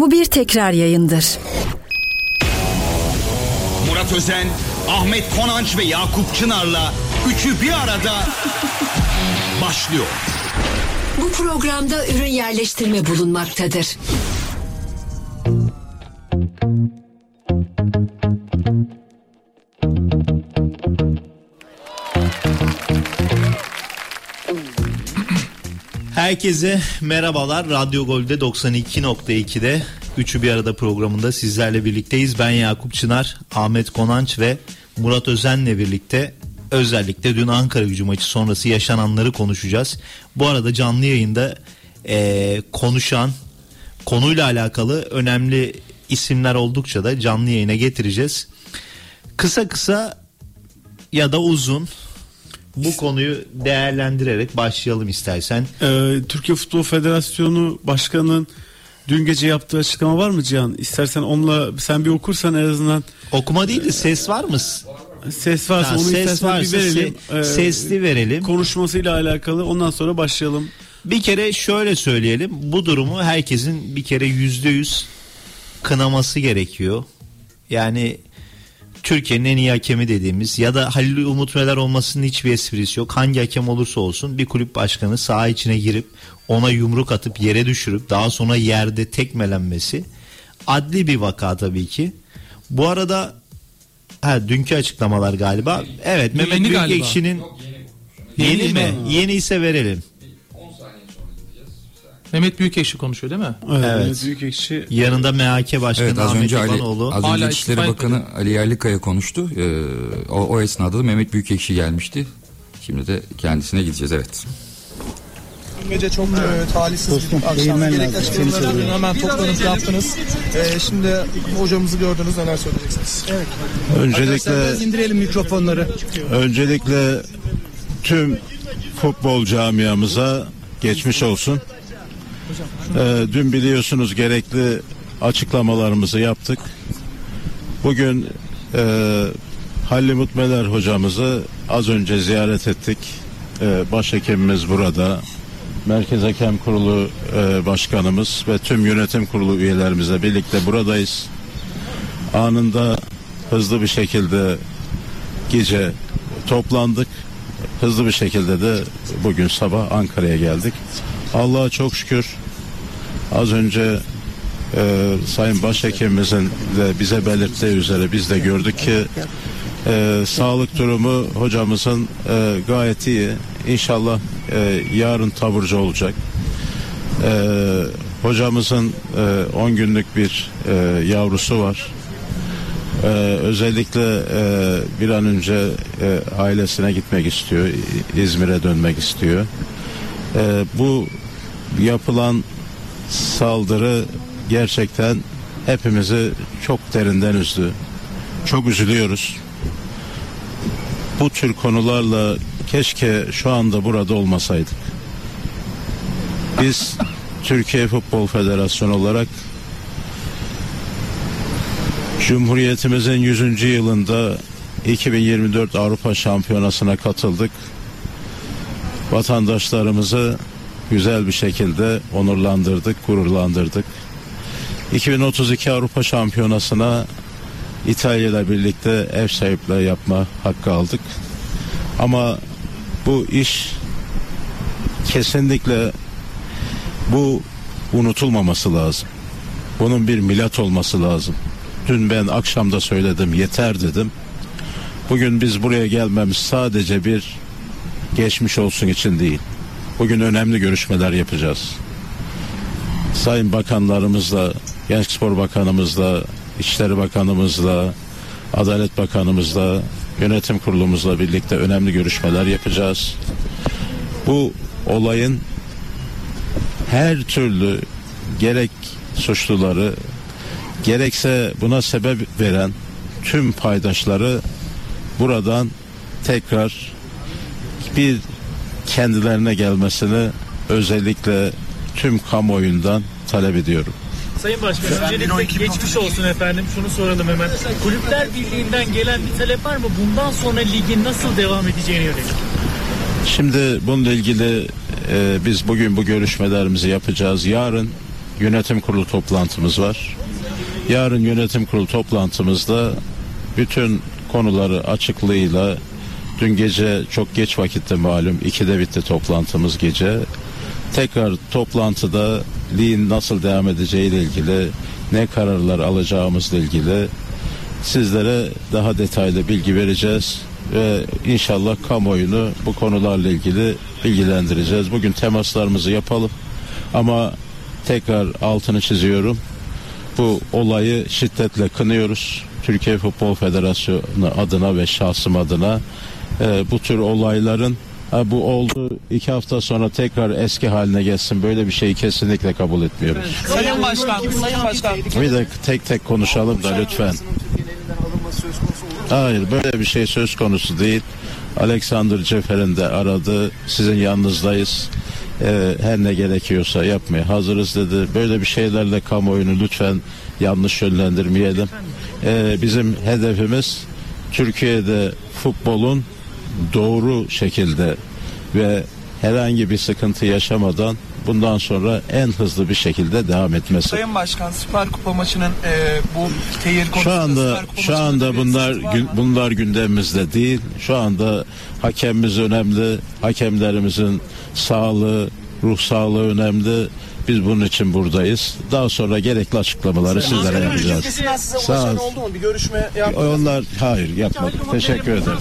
Bu bir tekrar yayındır. Murat Özen, Ahmet Konanç ve Yakup Çınar'la üçü bir arada başlıyor. Bu programda ürün yerleştirme bulunmaktadır. Herkese merhabalar. Radyo Gol'de 92.2'de Üçü Bir Arada programında sizlerle birlikteyiz. Ben Yakup Çınar, Ahmet Konanç ve Murat Özen'le birlikte özellikle dün Ankara gücü maçı sonrası yaşananları konuşacağız. Bu arada canlı yayında e, konuşan konuyla alakalı önemli isimler oldukça da canlı yayına getireceğiz. Kısa kısa ya da uzun bu konuyu değerlendirerek başlayalım istersen. Ee, Türkiye Futbol Federasyonu Başkanı'nın dün gece yaptığı açıklama var mı Cihan? İstersen onunla sen bir okursan en azından. Okuma değil de ses var mı? Ses varsa Ha, onu ses istersen varsa bir verelim. se- sesli verelim. Konuşmasıyla alakalı ondan sonra başlayalım. Bir kere şöyle söyleyelim. Bu durumu herkesin bir kere yüzde yüz kınaması gerekiyor. Yani Türkiye'nin en iyi hakemi dediğimiz ya da Halil Umut Meler olmasının hiçbir esprisi yok. Hangi hakem olursa olsun bir kulüp başkanı saha içine girip ona yumruk atıp yere düşürüp daha sonra yerde tekmelenmesi adli bir vaka tabii ki. Bu arada ha, dünkü açıklamalar galiba. Evet Mehmet. Büyükekşi'nin yeni, Yeni, mi? yeni. Yeni ise verelim. Mehmet Büyükekşi konuşuyor değil mi? Evet. Evet. Büyük ekşi. Yanında MHK Başkanı Evet az Ahmet önce Ali, İvanoğlu. az Hala önce İçişleri istifa Bakanı Ali Yerlikaya konuştu. Ee, o, o esnada da Mehmet Büyükekşi gelmişti. Şimdi de kendisine gideceğiz evet. Dün gece çok e, talihsiz bir akşam. Gerekli açıklamaları hemen toplanıp yaptınız. E, şimdi hocamızı gördünüz neler söyleyeceksiniz? Evet. Öncelikle indirelim mikrofonları. öncelikle tüm futbol camiamıza geçmiş olsun. Ee, dün biliyorsunuz gerekli açıklamalarımızı yaptık. Bugün e, Halil Mutmeler hocamızı az önce ziyaret ettik. Ee, başhekimimiz burada. Merkez Hakem Kurulu e, Başkanımız ve tüm yönetim kurulu üyelerimizle birlikte buradayız. Anında hızlı bir şekilde gece toplandık. Hızlı bir şekilde de bugün sabah Ankara'ya geldik. Allah'a çok şükür az önce e, Sayın Başhekimimizin de bize belirttiği üzere biz de gördük ki e, sağlık durumu hocamızın e, gayet iyi. İnşallah e, yarın taburcu olacak. E, hocamızın e, 10 günlük bir e, yavrusu var. Ee, özellikle e, bir an önce e, ailesine gitmek istiyor, İzmir'e dönmek istiyor. Ee, bu yapılan saldırı gerçekten hepimizi çok derinden üzdü. Çok üzülüyoruz. Bu tür konularla keşke şu anda burada olmasaydık. Biz Türkiye Futbol Federasyonu olarak Cumhuriyetimizin 100. yılında 2024 Avrupa Şampiyonası'na katıldık. Vatandaşlarımızı güzel bir şekilde onurlandırdık, gururlandırdık. 2032 Avrupa Şampiyonası'na İtalya ile birlikte ev sahipliği yapma hakkı aldık. Ama bu iş kesinlikle bu unutulmaması lazım. Bunun bir milat olması lazım. Dün ben akşamda söyledim yeter dedim. Bugün biz buraya gelmemiz sadece bir geçmiş olsun için değil. Bugün önemli görüşmeler yapacağız. Sayın bakanlarımızla, Genç Spor Bakanımızla, İçişleri Bakanımızla, Adalet Bakanımızla, yönetim kurulumuzla birlikte önemli görüşmeler yapacağız. Bu olayın her türlü gerek suçluları gerekse buna sebep veren tüm paydaşları buradan tekrar bir kendilerine gelmesini özellikle tüm kamuoyundan talep ediyorum. Sayın Başkan öncelikle geçmiş olsun efendim. Şunu soralım hemen. Kulüpler Birliği'nden gelen bir talep var mı? Bundan sonra ligin nasıl devam edeceğine yönelik. Şimdi bununla ilgili e, biz bugün bu görüşmelerimizi yapacağız. Yarın yönetim kurulu toplantımız var. Yarın yönetim kurulu toplantımızda bütün konuları açıklığıyla dün gece çok geç vakitte malum 2'de bitti toplantımız gece. Tekrar toplantıda ligin nasıl devam edeceği ile ilgili ne kararlar alacağımızla ilgili sizlere daha detaylı bilgi vereceğiz ve inşallah kamuoyunu bu konularla ilgili bilgilendireceğiz. Bugün temaslarımızı yapalım ama tekrar altını çiziyorum. Bu olayı şiddetle kınıyoruz. Türkiye Futbol Federasyonu adına ve şahsım adına e, bu tür olayların ha, bu oldu iki hafta sonra tekrar eski haline gelsin böyle bir şeyi kesinlikle kabul etmiyoruz. Sayın Başkan, Sayın Başkan. Bir de tek tek konuşalım da lütfen. Hayır böyle bir şey söz konusu değil. Alexander Cefer'in de aradı. Sizin yanınızdayız. Ee, her ne gerekiyorsa yapmaya hazırız dedi. Böyle bir şeylerle kamuoyunu lütfen yanlış yönlendirmeyelim. Ee, bizim hedefimiz Türkiye'de futbolun doğru şekilde ve herhangi bir sıkıntı yaşamadan bundan sonra en hızlı bir şekilde devam etmesi. Sayın Başkan Süper Kupa maçının e, bu tehir konusunda Şu anda şu anda bunlar gün- bunlar gündemimizde değil. Şu anda hakemimiz önemli. Hakemlerimizin sağlığı, ruh sağlığı önemli. Biz bunun için buradayız. Daha sonra gerekli açıklamaları sizlere yapacağız. Sağ ulaşan ol. oldu mu? Bir görüşme yaptınız? Onlar hayır yapmadık. Teşekkür ederim.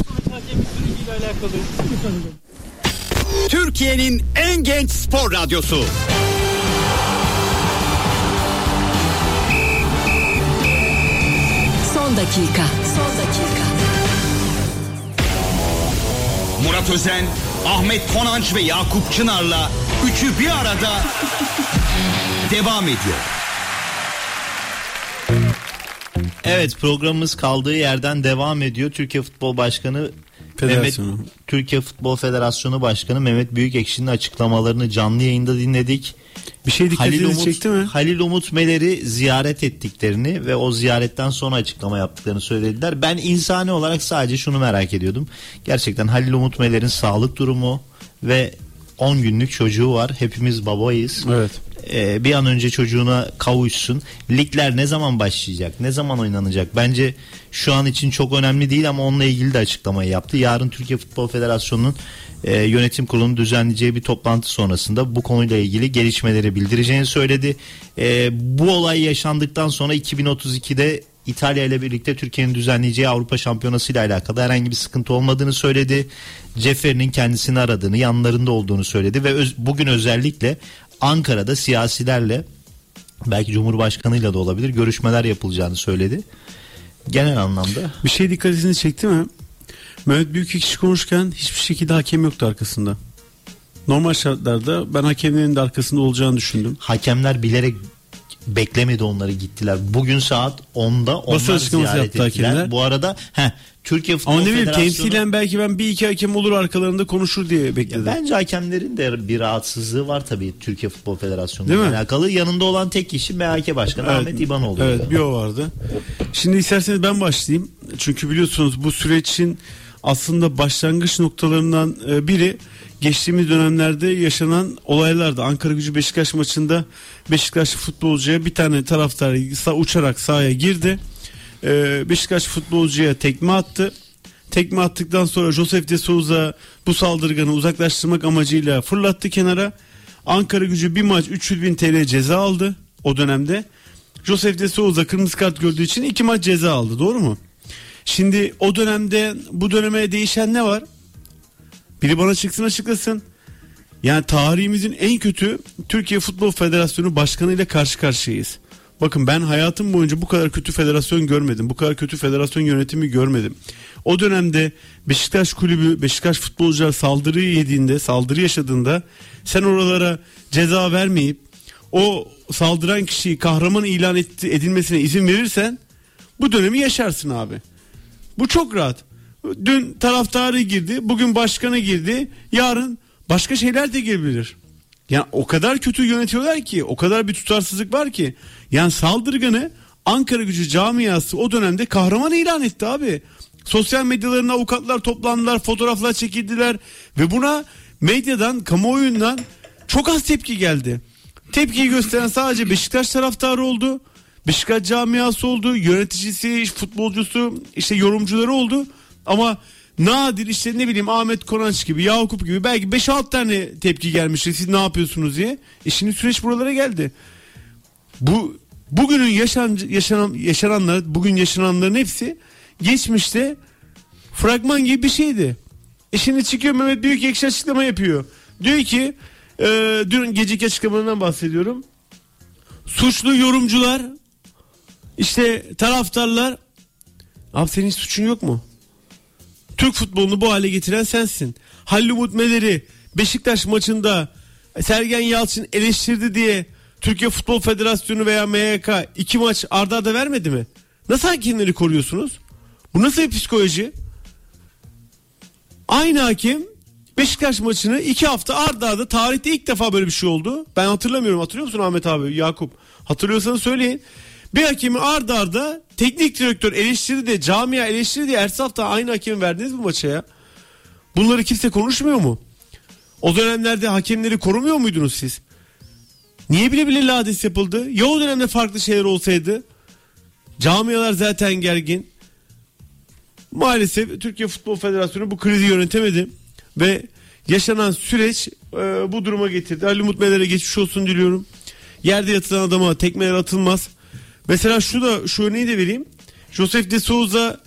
Türkiye'nin en genç spor radyosu. Son dakika. Son dakika. Murat Özen, Ahmet Konanç ve Yakup Çınar'la üçü bir arada devam ediyor. Evet programımız kaldığı yerden devam ediyor. Türkiye Futbol Başkanı Federasyonu. Mehmet, Türkiye Futbol Federasyonu Başkanı Mehmet Büyükekşi'nin açıklamalarını canlı yayında dinledik. Bir şey Halil dikkatinizi Umut, çekti mi? Halil Umut Meler'i ziyaret ettiklerini ve o ziyaretten sonra açıklama yaptıklarını söylediler. Ben insani olarak sadece şunu merak ediyordum. Gerçekten Halil Umut Meler'in sağlık durumu ve 10 günlük çocuğu var. Hepimiz babayız. Evet. Ee, bir an önce çocuğuna kavuşsun. Ligler ne zaman başlayacak? Ne zaman oynanacak? Bence şu an için çok önemli değil ama onunla ilgili de açıklamayı yaptı. Yarın Türkiye Futbol Federasyonu'nun e, yönetim kurulunun düzenleyeceği bir toplantı sonrasında bu konuyla ilgili gelişmeleri bildireceğini söyledi. E, bu olay yaşandıktan sonra 2032'de İtalya ile birlikte Türkiye'nin düzenleyeceği Avrupa Şampiyonası ile alakalı herhangi bir sıkıntı olmadığını söyledi. Cefer'in kendisini aradığını, yanlarında olduğunu söyledi ve öz- bugün özellikle Ankara'da siyasilerle belki Cumhurbaşkanıyla da olabilir görüşmeler yapılacağını söyledi. Genel anlamda Bir şey dikkatinizi çekti mi? Mehmet Büyükekşi konuşurken hiçbir şekilde hakem yoktu arkasında. Normal şartlarda ben hakemlerin de arkasında olacağını düşündüm. hakemler bilerek beklemedi onları gittiler. Bugün saat 10'da onlar Basın ziyaret yaptı ettiler. hakemler. Bu arada heh, Türkiye Futbol Ama ne bileyim Federasyonu temsilen belki ben bir iki hakem olur arkalarında konuşur diye bekledim. Bence hakemlerin de bir rahatsızlığı var tabii Türkiye Futbol Federasyonu ile alakalı. Yanında olan tek kişi MHK Başkanı Ahmet İbanoğlu. Evet bir o vardı. Şimdi isterseniz ben başlayayım. Çünkü biliyorsunuz bu sürecin aslında başlangıç noktalarından e, biri geçtiğimiz dönemlerde yaşanan olaylardı. Ankara gücü Beşiktaş maçında Beşiktaş futbolcuya bir tane taraftar uçarak sahaya girdi. E, Beşiktaş futbolcuya tekme attı. Tekme attıktan sonra Josef de Souza bu saldırganı uzaklaştırmak amacıyla fırlattı kenara. Ankara gücü bir maç 300 bin TL ceza aldı o dönemde. Josef de Souza kırmızı kart gördüğü için iki maç ceza aldı doğru mu? Şimdi o dönemde bu döneme değişen ne var? Biri bana çıksın açıklasın. Yani tarihimizin en kötü Türkiye Futbol Federasyonu Başkanı ile karşı karşıyayız. Bakın ben hayatım boyunca bu kadar kötü federasyon görmedim. Bu kadar kötü federasyon yönetimi görmedim. O dönemde Beşiktaş kulübü, Beşiktaş futbolcular saldırı yediğinde, saldırı yaşadığında sen oralara ceza vermeyip o saldıran kişiyi kahraman ilan edilmesine izin verirsen bu dönemi yaşarsın abi. Bu çok rahat. Dün taraftarı girdi, bugün başkanı girdi, yarın başka şeyler de girebilir. Yani o kadar kötü yönetiyorlar ki, o kadar bir tutarsızlık var ki. Yani saldırganı Ankara gücü camiası o dönemde kahraman ilan etti abi. Sosyal medyalarına avukatlar toplandılar, fotoğraflar çekildiler ve buna medyadan, kamuoyundan çok az tepki geldi. Tepkiyi gösteren sadece Beşiktaş taraftarı oldu. Beşiktaş camiası oldu. Yöneticisi, futbolcusu, işte yorumcuları oldu. Ama nadir işte ne bileyim Ahmet Konanç gibi, Yakup gibi belki 5-6 tane tepki gelmişti. Siz ne yapıyorsunuz diye. E şimdi süreç buralara geldi. Bu bugünün yaşan, yaşanan yaşananlar, bugün yaşananların hepsi geçmişte fragman gibi bir şeydi. E şimdi çıkıyor Mehmet Büyükekşi açıklama yapıyor. Diyor ki e, dün geceki açıklamalarından bahsediyorum. Suçlu yorumcular işte taraftarlar abi senin hiç suçun yok mu? Türk futbolunu bu hale getiren sensin. Halil Meler'i Beşiktaş maçında Sergen Yalçın eleştirdi diye Türkiye Futbol Federasyonu veya MYK iki maç arda arda vermedi mi? Nasıl hakemleri koruyorsunuz? Bu nasıl bir psikoloji? Aynı hakem Beşiktaş maçını iki hafta arda arda tarihte ilk defa böyle bir şey oldu. Ben hatırlamıyorum. Hatırlıyor musun Ahmet abi, Yakup? Hatırlıyorsanız söyleyin. Bir hakemi arda arda teknik direktör eleştirdi de camia eleştirdi diye ertesi hafta aynı hakemi verdiniz mi maça ya? Bunları kimse konuşmuyor mu? O dönemlerde hakemleri korumuyor muydunuz siz? Niye bile bile lades yapıldı? Ya o dönemde farklı şeyler olsaydı? Camialar zaten gergin. Maalesef Türkiye Futbol Federasyonu bu krizi yönetemedi ve yaşanan süreç e, bu duruma getirdi. Ali Umut geçmiş olsun diliyorum. Yerde yatılan adama tekmeler atılmaz. Mesela şu da şu örneği de vereyim. Josef de Souza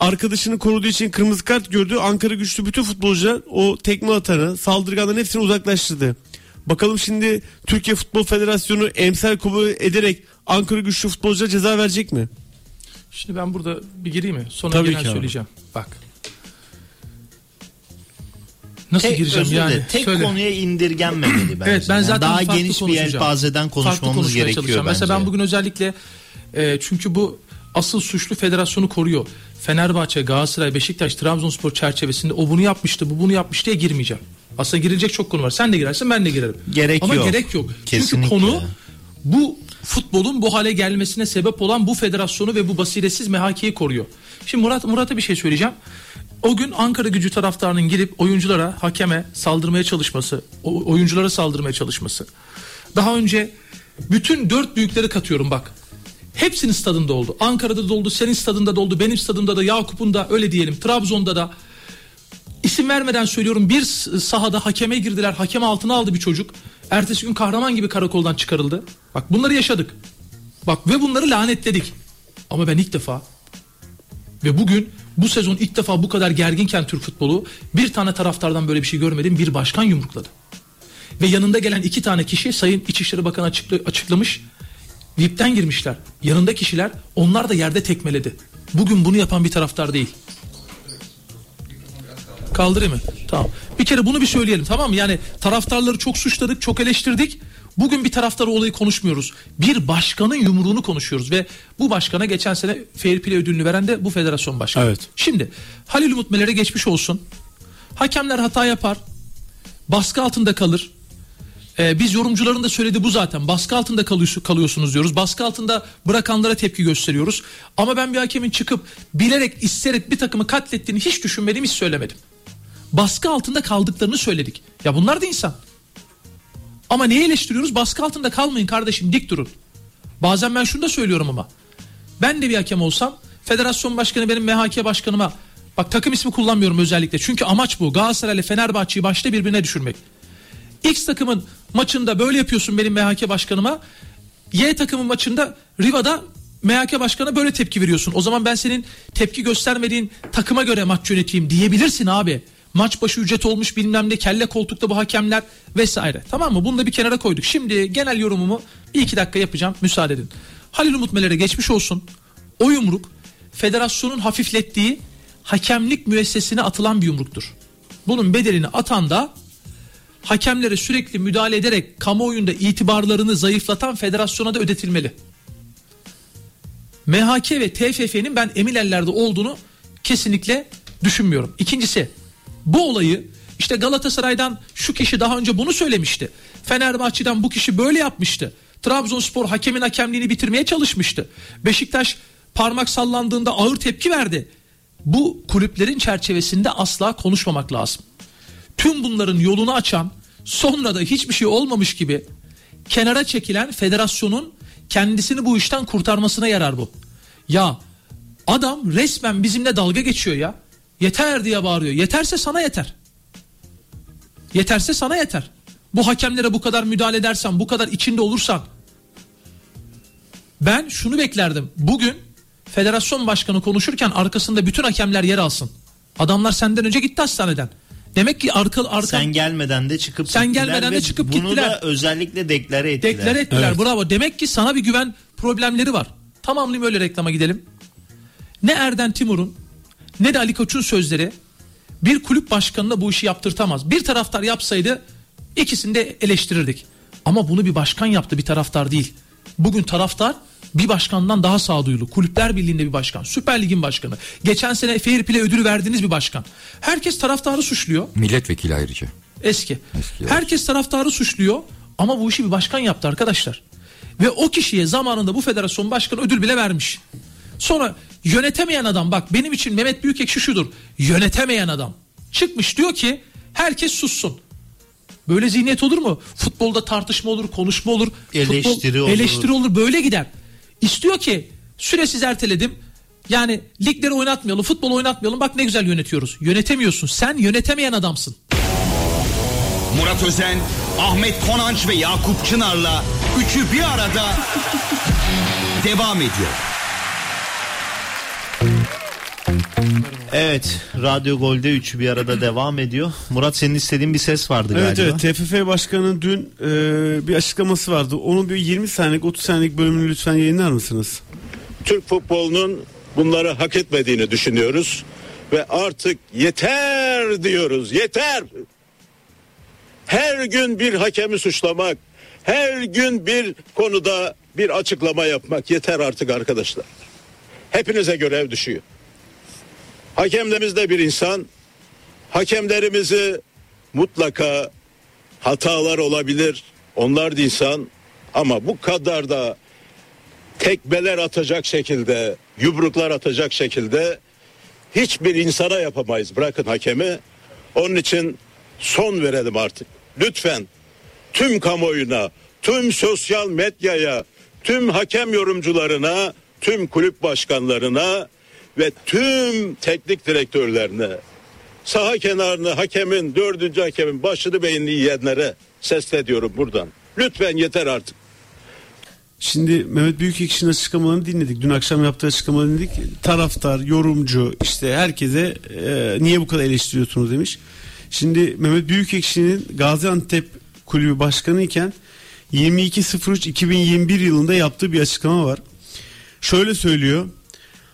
arkadaşını koruduğu için kırmızı kart gördü. Ankara güçlü bütün futbolcular o tekme atanı, saldırganların hepsini uzaklaştırdı. Bakalım şimdi Türkiye Futbol Federasyonu emsal kabul ederek Ankara güçlü futbolculara ceza verecek mi? Şimdi ben burada bir gireyim mi? Sonra Tabii genel söyleyeceğim. Bak. Nasıl Tek, gireceğim yani? dilerim, tek Söyle. konuya indirgenmemeli bence. Evet ben Yani zaten daha farklı geniş bir yelpazeden konuşmamız gerekiyor bence. Mesela ben bugün özellikle e, çünkü bu asıl suçlu federasyonu koruyor. Fenerbahçe, Galatasaray, Beşiktaş, Trabzonspor çerçevesinde o bunu yapmıştı, bu bunu yapmıştı diye girmeyeceğim. Aslında girilecek çok konu var. Sen de girersin, ben de girerim. Gerek Ama yok. gerek yok. Kesinlikle. Çünkü konu bu futbolun bu hale gelmesine sebep olan bu federasyonu ve bu basiretsiz MHK'yi koruyor. Şimdi Murat Murat'a bir şey söyleyeceğim. O gün Ankara gücü taraftarının girip oyunculara, hakeme saldırmaya çalışması, oyunculara saldırmaya çalışması. Daha önce bütün dört büyükleri katıyorum bak. Hepsinin stadında oldu. Ankara'da da oldu, senin stadında da oldu, benim stadımda da, Yakup'un da öyle diyelim, Trabzon'da da. İsim vermeden söylüyorum bir sahada hakeme girdiler. Hakeme altına aldı bir çocuk. Ertesi gün kahraman gibi karakoldan çıkarıldı. Bak bunları yaşadık. Bak ve bunları lanetledik. Ama ben ilk defa ve bugün bu sezon ilk defa bu kadar gerginken Türk futbolu bir tane taraftardan böyle bir şey görmedim. Bir başkan yumrukladı. Ve yanında gelen iki tane kişi Sayın İçişleri Bakanı açıkla- açıklamış. VIP'ten girmişler. Yanında kişiler onlar da yerde tekmeledi. Bugün bunu yapan bir taraftar değil. Kaldırayım mı? Tamam. Bir kere bunu bir söyleyelim tamam mı? Yani taraftarları çok suçladık, çok eleştirdik. Bugün bir taraftar olayı konuşmuyoruz. Bir başkanın yumruğunu konuşuyoruz ve bu başkana geçen sene Fair Play ödülünü veren de bu federasyon başkanı. Evet. Şimdi Halil Umut Meler'e geçmiş olsun. Hakemler hata yapar. Baskı altında kalır. Ee, biz yorumcuların da söylediği bu zaten. Baskı altında kalıyorsun- kalıyorsunuz diyoruz. Baskı altında bırakanlara tepki gösteriyoruz. Ama ben bir hakemin çıkıp bilerek isteyerek bir takımı katlettiğini hiç düşünmedim hiç söylemedim. Baskı altında kaldıklarını söyledik. Ya bunlar da insan. Ama neyi eleştiriyoruz? Baskı altında kalmayın kardeşim dik durun. Bazen ben şunu da söylüyorum ama. Ben de bir hakem olsam federasyon başkanı benim MHK başkanıma bak takım ismi kullanmıyorum özellikle. Çünkü amaç bu. Galatasaray ile Fenerbahçe'yi başta birbirine düşürmek. X takımın maçında böyle yapıyorsun benim MHK başkanıma. Y takımın maçında Riva'da MHK başkanına böyle tepki veriyorsun. O zaman ben senin tepki göstermediğin takıma göre maç yöneteyim diyebilirsin abi. Maç başı ücret olmuş bilmem ne kelle koltukta bu hakemler vesaire. Tamam mı? Bunu da bir kenara koyduk. Şimdi genel yorumumu bir iki dakika yapacağım. Müsaade edin. Halil Umut Meler'e geçmiş olsun. O yumruk federasyonun hafiflettiği hakemlik müessesine atılan bir yumruktur. Bunun bedelini atan da hakemlere sürekli müdahale ederek kamuoyunda itibarlarını zayıflatan federasyona da ödetilmeli. MHK ve TFF'nin ben emin ellerde olduğunu kesinlikle düşünmüyorum. İkincisi bu olayı işte Galatasaray'dan şu kişi daha önce bunu söylemişti. Fenerbahçe'den bu kişi böyle yapmıştı. Trabzonspor hakemin hakemliğini bitirmeye çalışmıştı. Beşiktaş parmak sallandığında ağır tepki verdi. Bu kulüplerin çerçevesinde asla konuşmamak lazım tüm bunların yolunu açan sonra da hiçbir şey olmamış gibi kenara çekilen federasyonun kendisini bu işten kurtarmasına yarar bu. Ya adam resmen bizimle dalga geçiyor ya. Yeter diye bağırıyor. Yeterse sana yeter. Yeterse sana yeter. Bu hakemlere bu kadar müdahale edersen, bu kadar içinde olursan ben şunu beklerdim. Bugün federasyon başkanı konuşurken arkasında bütün hakemler yer alsın. Adamlar senden önce gitti hastaneden. Demek ki arka arka Sen gelmeden de çıkıp Sen gelmeden de çıkıp bunu gittiler. da özellikle deklare ettiler. deklare ettiler. Evet. Bravo. Demek ki sana bir güven problemleri var. Tamamlayayım öyle reklama gidelim. Ne Erden Timur'un ne de Ali Koç'un sözleri bir kulüp başkanına bu işi yaptırtamaz. Bir taraftar yapsaydı ikisini de eleştirirdik. Ama bunu bir başkan yaptı bir taraftar değil. Bugün taraftar bir başkandan daha sağduyulu. Kulüpler Birliği'nde bir başkan. Süper Lig'in başkanı. Geçen sene Fair Play ödülü verdiğiniz bir başkan. Herkes taraftarı suçluyor. Milletvekili ayrıca. Eski. Eski. Herkes taraftarı suçluyor ama bu işi bir başkan yaptı arkadaşlar. Ve o kişiye zamanında bu federasyon başkanı ödül bile vermiş. Sonra yönetemeyen adam bak benim için Mehmet Büyükekşi şudur. Yönetemeyen adam. Çıkmış diyor ki herkes sussun. Böyle zihniyet olur mu? Futbolda tartışma olur, konuşma olur. Eleştiri olur. Eleştiri olur böyle gider. İstiyor ki süresiz erteledim. Yani ligleri oynatmayalım, futbol oynatmayalım. Bak ne güzel yönetiyoruz. Yönetemiyorsun. Sen yönetemeyen adamsın. Murat Özen, Ahmet Konanç ve Yakup Çınar'la üçü bir arada devam ediyor. Evet, Radyo Gol'de üçü bir arada devam ediyor. Murat senin istediğin bir ses vardı Evet galiba. evet TFF Başkanı'nın dün e, bir açıklaması vardı. Onun bir 20 saniyelik 30 saniyelik bölümünü lütfen yayınlar mısınız? Türk futbolunun bunları hak etmediğini düşünüyoruz ve artık yeter diyoruz. Yeter. Her gün bir hakemi suçlamak, her gün bir konuda bir açıklama yapmak yeter artık arkadaşlar. Hepinize görev düşüyor. Hakemlerimiz de bir insan. Hakemlerimizi mutlaka hatalar olabilir. Onlar da insan ama bu kadar da tekmeler atacak şekilde, yumruklar atacak şekilde hiçbir insana yapamayız. Bırakın hakemi. Onun için son verelim artık. Lütfen tüm kamuoyuna, tüm sosyal medyaya, tüm hakem yorumcularına, tüm kulüp başkanlarına ve tüm teknik direktörlerine saha kenarını hakemin, dördüncü hakemin başını beynini yiyenlere sesleniyorum buradan. Lütfen yeter artık. Şimdi Mehmet Büyükekşi'nin açıklamalarını dinledik. Dün akşam yaptığı açıklamalarını dinledik. Taraftar, yorumcu işte herkese e, niye bu kadar eleştiriyorsunuz demiş. Şimdi Mehmet Büyükekşi'nin Gaziantep kulübü başkanı iken 22.03.2021 yılında yaptığı bir açıklama var. Şöyle söylüyor.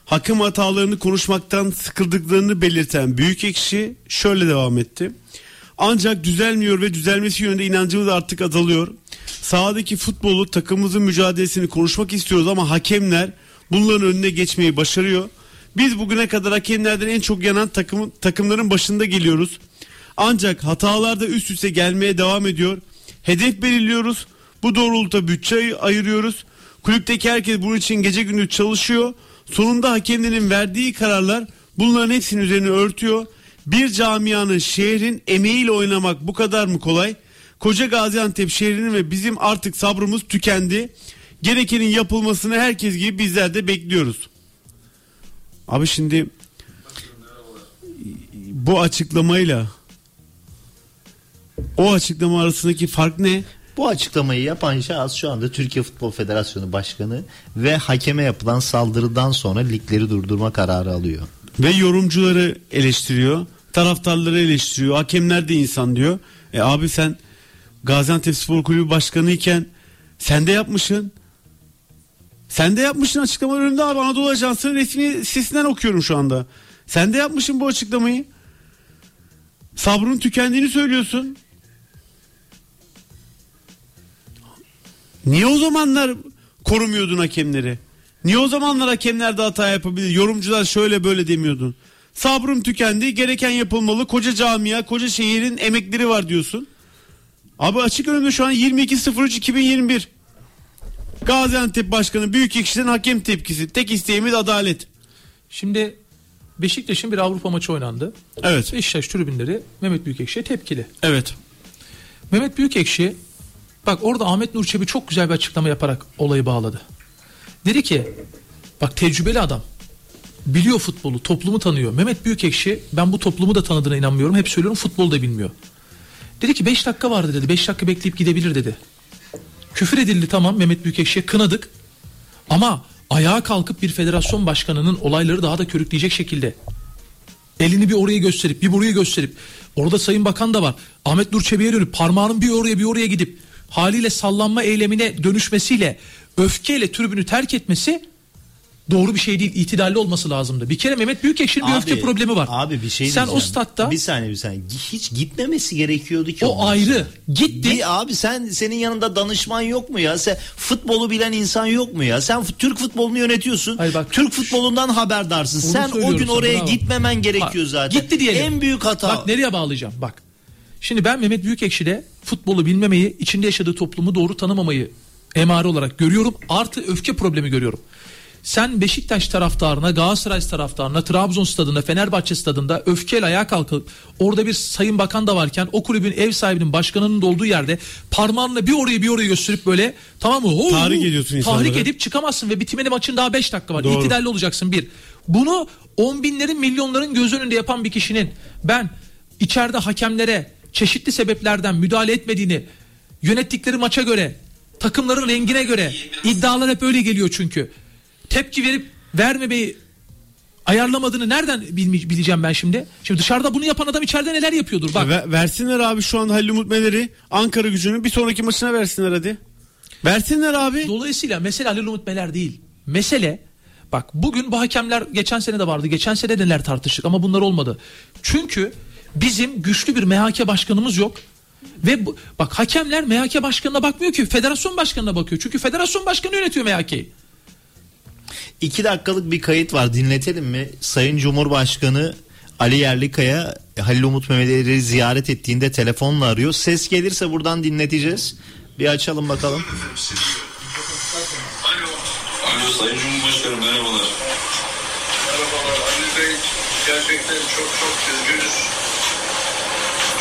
Hakem hatalarını konuşmaktan sıkıldıklarını belirten Büyükekşi şöyle devam etti. Ancak düzelmiyor ve düzelmesi yönünde inancımız artık azalıyor. Sahadaki futbolu takımımızın mücadelesini konuşmak istiyoruz ama hakemler bunların önüne geçmeyi başarıyor. Biz bugüne kadar hakemlerden en çok yanan takım, takımların başında geliyoruz. Ancak hatalar da üst üste gelmeye devam ediyor. Hedef belirliyoruz. Bu doğrultuda bütçe ay- ayırıyoruz. Kulüpteki herkes bunun için gece gündüz çalışıyor. Sonunda hakemlerin verdiği kararlar bunların hepsinin üzerine örtüyor. Bir camianın şehrin emeğiyle oynamak bu kadar mı kolay? Koca Gaziantep şehrinin ve bizim artık sabrımız tükendi. Gerekenin yapılmasını herkes gibi bizler de bekliyoruz. Abi şimdi bu açıklamayla o açıklama arasındaki fark ne? Bu açıklamayı yapan şahıs şu anda Türkiye Futbol Federasyonu Başkanı ve hakeme yapılan saldırıdan sonra ligleri durdurma kararı alıyor. Ve yorumcuları eleştiriyor. Taraftarları eleştiriyor. Hakemler de insan diyor. E abi sen Gaziantep Spor Kulübü Başkanı iken sen de yapmışsın. Sen de yapmışsın açıklama önünde abi Anadolu Ajansı'nın resmi sitesinden okuyorum şu anda. Sen de yapmışsın bu açıklamayı. Sabrın tükendiğini söylüyorsun. Niye o zamanlar korumuyordun hakemleri? Niye o zamanlar hakemler de hata yapabilir? Yorumcular şöyle böyle demiyordun. Sabrım tükendi, gereken yapılmalı. Koca camia, koca şehrin emekleri var diyorsun. Abi açık önümde şu an 22.03.2021. Gaziantep Başkanı Büyükekşi'den hakem tepkisi. Tek isteğimiz adalet. Şimdi Beşiktaş'ın bir Avrupa maçı oynandı. Evet. Beşiktaş tribünleri Mehmet Büyükekşi'ye tepkili. Evet. Mehmet Büyükekşi Bak orada Ahmet Nur Çebi çok güzel bir açıklama yaparak olayı bağladı. Dedi ki bak tecrübeli adam. Biliyor futbolu, toplumu tanıyor. Mehmet Büyükekşi ben bu toplumu da tanıdığına inanmıyorum. Hep söylüyorum futbolu da bilmiyor. Dedi ki 5 dakika vardı dedi. 5 dakika bekleyip gidebilir dedi. Küfür edildi tamam Mehmet Büyükekşi'ye kınadık. Ama ayağa kalkıp bir federasyon başkanının olayları daha da körükleyecek şekilde elini bir oraya gösterip bir buraya gösterip orada Sayın Bakan da var. Ahmet Nur Çebi'ye dönüp parmağının bir oraya bir oraya gidip haliyle sallanma eylemine dönüşmesiyle öfkeyle tribünü terk etmesi doğru bir şey değil. İtidalli olması lazımdı. Bir kere Mehmet Büyükekşi'nin bir öfke problemi var. Abi bir şey Sen o statta bir saniye bir saniye hiç gitmemesi gerekiyordu ki. O ayrı. sonra. Gitti. Bir abi sen senin yanında danışman yok mu ya? Sen futbolu bilen insan yok mu ya? Sen Türk futbolunu yönetiyorsun. Hayır bak- Türk futbolundan haberdarsın. Sen o gün sana, oraya bravo. gitmemen gerekiyor Bak, zaten. Gitti diyelim. En büyük hata. Bak nereye bağlayacağım bak. Şimdi ben Mehmet Büyükekşi'de futbolu bilmemeyi, içinde yaşadığı toplumu doğru tanımamayı emare olarak görüyorum. Artı öfke problemi görüyorum. Sen Beşiktaş taraftarına, Galatasaray taraftarına, Trabzon stadında, Fenerbahçe stadında öfkeyle ayağa kalkıp orada bir sayın bakan da varken o kulübün ev sahibinin başkanının da olduğu yerde parmağınla bir oraya bir oraya gösterip böyle tamam mı? Hoo, Tahrik ediyorsun Tahrik insanları. edip çıkamazsın ve bitimine maçın daha 5 dakika var. Doğru. İtidalli olacaksın bir. Bunu on binlerin milyonların göz önünde yapan bir kişinin ben içeride hakemlere çeşitli sebeplerden müdahale etmediğini yönettikleri maça göre takımların rengine göre iddialar hep öyle geliyor çünkü. Tepki verip vermemeyi ayarlamadığını nereden bileceğim ben şimdi? Şimdi dışarıda bunu yapan adam içeride neler yapıyordur bak. Ve- versinler abi şu an Halil Umut Meler'i Ankara gücünün bir sonraki maçına versinler hadi. Versinler abi. Dolayısıyla mesele Halil Umut Meler değil. Mesele bak bugün bu hakemler geçen sene de vardı. Geçen sene de neler tartıştık ama bunlar olmadı. Çünkü bizim güçlü bir MHK başkanımız yok. Ve bu, bak hakemler MHK başkanına bakmıyor ki federasyon başkanına bakıyor. Çünkü federasyon başkanı yönetiyor MHK'yi. İki dakikalık bir kayıt var dinletelim mi? Sayın Cumhurbaşkanı Ali Yerlikaya Halil Umut Mehmet'i ziyaret ettiğinde telefonla arıyor. Ses gelirse buradan dinleteceğiz. Bir açalım bakalım. Alo Sayın Cumhurbaşkanım merhabalar. Merhabalar Ali Bey. Gerçekten çok çok üzgünüz.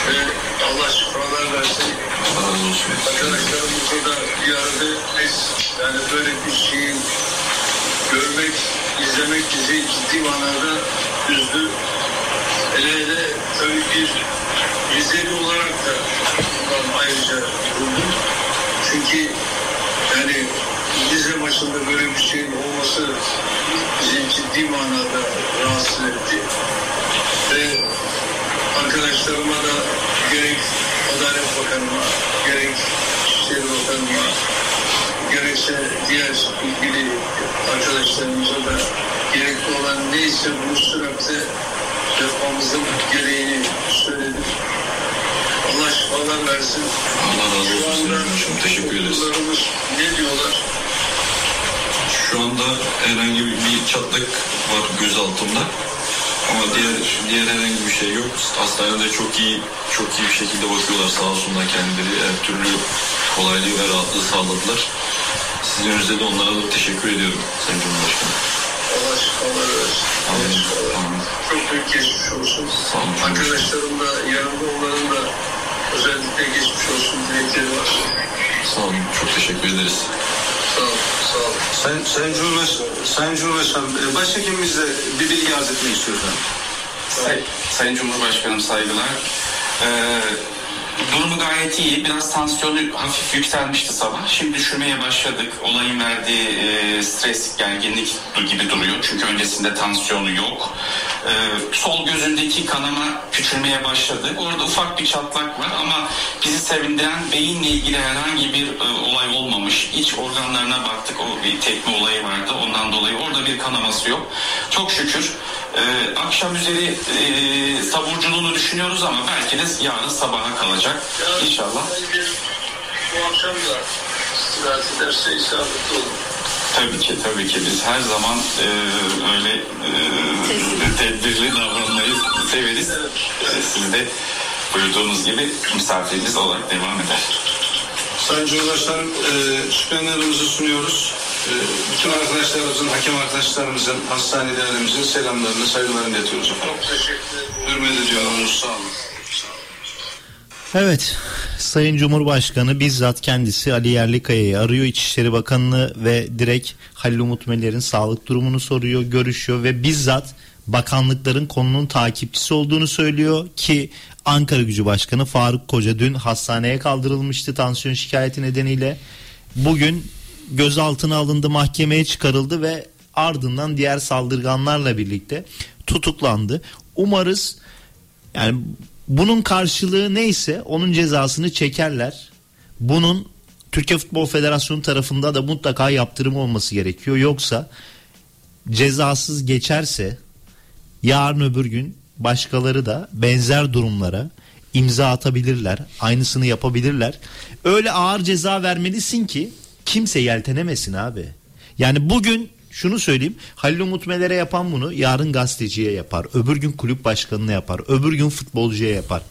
Allah şifalar versin. Allah razı olsun. Arkadaşlarımızı biz yani böyle bir şeyi görmek, izlemek bizi ciddi manada üzdü. Hele hele tabii bir Rizeli olarak da bundan ayrıca üzüldüm. Çünkü yani Rize maçında böyle bir şeyin olması bizi ciddi manada rahatsız etti. Ve arkadaşlarıma da gerek Adalet Bakanıma, gerek İçişleri Bakanıma, gerekse diğer ilgili arkadaşlarımıza da gerekli olan neyse bunu sürekli yapmamızın gereğini söyledim. Allah şifalar versin. Allah razı olsun Başkanım. Teşekkür ederiz. ne diyorlar? Şu anda herhangi bir, bir çatlak var göz altımda. Ama diğer diğer herhangi bir şey yok. Hastanede çok iyi çok iyi bir şekilde bakıyorlar sağ olsunlar kendileri. Her türlü kolaylığı ve rahatlığı sağladılar. Sizin önünüzde de onlara da teşekkür ediyorum Sayın Cumhurbaşkanım. Allah şifalar versin. Amin. Amin. Çok büyük geçmiş olsun. Arkadaşlarım da yanımda onların da özellikle geçmiş olsun dilekleri var. Sağ olun. Çok teşekkür ederiz. Sağ olun. Sağ olun. Sayın, Sayın Cumhurbaşkanım, Sayın Cumhurbaşkanım, e, bir bilgi arz etmek istiyor efendim. Say- Sayın Cumhurbaşkanım saygılar. Ee, durumu gayet iyi. Biraz tansiyonu hafif yükselmişti sabah. Şimdi düşürmeye başladık. Olayın verdiği e, stres, gerginlik gibi duruyor. Çünkü öncesinde tansiyonu yok. Ee, sol gözündeki kanama küçülmeye başladı. Orada ufak bir çatlak var ama bizi sevindiren beyinle ilgili herhangi bir e, olay olmamış. İç organlarına baktık. O bir tekme olayı vardı. Ondan dolayı orada bir kanaması yok. Çok şükür. Ee, akşam üzeri e, taburculuğunu düşünüyoruz ama belki de yarın sabaha kalacak. İnşallah. Bence bu akşam da istirahat ederse isabetli olur. Tabii ki tabii ki biz her zaman e, öyle e, tedbirli davranmayı severiz. E, siz de buyurduğunuz gibi misafiriniz olarak devam eder. Sayın Cumhurbaşkanım, e, şükranlarımızı sunuyoruz. E, bütün arkadaşlarımızın, hakem arkadaşlarımızın, hastanelerimizin selamlarını, saygılarını iletiyoruz efendim. Çok teşekkür ederim. Hürmet ediyoruz, sağ olun. Evet Sayın Cumhurbaşkanı bizzat kendisi Ali Yerlikaya'yı arıyor İçişleri Bakanı'nı ve direkt Halil Umut Meler'in sağlık durumunu soruyor, görüşüyor ve bizzat bakanlıkların konunun takipçisi olduğunu söylüyor ki Ankara Gücü Başkanı Faruk Koca dün hastaneye kaldırılmıştı tansiyon şikayeti nedeniyle. Bugün gözaltına alındı, mahkemeye çıkarıldı ve ardından diğer saldırganlarla birlikte tutuklandı. Umarız yani bunun karşılığı neyse onun cezasını çekerler. Bunun Türkiye Futbol Federasyonu tarafında da mutlaka yaptırım olması gerekiyor. Yoksa cezasız geçerse yarın öbür gün başkaları da benzer durumlara imza atabilirler. Aynısını yapabilirler. Öyle ağır ceza vermelisin ki kimse yeltenemesin abi. Yani bugün şunu söyleyeyim. Halil Umut Meler'e yapan bunu yarın gazeteciye yapar. Öbür gün kulüp başkanına yapar. Öbür gün futbolcuya yapar.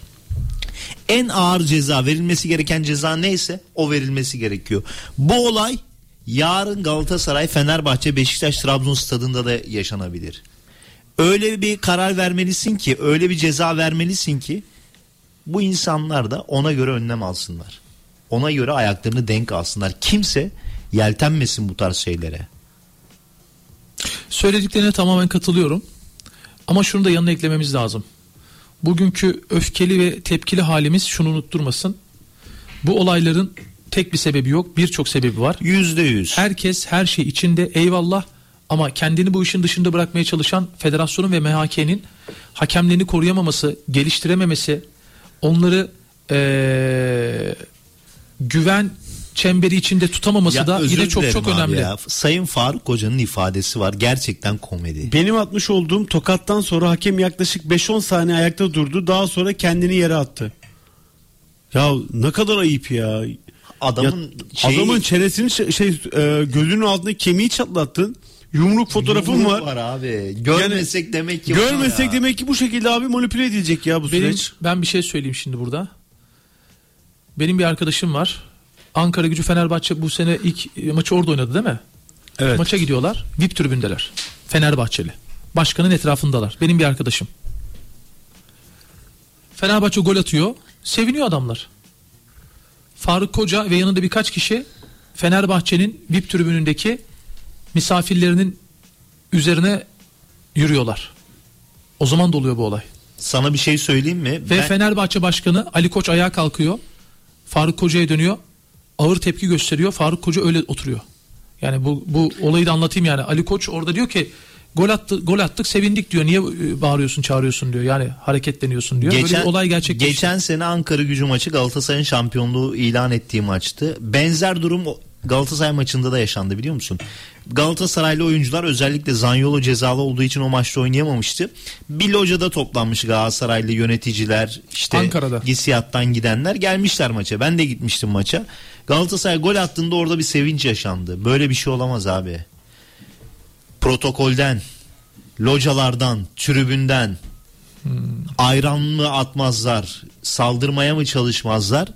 En ağır ceza verilmesi gereken ceza neyse o verilmesi gerekiyor. Bu olay yarın Galatasaray, Fenerbahçe, Beşiktaş, Trabzon stadında da yaşanabilir. Öyle bir karar vermelisin ki, öyle bir ceza vermelisin ki bu insanlar da ona göre önlem alsınlar. Ona göre ayaklarını denk alsınlar. Kimse yeltenmesin bu tarz şeylere. Söylediklerine tamamen katılıyorum. Ama şunu da yanına eklememiz lazım. Bugünkü öfkeli ve tepkili halimiz şunu unutturmasın. Bu olayların tek bir sebebi yok, birçok sebebi var. Yüzde yüz. Herkes her şey içinde eyvallah ama kendini bu işin dışında bırakmaya çalışan federasyonun ve MHK'nin hakemlerini koruyamaması, geliştirememesi, onları ee, güven çemberi içinde tutamaması Ya da yine çok çok önemli. ya. Sayın Faruk Hoca'nın ifadesi var. Gerçekten komedi. Benim atmış olduğum tokattan sonra hakem yaklaşık 5-10 saniye ayakta durdu. Daha sonra kendini yere attı. Ya ne kadar ayıp ya. Adamın Ya, şeyi- adamın çenesini şey, e, gözünün altında kemiği çatlattın. Yumruk fotoğrafım Yumruk var. var abi. Görmesek demek ki Görmesek ya. demek ki bu şekilde abi manipüle edilecek ya bu Benim, süreç. ben bir şey söyleyeyim şimdi burada. Benim bir arkadaşım var. Ankara Gücü Fenerbahçe bu sene ilk maçı orada oynadı değil mi? Evet. Maça gidiyorlar. VIP tribündeler. Fenerbahçeli. Başkanın etrafındalar. Benim bir arkadaşım. Fenerbahçe gol atıyor. Seviniyor adamlar. Faruk Koca ve yanında birkaç kişi Fenerbahçe'nin VIP tribünündeki misafirlerinin üzerine yürüyorlar. O zaman da oluyor bu olay. Sana bir şey söyleyeyim mi? Ve Ben- Fenerbahçe Başkanı Ali Koç ayağa kalkıyor. Faruk Koca'ya dönüyor. Ağır tepki gösteriyor. Faruk Koca öyle oturuyor. Yani bu bu olayı da anlatayım yani. Ali Koç orada diyor ki gol attı gol attık sevindik diyor. Niye e, bağırıyorsun çağırıyorsun diyor. Yani hareketleniyorsun diyor. Böyle bir olay gerçekleşti. Geçen sene Ankara gücü maçı Galatasaray'ın şampiyonluğu ilan ettiği maçtı. Benzer durum Galatasaray maçında da yaşandı biliyor musun? Galatasaraylı oyuncular özellikle Zanyolo cezalı olduğu için o maçta oynayamamıştı. Bir locada toplanmış Galatasaraylı yöneticiler işte Ankara'da. Gisiyat'tan gidenler gelmişler maça. Ben de gitmiştim maça. Galatasaray gol attığında orada bir sevinç yaşandı. Böyle bir şey olamaz abi. Protokolden, localardan, tribünden, ayran mı atmazlar, saldırmaya mı çalışmazlar?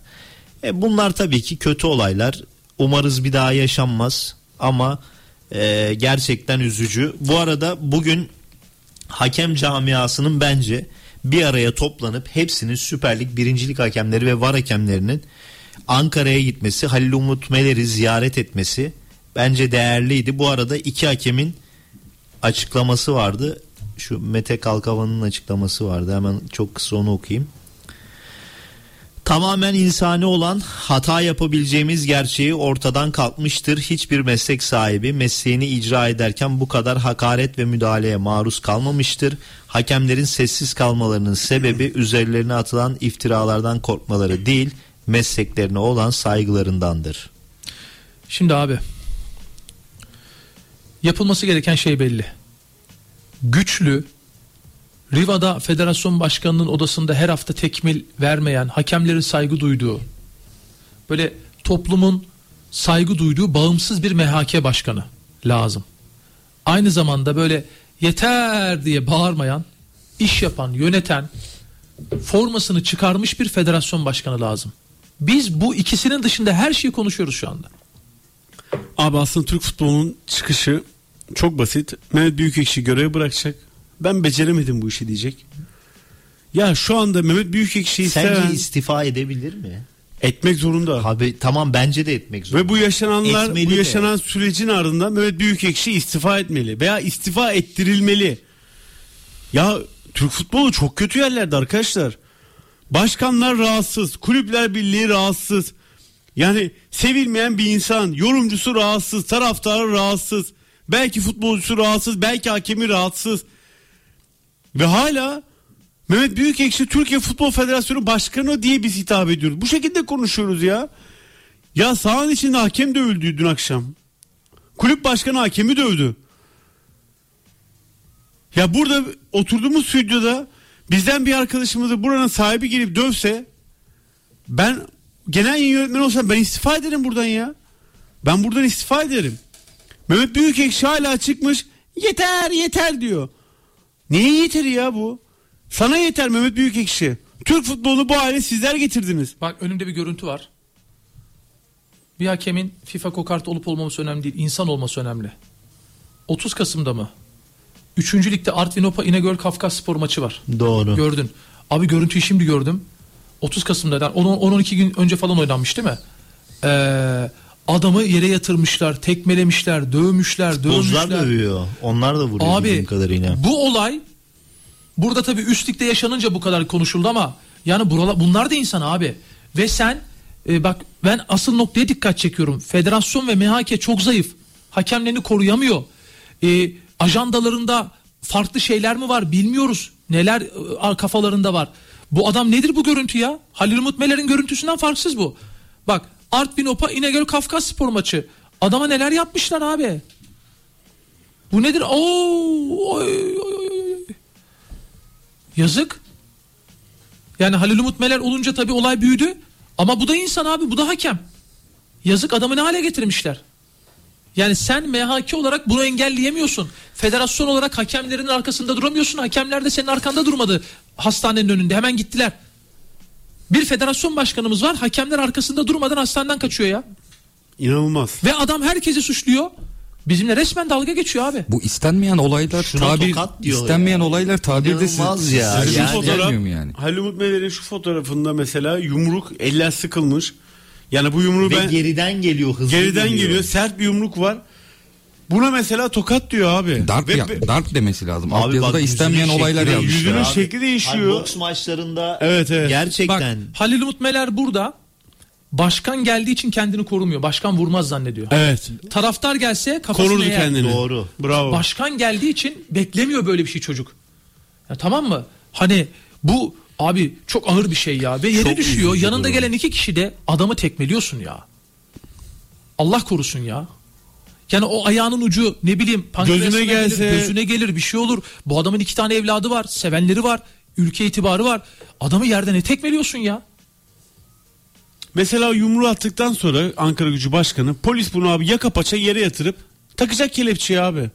E bunlar tabii ki kötü olaylar. Umarız bir daha yaşanmaz ama e, gerçekten üzücü. Bu arada bugün hakem camiasının bence bir araya toplanıp hepsinin Süper Lig birincilik hakemleri ve var hakemlerinin Ankara'ya gitmesi, Halil Umut Meler'i ziyaret etmesi bence değerliydi. Bu arada iki hakemin açıklaması vardı. Şu Mete Kalkavan'ın açıklaması vardı. Hemen çok kısa onu okuyayım. Tamamen insani olan hata yapabileceğimiz gerçeği ortadan kalkmıştır. Hiçbir meslek sahibi mesleğini icra ederken bu kadar hakaret ve müdahaleye maruz kalmamıştır. Hakemlerin sessiz kalmalarının sebebi üzerlerine atılan iftiralardan korkmaları değil, mesleklerine olan saygılarındandır. Şimdi abi yapılması gereken şey belli. Güçlü Riva'da federasyon başkanının odasında her hafta tekmil vermeyen, hakemlerin saygı duyduğu, böyle toplumun saygı duyduğu bağımsız bir MHK başkanı lazım. Aynı zamanda böyle yeter diye bağırmayan, iş yapan, yöneten, formasını çıkarmış bir federasyon başkanı lazım. Biz bu ikisinin dışında her şeyi konuşuyoruz şu anda. Abi aslında Türk futbolunun çıkışı çok basit. Mehmet Büyükekşi görevi bırakacak. Ben beceremedim bu işi diyecek. Ya şu anda Mehmet Büyükekşi'yi Sence seven istifa edebilir mi? Etmek zorunda. Abi tamam bence de etmek zorunda. Ve bu yaşananlar, Etmeli bu de. yaşanan sürecin ardından Mehmet Büyükekşi istifa etmeli veya istifa ettirilmeli. Ya Türk futbolu çok kötü yerlerde arkadaşlar. Başkanlar rahatsız, kulüpler birliği rahatsız. Yani sevilmeyen bir insan, yorumcusu rahatsız, taraftarı rahatsız. Belki futbolcusu rahatsız, belki hakemi rahatsız. Ve hala Mehmet Büyükekşi Türkiye Futbol Federasyonu Başkanı diye biz hitap ediyoruz. Bu şekilde konuşuyoruz ya. Ya sahanın içinde hakem dövüldü dün akşam. Kulüp başkanı hakemi dövdü. Ya burada oturduğumuz stüdyoda bizden bir arkadaşımızı buranın sahibi gelip dövse ben genel yayın yönetmeni olsam ben istifa ederim buradan ya. Ben buradan istifa ederim. Mehmet Büyükekşi hala çıkmış yeter yeter diyor. Neye yeteri ya bu? Sana yeter Mehmet Büyükekşi. Türk futbolunu bu hale sizler getirdiniz. Bak önümde bir görüntü var. Bir hakemin FIFA kokart olup olmaması önemli değil. insan olması önemli. 30 Kasım'da mı? 3. ligde Artvin Opa İnegöl Kafkas spor maçı var. Doğru. Gördün. Abi görüntüyü şimdi gördüm. 30 Kasım'da yani 10-12 gün önce falan oynanmış değil mi? Ee, adamı yere yatırmışlar, tekmelemişler, dövmüşler, Futbolcular dövmüşler. dövüyor. Onlar da vuruyor Abi bildiğim kadarıyla. bu olay burada tabii üst ligde yaşanınca bu kadar konuşuldu ama yani buralar, bunlar da insan abi. Ve sen e, bak ben asıl noktaya dikkat çekiyorum. Federasyon ve MHK çok zayıf. Hakemlerini koruyamıyor. E, ajandalarında farklı şeyler mi var bilmiyoruz. Neler e, kafalarında var. Bu adam nedir bu görüntü ya? Halil Umut Meler'in görüntüsünden farksız bu. Bak Artvin Opa İnegöl Kafkas spor maçı. Adama neler yapmışlar abi. Bu nedir? Oo, oy, oy, oy. Yazık. Yani Halil Umut Meler olunca tabii olay büyüdü. Ama bu da insan abi bu da hakem. Yazık adamı ne hale getirmişler. Yani sen MHK olarak bunu engelleyemiyorsun. Federasyon olarak hakemlerin arkasında duramıyorsun. Hakemler de senin arkanda durmadı. Hastanenin önünde hemen gittiler. Bir federasyon başkanımız var. Hakemler arkasında durmadan hastaneden kaçıyor ya. İnanılmaz. Ve adam herkesi suçluyor. Bizimle resmen dalga geçiyor abi. Bu istenmeyen olaylar Şuna tabir istenmeyen ya. olaylar tabirde siz, İnanılmaz ya. size Şu hiç fotoğraf, yani? Halil Umut Meler'in şu fotoğrafında mesela yumruk eller sıkılmış. Yani bu yumruğu Ve ben geriden geliyor hızlı geriden geliyor. geliyor. Sert bir yumruk var. Buna mesela tokat diyor abi. Darp, Ve- ya, darp demesi lazım. Abi yazıda bak, istenmeyen olaylar yazmış. yüzünün ya. şekli değişiyor. Hani boks maçlarında Evet evet. gerçekten Bak Halil Umut Meler burada. Başkan geldiği için kendini korumuyor. Başkan vurmaz zannediyor. Evet. Taraftar gelse kafasını Korurdu eğer. kendini. Doğru. Bravo. Başkan geldiği için beklemiyor böyle bir şey çocuk. Ya tamam mı? Hani bu abi çok ağır bir şey ya ve yere Çok düşüyor. Yanında durum. gelen iki kişi de adamı tekmeliyorsun ya. Allah korusun ya. Yani o ayağının ucu ne bileyim Gözüne gelir, gelse- gözüne gelir bir şey olur. Bu adamın iki tane evladı var, sevenleri var, ülke itibarı var. Adamı yerden ne tekmeliyorsun ya? Mesela yumruğu attıktan sonra Ankara Gücü Başkanı polis bunu abi yaka paça yere yatırıp takacak kelepçeyi abi.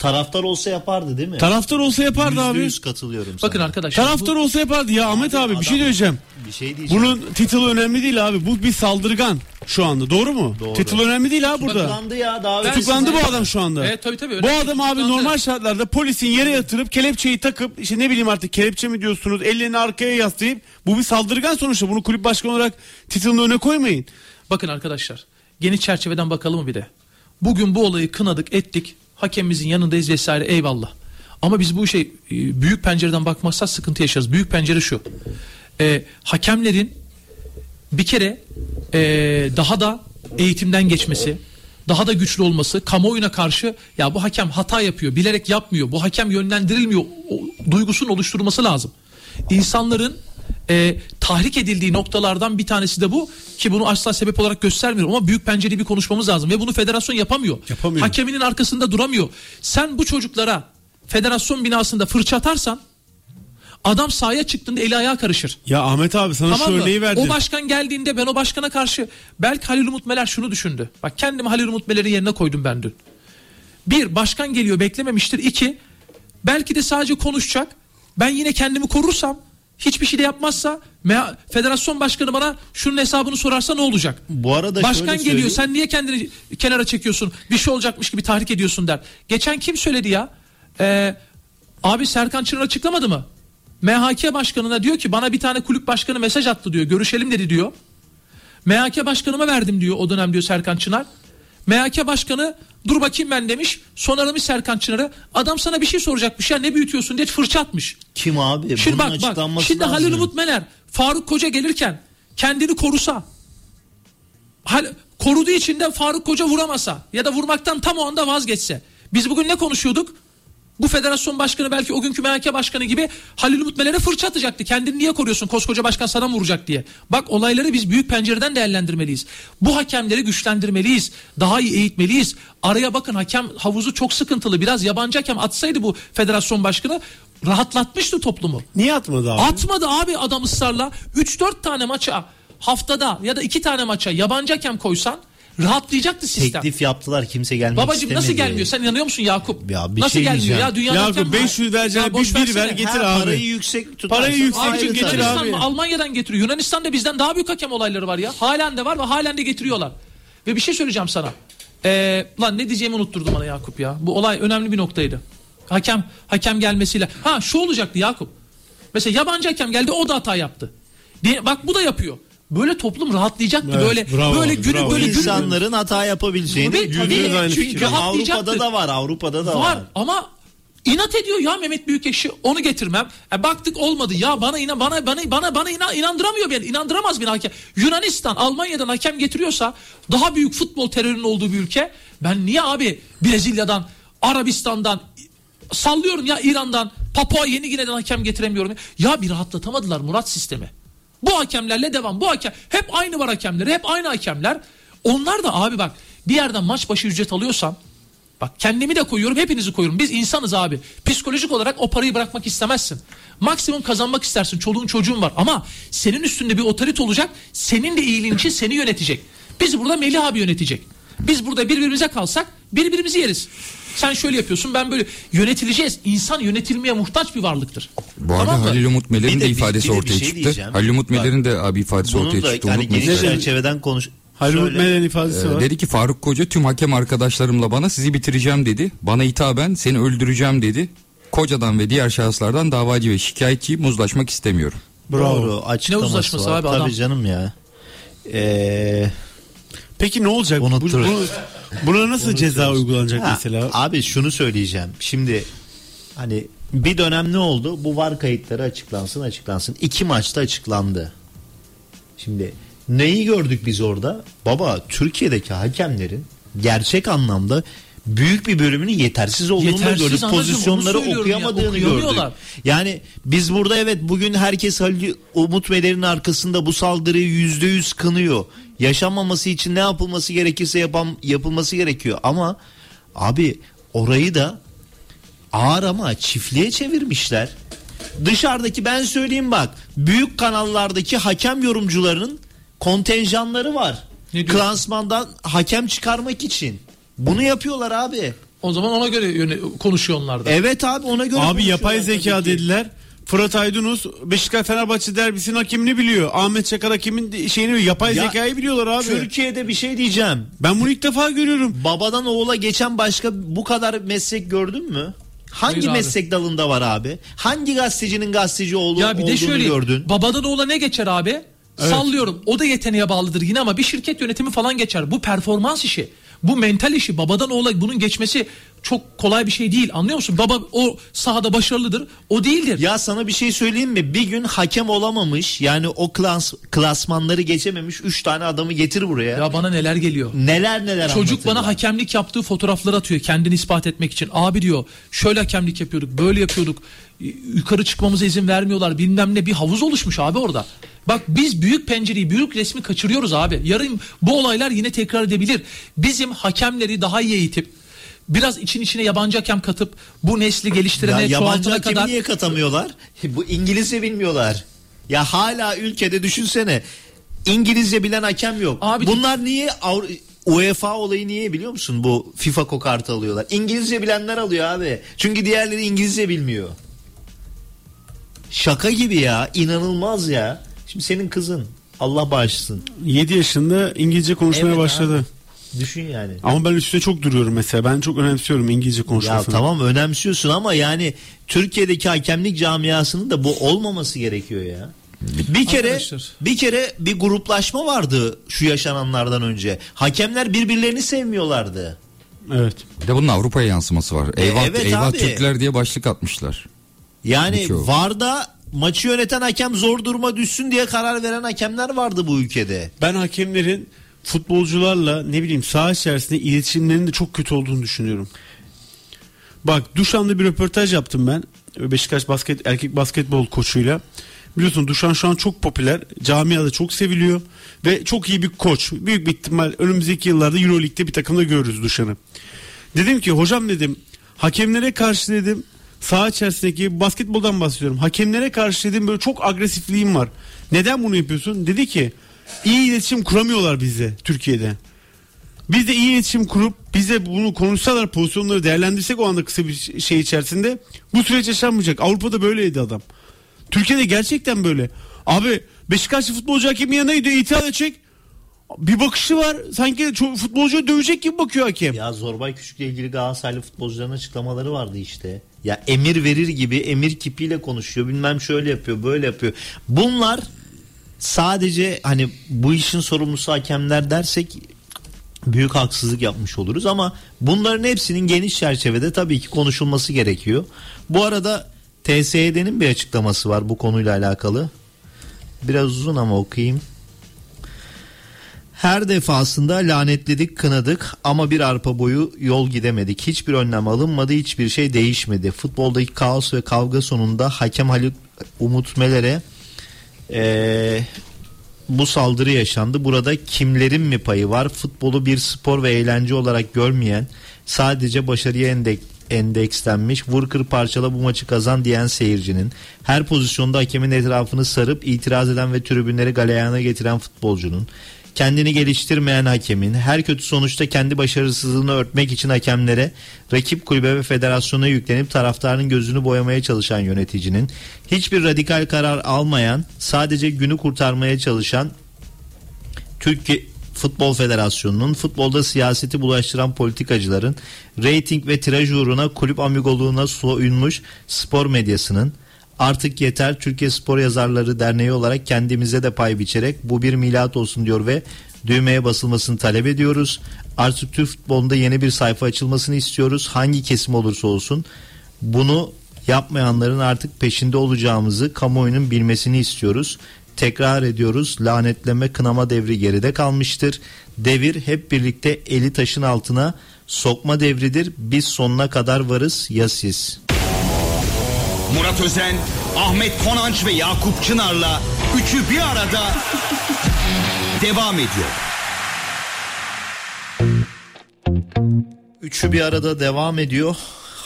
Taraftar olsa yapardı değil mi? Taraftar olsa yapardı abi. yüz katılıyorum Bakın sana. arkadaşlar. Taraftar olsa yapardı ya Ahmet abi, bir şey diyeceğim. Bir şey diyeceğim. Bunun titulu önemli değil abi. Bu bir saldırgan şu anda. Doğru mu? Doğru. Titul önemli değil abi burada. Tutuklandı ya daha Tutuklandı bu adam şu anda. Evet tabii tabii. Bu adam abi Tutuklandı. normal şartlarda polisin yere yatırıp kelepçeyi takıp işte ne bileyim artık kelepçe mi diyorsunuz ellerini arkaya yaslayıp bu bir saldırgan sonuçta bunu kulüp başkanı olarak titulunu öne koymayın. Bakın arkadaşlar geniş çerçeveden bakalım mı bir de. Bugün bu olayı kınadık ettik. Hakemimizin yanındayız vesaire eyvallah. Ama biz bu işe e, büyük pencereden bakmazsak sıkıntı yaşarız. Büyük pencere şu. E, hakemlerin bir kere e, daha da eğitimden geçmesi, daha da güçlü olması, kamuoyuna karşı ya bu hakem hata yapıyor, bilerek yapmıyor, bu hakem yönlendirilmiyor o, duygusunu oluşturması lazım. İnsanların e, tahrik edildiği noktalardan bir tanesi de bu ki bunu asla sebep olarak göstermiyorum ama büyük pencereli bir konuşmamız lazım ve bunu federasyon yapamıyor. Yapamıyor. Hakeminin arkasında duramıyor. Sen bu çocuklara federasyon binasında fırça atarsan adam sahaya çıktığında eli ayağı karışır. Ya Ahmet abi sana Tamam şu mı? örneği verdim. O başkan geldiğinde ben o başkana karşı belki Halil Umut Meler şunu düşündü. Bak kendimi Halil Umut Meler'in yerine koydum ben dün. Bir başkan geliyor beklememiştir. İki belki de sadece konuşacak. Ben yine kendimi korursam hiçbir şey de yapmazsa federasyon başkanı bana şunun hesabını sorarsa ne olacak? Bu arada Başkan geliyor sen niye kendini kenara çekiyorsun bir şey olacakmış gibi tahrik ediyorsun der. Geçen kim söyledi ya? Ee, abi Serkan Çınar açıklamadı mı? MHK başkanına diyor ki bana bir tane kulüp başkanı mesaj attı diyor görüşelim dedi diyor. MHK başkanıma verdim diyor o dönem diyor Serkan Çınar. MHK başkanı dur bakayım ben demiş. Son aramış Serkan Çınar'ı. Adam sana bir şey soracakmış ya ne büyütüyorsun diye fırça atmış. Kim abi? Şimdi Bunun bak bak şimdi lazım. Halil Umut Meler Faruk Koca gelirken kendini korusa hal, koruduğu için de Faruk Koca vuramasa ya da vurmaktan tam o anda vazgeçse. Biz bugün ne konuşuyorduk? Bu federasyon başkanı belki o günkü MHK başkanı gibi Halil Umut Meler'e fırça atacaktı. Kendini niye koruyorsun koskoca başkan sana mı vuracak diye. Bak olayları biz büyük pencereden değerlendirmeliyiz. Bu hakemleri güçlendirmeliyiz. Daha iyi eğitmeliyiz. Araya bakın hakem havuzu çok sıkıntılı. Biraz yabancı hakem atsaydı bu federasyon başkanı rahatlatmıştı toplumu. Niye atmadı abi? Atmadı abi adam ısrarla. 3-4 tane maça haftada ya da 2 tane maça yabancı hakem koysan rahatlayacaktı sistem. Teklif yaptılar kimse gelmek Babacım nasıl istemedi. gelmiyor? Sen inanıyor musun Yakup? Ya bir nasıl şey gelmiyor ya? Dünyanın Yakup, hakem- 500 vereceğine bir- bir ver, getir Ha, abi. Parayı yüksek tutarsan Parayı yüksek getir. Yunanistan abi. mı? Almanya'dan getiriyor. Yunanistan'da bizden daha büyük hakem olayları var ya. Halen de var ve halen de getiriyorlar. Ve bir şey söyleyeceğim sana. Ee, lan ne diyeceğimi unutturdum bana Yakup ya. Bu olay önemli bir noktaydı. Hakem hakem gelmesiyle. Ha şu olacaktı Yakup. Mesela yabancı hakem geldi o da hata yaptı. Bak bu da yapıyor. Böyle toplum rahatlayacaktı. Evet, böyle bravo böyle günü bravo. böyle günü İnsanların hata yapabileceğini Tabii, tabii. Çünkü Aynı. Avrupa'da da var Avrupa'da da var. var ama inat ediyor ya Mehmet Büyükekşi onu getirmem. E baktık olmadı ya bana inan bana bana bana bana inan, inandıramıyor beni. İnandıramaz beni hakem. Yunanistan Almanya'dan hakem getiriyorsa daha büyük futbol terörünün olduğu bir ülke ben niye abi Brezilya'dan Arabistan'dan sallıyorum ya İran'dan Papua Yeni Gine'den hakem getiremiyorum. Ya bir rahatlatamadılar Murat sistemi. Bu hakemlerle devam. Bu hakem hep aynı var hakemleri. Hep aynı hakemler. Onlar da abi bak bir yerden maç başı ücret alıyorsan Bak kendimi de koyuyorum hepinizi koyuyorum. Biz insanız abi. Psikolojik olarak o parayı bırakmak istemezsin. Maksimum kazanmak istersin. Çoluğun çocuğun var. Ama senin üstünde bir otorite olacak. Senin de iyiliğin için seni yönetecek. Biz burada Melih abi yönetecek. Biz burada birbirimize kalsak birbirimizi yeriz. Sen şöyle yapıyorsun ben böyle yönetileceğiz. İnsan yönetilmeye muhtaç bir varlıktır. Bu arada Tamam mı? Halil Umut Meler'in Bir de, de bir- ifadesi bir bir ortaya şey çıktı. diyeceğim. Halil Umut Meler'in de abi ifadesi Bunun ortaya da çıktı. unutmayın. geniş çerçeveden konuş. Halil Umut. Meler'in ifadesi Ee, var. dedi ki Faruk Koca tüm hakem arkadaşlarımla bana sizi bitireceğim dedi. Bana hitaben seni öldüreceğim dedi. Kocadan ve diğer şahıslardan davacı ve şikayetçiyim uzlaşmak istemiyorum. Bravo. Doğru açıklaması Ne uzlaşması var. abi, Tabii adam? canım ya. Ee, Peki ne olacak? Bu, Unutturur. bu- buna nasıl ceza uygulanacak ha, mesela? Abi şunu söyleyeceğim. Şimdi hani bir dönem ne oldu? Bu var kayıtları açıklansın açıklansın. İki maçta açıklandı. Şimdi neyi gördük biz orada? Baba Türkiye'deki hakemlerin gerçek anlamda büyük bir bölümünün yetersiz olduğunu da Yetersiz gördük. onu Pozisyonları söylüyorum ya, okuyamadığını gördük. Yani biz burada evet bugün herkes Halil Umut Meler'in arkasında bu saldırıyı yüzde yüz kınıyor. Yaşanmaması için ne yapılması gerekirse yapan, yapılması gerekiyor. Ama abi orayı da ağır ama çiftliğe çevirmişler. Dışarıdaki ben söyleyeyim bak büyük kanallardaki hakem yorumcularının kontenjanları var. Klasmandan hakem çıkarmak için. Bunu yapıyorlar abi. O zaman ona göre yöne, konuşuyor onlar da. Evet abi ona göre Abi yapay konuşuyorlar zeka dediler. Fırat Aydınus Beşiktaş Fenerbahçe derbisinin hakemini biliyor. Ahmet Çakar hakemin şeyini biliyor. Yapay Ya, zekayı biliyorlar abi. Türkiye'de bir şey diyeceğim. Ben bunu ilk defa görüyorum. Babadan oğula geçen başka bu kadar meslek gördün mü? Hangi Hayır abi. meslek dalında var abi? Hangi gazetecinin gazeteci oğlu Ya bir de olduğunu şöyle gördün? babadan oğula ne geçer abi? Sallıyorum. O da yeteneğe bağlıdır yine ama bir şirket yönetimi falan geçer. Bu performans işi. Bu mental işi. Babadan oğula bunun geçmesi çok kolay bir şey değil. Anlıyor musun? Baba o sahada başarılıdır. O değildir. Ya sana bir şey söyleyeyim mi? Bir gün hakem olamamış yani o klas, klasmanları geçememiş 3 tane adamı getir buraya. Ya bana neler geliyor. Neler neler Çocuk bana hakemlik yaptığı fotoğrafları atıyor kendini ispat etmek için. Abi diyor şöyle hakemlik yapıyorduk böyle yapıyorduk. Yukarı çıkmamıza izin vermiyorlar bilmem ne bir havuz oluşmuş abi orada. Bak biz büyük pencereyi büyük resmi kaçırıyoruz abi. Yarın bu olaylar yine tekrar edebilir. Bizim hakemleri daha iyi eğitip biraz için içine yabancı hakem katıp bu nesli Ya geliştirmeye yabancı hakemi kadar niye katamıyorlar? Bu İngilizce bilmiyorlar. Ya hala ülkede düşünsene İngilizce bilen hakem yok. Abi- Bunlar niye Avru- UEFA olayı niye biliyor musun? Bu FIFA kokartı alıyorlar. İngilizce bilenler alıyor abi. Çünkü diğerleri İngilizce bilmiyor. Şaka gibi ya. inanılmaz ya. Şimdi senin kızın Allah bağışlasın. 7 yaşında İngilizce konuşmaya Evet başladı. Düşün yani. Ama ben üstüne çok duruyorum mesela. Ben çok önemsiyorum İngilizce Ya konuşmasını. tamam önemsiyorsun ama yani Türkiye'deki hakemlik camiasının da bu olmaması gerekiyor ya. Bir kere Arkadaşlar. bir kere bir gruplaşma vardı şu yaşananlardan önce. Hakemler birbirlerini sevmiyorlardı. Evet. Bir de bunun Avrupa'ya yansıması var. Eyvah, E, evet eyvah abi. Türkler diye başlık atmışlar. Yani Birçoğu. VAR'da maçı yöneten hakem zor duruma düşsün diye karar veren hakemler vardı bu ülkede. Ben hakemlerin futbolcularla ne bileyim saha içerisinde iletişimlerinin de çok kötü olduğunu düşünüyorum. Bak Duşan'da bir röportaj yaptım ben. Beşiktaş basket erkek basketbol koçuyla. Biliyorsun Duşan şu an çok popüler. Camiada çok seviliyor. Ve çok iyi bir koç. Büyük bir ihtimal önümüzdeki yıllarda Euroleague'de bir takımda görürüz Duşan'ı. Dedim ki hocam dedim hakemlere karşı dedim saha içerisindeki basketboldan bahsediyorum. Hakemlere karşı dedim böyle çok agresifliğim var. Neden bunu yapıyorsun? Dedi ki iyi iletişim kuramıyorlar bizde Türkiye'de. Biz de iyi iletişim kurup bize bunu konuşsalar pozisyonları değerlendirsek o anda kısa bir şey içerisinde bu süreç yaşanmayacak. Avrupa'da böyleydi adam. Türkiye'de gerçekten böyle. Abi Beşiktaşlı futbolcu hakemin yanına gidiyor itiraz edecek. Bir bakışı var. Sanki çok futbolcuyu dövecek gibi bakıyor hakem. Ya Zorbay Küçük'le ilgili Galatasaraylı futbolcuların açıklamaları vardı işte. Ya emir verir gibi emir kipiyle konuşuyor. Bilmem şöyle yapıyor, böyle yapıyor. Bunlar sadece hani bu işin sorumlusu hakemler dersek büyük haksızlık yapmış oluruz ama bunların hepsinin geniş çerçevede tabii ki konuşulması gerekiyor. Bu arada TSE'nin bir açıklaması var bu konuyla alakalı. Biraz uzun ama okuyayım. Her defasında lanetledik, kınadık ama bir arpa boyu yol gidemedik. Hiçbir önlem alınmadı, hiçbir şey değişmedi. Futboldaki kaos ve kavga sonunda hakem Halil Umut Meler'e eee, bu saldırı yaşandı. Burada kimlerin mi payı var? Futbolu bir spor ve eğlence olarak görmeyen, sadece başarıya endek, endekslenmiş, vur kır parçala bu maçı kazan diyen seyircinin, her pozisyonda hakemin etrafını sarıp itiraz eden ve tribünleri galeyana getiren futbolcunun, kendini geliştirmeyen hakemin, her kötü sonuçta kendi başarısızlığını örtmek için hakemlere, rakip kulübe ve federasyona yüklenip taraftarın gözünü boyamaya çalışan yöneticinin, hiçbir radikal karar almayan, sadece günü kurtarmaya çalışan Türkiye Futbol Federasyonu'nun futbolda siyaseti bulaştıran politikacıların reyting ve tiraj uğruna kulüp amigoluğuna soyunmuş spor medyasının artık yeter Türkiye Spor Yazarları Derneği olarak kendimize de pay biçerek bu bir milat olsun diyor ve düğmeye basılmasını talep ediyoruz. Artık Türk futbolunda yeni bir sayfa açılmasını istiyoruz. Hangi kesim olursa olsun bunu yapmayanların artık peşinde olacağımızı kamuoyunun bilmesini istiyoruz. Tekrar ediyoruz lanetleme kınama devri geride kalmıştır. Devir hep birlikte eli taşın altına sokma devridir. Biz sonuna kadar varız ya siz. Murat Özen, Ahmet Konanç ve Yakup Çınar'la üçü bir arada devam ediyor. Üçü bir arada devam ediyor.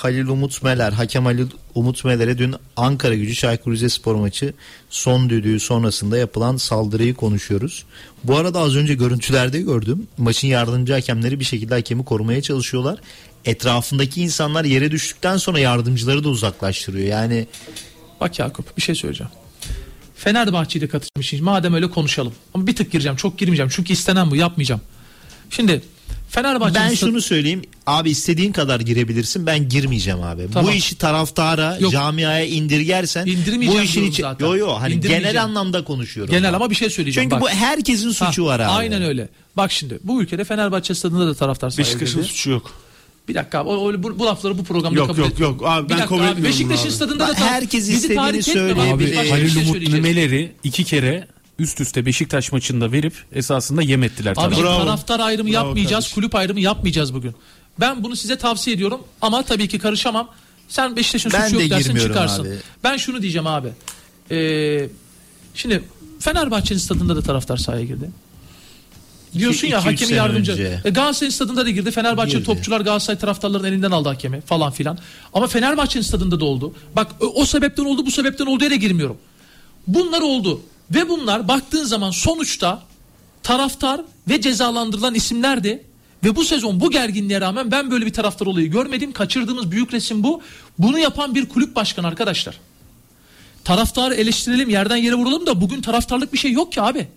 Halil Umut Meler, hakem Halil Umut Meler'e dün Ankara Gücü Çaykur Rizespor maçı son düdüğü sonrasında yapılan saldırıyı konuşuyoruz. Bu arada az önce görüntülerde gördüm. Maçın yardımcı hakemleri bir şekilde hakemi korumaya çalışıyorlar. Etrafındaki insanlar yere düştükten sonra yardımcıları da uzaklaştırıyor. Yani Bak Yakup bir şey söyleyeceğim. Fenerbahçe'yle katılmışız. Madem öyle konuşalım. Ama bir tık gireceğim. Çok girmeyeceğim. Çünkü istenen bu. Yapmayacağım. Şimdi Fenerbahçe ben şunu söyleyeyim. Abi istediğin kadar girebilirsin. Ben girmeyeceğim abi. Tamam. Bu işi taraftara, Yok. camiaya indirgersen bu işin içi zaten. yo yo hani genel anlamda konuşuyorum. Genel ama bir şey söyleyeceğim. Çünkü bak. bu herkesin suçu Ha, var abi. Aynen öyle. Bak şimdi bu ülkede Fenerbahçe stadında da taraftar sahaya Beşiktaş'ın suçu yok. Bir dakika abi, o, o- bu, bu lafları bu programda Yok, kabul yok, et- yok. Abi, Bir ben dakika kabul abi, etmiyorum Beşiktaş'ın stadında da herkes bizi istediğini söyleyebilir. Abi bir şey Halil Umut söyleyeceğim. Memeleri iki kere üst üste Beşiktaş maçında verip esasında yem ettiler. Abi tabii. taraftar ayrımı Bravo yapmayacağız, kardeşim. kulüp ayrımı yapmayacağız bugün. Ben bunu size tavsiye ediyorum ama tabii ki karışamam. Sen Beşiktaş'ın Ben suçu de yok dersin çıkarsın. abi. Ben şunu diyeceğim abi. Ee, şimdi Fenerbahçe'nin stadında da taraftar sahaya girdi. Diyorsun ya iki, hakemi yardımcı. önce. E, Galatasaray'ın stadında da girdi. Fenerbahçe Girdi. topçular Galatasaray taraftarlarının elinden aldı hakemi falan filan. Ama Fenerbahçe'nin stadında da oldu. Bak o, o sebepten oldu bu sebepten oldu yere girmiyorum. Bunlar oldu. Ve bunlar baktığın zaman sonuçta taraftar ve cezalandırılan isimlerdi. Ve bu sezon bu gerginliğe rağmen ben böyle bir taraftar olayı görmedim. Kaçırdığımız büyük resim bu. Bunu yapan bir kulüp başkanı arkadaşlar. Taraftarı eleştirelim yerden yere vuralım da bugün taraftarlık bir şey yok ki abi.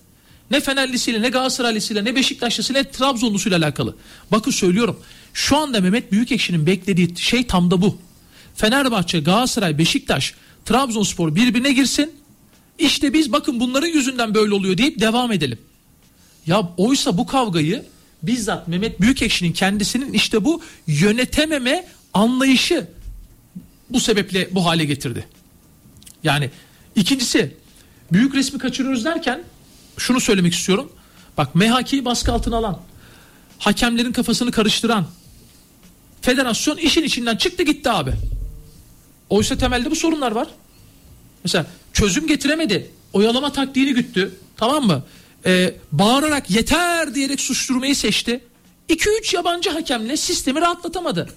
Ne Fenerlisiyle ne Galatasaraylısıyla ne Beşiktaşlısıyla ne Trabzonlusuyla alakalı. Bakın söylüyorum. Şu anda Mehmet Büyükekşi'nin beklediği şey tam da bu. Fenerbahçe, Galatasaray, Beşiktaş, Trabzonspor birbirine girsin İşte biz bakın bunların yüzünden böyle oluyor deyip devam edelim. Ya oysa bu kavgayı bizzat Mehmet Büyükekşi'nin kendisinin işte bu yönetememe anlayışı bu sebeple bu hale getirdi. Yani ikincisi büyük resmi kaçırıyoruz derken şunu söylemek istiyorum. Bak MHK'yi baskı altına alan, hakemlerin kafasını karıştıran federasyon işin içinden çıktı gitti abi. Oysa temelde bu sorunlar var. Mesela çözüm getiremedi. Oyalama taktiğini güttü. Tamam mı? Ee, bağırarak yeter diyerek suçturmayı seçti. 2-3 yabancı hakemle sistemi rahatlatamadı.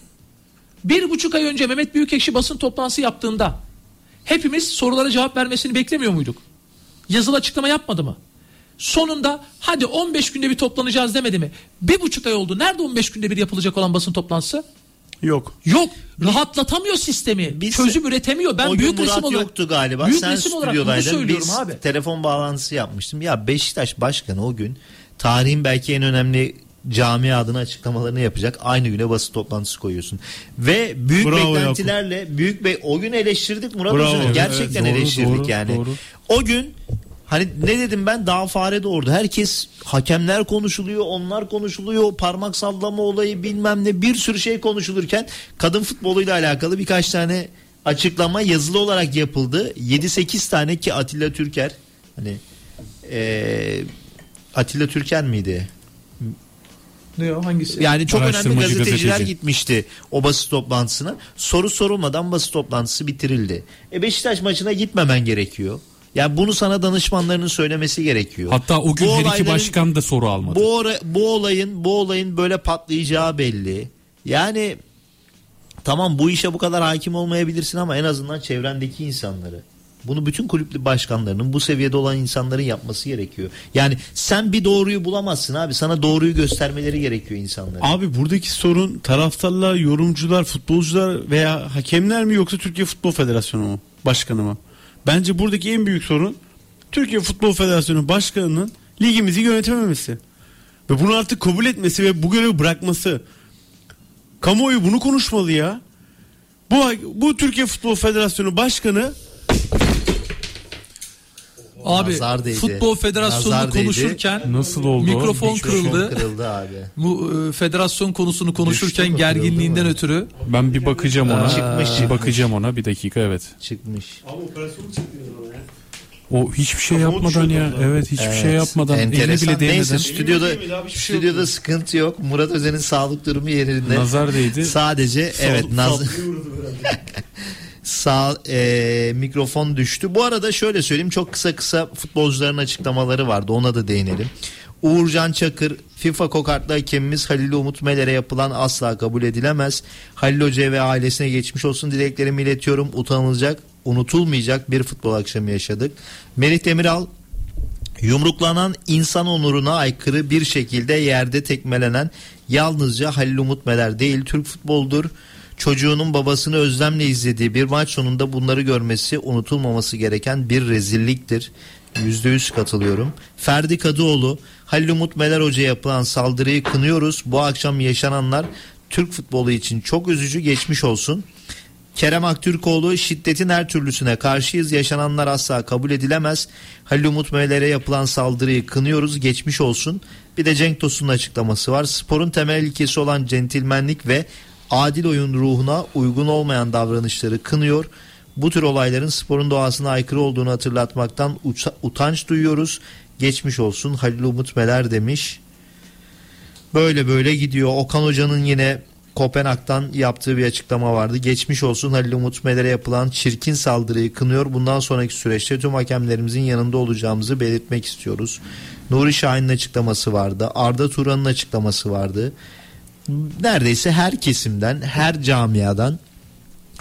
Bir buçuk ay önce Mehmet Büyükekşi basın toplantısı yaptığında hepimiz sorulara cevap vermesini beklemiyor muyduk? Yazılı açıklama yapmadı mı? Sonunda hadi 15 günde bir toplanacağız demedi mi? Bir buçuk ay oldu. Nerede 15 günde bir yapılacak olan basın toplantısı? Yok. Yok. Rahatlatamıyor sistemi. Çözüm üretemiyor. Ben o gün büyük Murat resim olarak yoktu galiba. Büyük Sen resim olarak bunu söylüyorum Biz abi. telefon bağlantısı yapmıştım. Ya Beşiktaş Başkanı o gün tarihin belki en önemli cami adına açıklamalarını yapacak. Aynı güne basın toplantısı koyuyorsun. Ve büyük Bravo beklentilerle büyük be o gün eleştirdik Murat Bravo. Gerçekten evet, doğru, eleştirdik doğru, yani. doğru. O gün Hani ne dedim ben daha fare doğurdu. Herkes hakemler konuşuluyor, onlar konuşuluyor, parmak sallama olayı bilmem ne bir sürü şey konuşulurken kadın futboluyla alakalı birkaç tane açıklama yazılı olarak yapıldı. 7-8 tane ki Atilla Türker hani eee Atilla Türker miydi? Ne o hangisi? Yani çok önemli gazeteciler gazeteci. gitmişti o basın toplantısına. Soru sorulmadan basın toplantısı bitirildi. E Beşiktaş maçına gitmemen gerekiyor. Yani bunu sana danışmanlarının söylemesi gerekiyor. Hatta o gün Bu her iki başkan da soru almadı. Bu, ora- bu olayın bu olayın böyle patlayacağı belli. Yani tamam bu işe bu kadar hakim olmayabilirsin ama en azından çevrendeki insanları bunu bütün kulüplü başkanlarının bu seviyede olan insanların yapması gerekiyor. Yani sen bir doğruyu bulamazsın abi. Sana doğruyu göstermeleri gerekiyor insanlara. Abi buradaki sorun taraftarlar, yorumcular, futbolcular veya hakemler mi yoksa Türkiye Futbol Federasyonu mu? Başkanı mı? Bence buradaki en büyük sorun Türkiye Futbol Federasyonu başkanının ligimizi yönetememesi. Ve bunu artık kabul etmesi ve bu görevi bırakması. Kamuoyu bunu konuşmalı ya. Bu bu Türkiye Futbol Federasyonu başkanı Abi Nazar değdi. futbol Nazar değdi. konuşurken Nasıl oldu? Mikrofon, kırıldı. kırıldı abi. Bu e, federasyon konusunu konuşurken Düştü mü, gerginliğinden kırıldı ötürü Ben bir bakacağım ona. Çıkmış, çıkmış. Bakacağım ona bir dakika evet. Çıkmış. O hiçbir şey yapmadan ya. Evet hiçbir şey yapmadan. Enteresan. bile değmeden. Neyse stüdyoda stüdyoda sıkıntı yok. Murat Özen'in sağlık durumu yerinde. Nazar değdi. Sadece evet naz Saplıyor sağ e, mikrofon düştü. Bu arada şöyle söyleyeyim çok kısa kısa futbolcuların açıklamaları vardı. Ona da değinelim. Uğurcan Çakır FIFA kokartlı hakemimiz Halil Umut Meler'e yapılan asla kabul edilemez. Halil Hoca ve ailesine geçmiş olsun dileklerimi iletiyorum. Utanılacak, unutulmayacak bir futbol akşamı yaşadık. Melih Demiral Yumruklanan insan onuruna aykırı bir şekilde yerde tekmelenen yalnızca Halil Umut Meler değil Türk futboldur. Çocuğunun babasını özlemle izlediği bir maç sonunda bunları görmesi unutulmaması gereken bir rezilliktir. %100 katılıyorum. Ferdi Kadıoğlu Halil Umut Meler Hoca'ya yapılan saldırıyı kınıyoruz. Bu akşam yaşananlar Türk futbolu için çok üzücü geçmiş olsun. Kerem Aktürkoğlu şiddetin her türlüsüne karşıyız. Yaşananlar asla kabul edilemez. Halil Umut Meler'e yapılan saldırıyı kınıyoruz. Geçmiş olsun. Bir de Cenk Tosun'un açıklaması var. Sporun temel ilkesi olan centilmenlik ve adil oyun ruhuna uygun olmayan davranışları kınıyor. Bu tür olayların sporun doğasına aykırı olduğunu hatırlatmaktan utanç duyuyoruz. Geçmiş olsun Halil Umut Meler demiş. Böyle böyle gidiyor. Okan Hoca'nın yine Kopenhag'dan yaptığı bir açıklama vardı. Geçmiş olsun Halil Umut Meler'e yapılan çirkin saldırıyı kınıyor. Bundan sonraki süreçte tüm hakemlerimizin yanında olacağımızı belirtmek istiyoruz. Nuri Şahin'in açıklaması vardı. Arda Turan'ın açıklaması vardı. Neredeyse her kesimden, her camiadan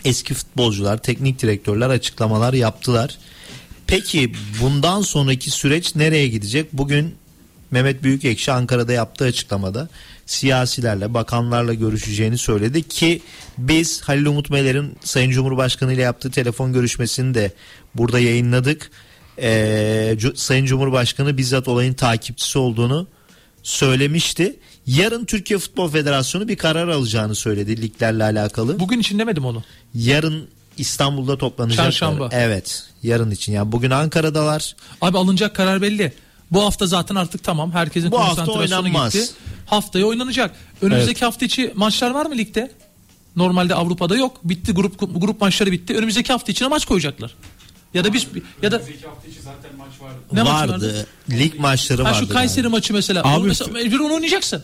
eski futbolcular, teknik direktörler açıklamalar yaptılar. Peki bundan sonraki süreç nereye gidecek? Bugün Mehmet Büyükekşi Ankara'da yaptığı açıklamada siyasilerle, bakanlarla görüşeceğini söyledi ki biz Halil Umut Meler'in Sayın Cumhurbaşkanı ile yaptığı telefon görüşmesini de burada yayınladık. Ee, Sayın Cumhurbaşkanı bizzat olayın takipçisi olduğunu söylemişti. Yarın Türkiye Futbol Federasyonu bir karar alacağını söyledi liglerle alakalı. bugün için demedim onu. Yarın İstanbul'da toplanacaklar. Çarşamba. Evet. Yarın için. Yani bugün Ankara'dalar. Abi alınacak karar belli. Bu hafta zaten artık tamam. Herkesin Bu hafta konsantrasyonu oynanmaz. gitti. Haftaya oynanacak. Önümüzdeki hafta içi maçlar var mı ligde? Normalde Avrupa'da yok. Bitti grup grup maçları bitti. Önümüzdeki hafta içine maç koyacaklar. Ya da biz ya da Ne maçı vardı. vardı? Lig maçları ha vardı. şu Kayseri maçı mesela. Abi- Onu mesela mecbur onu oynayacaksın.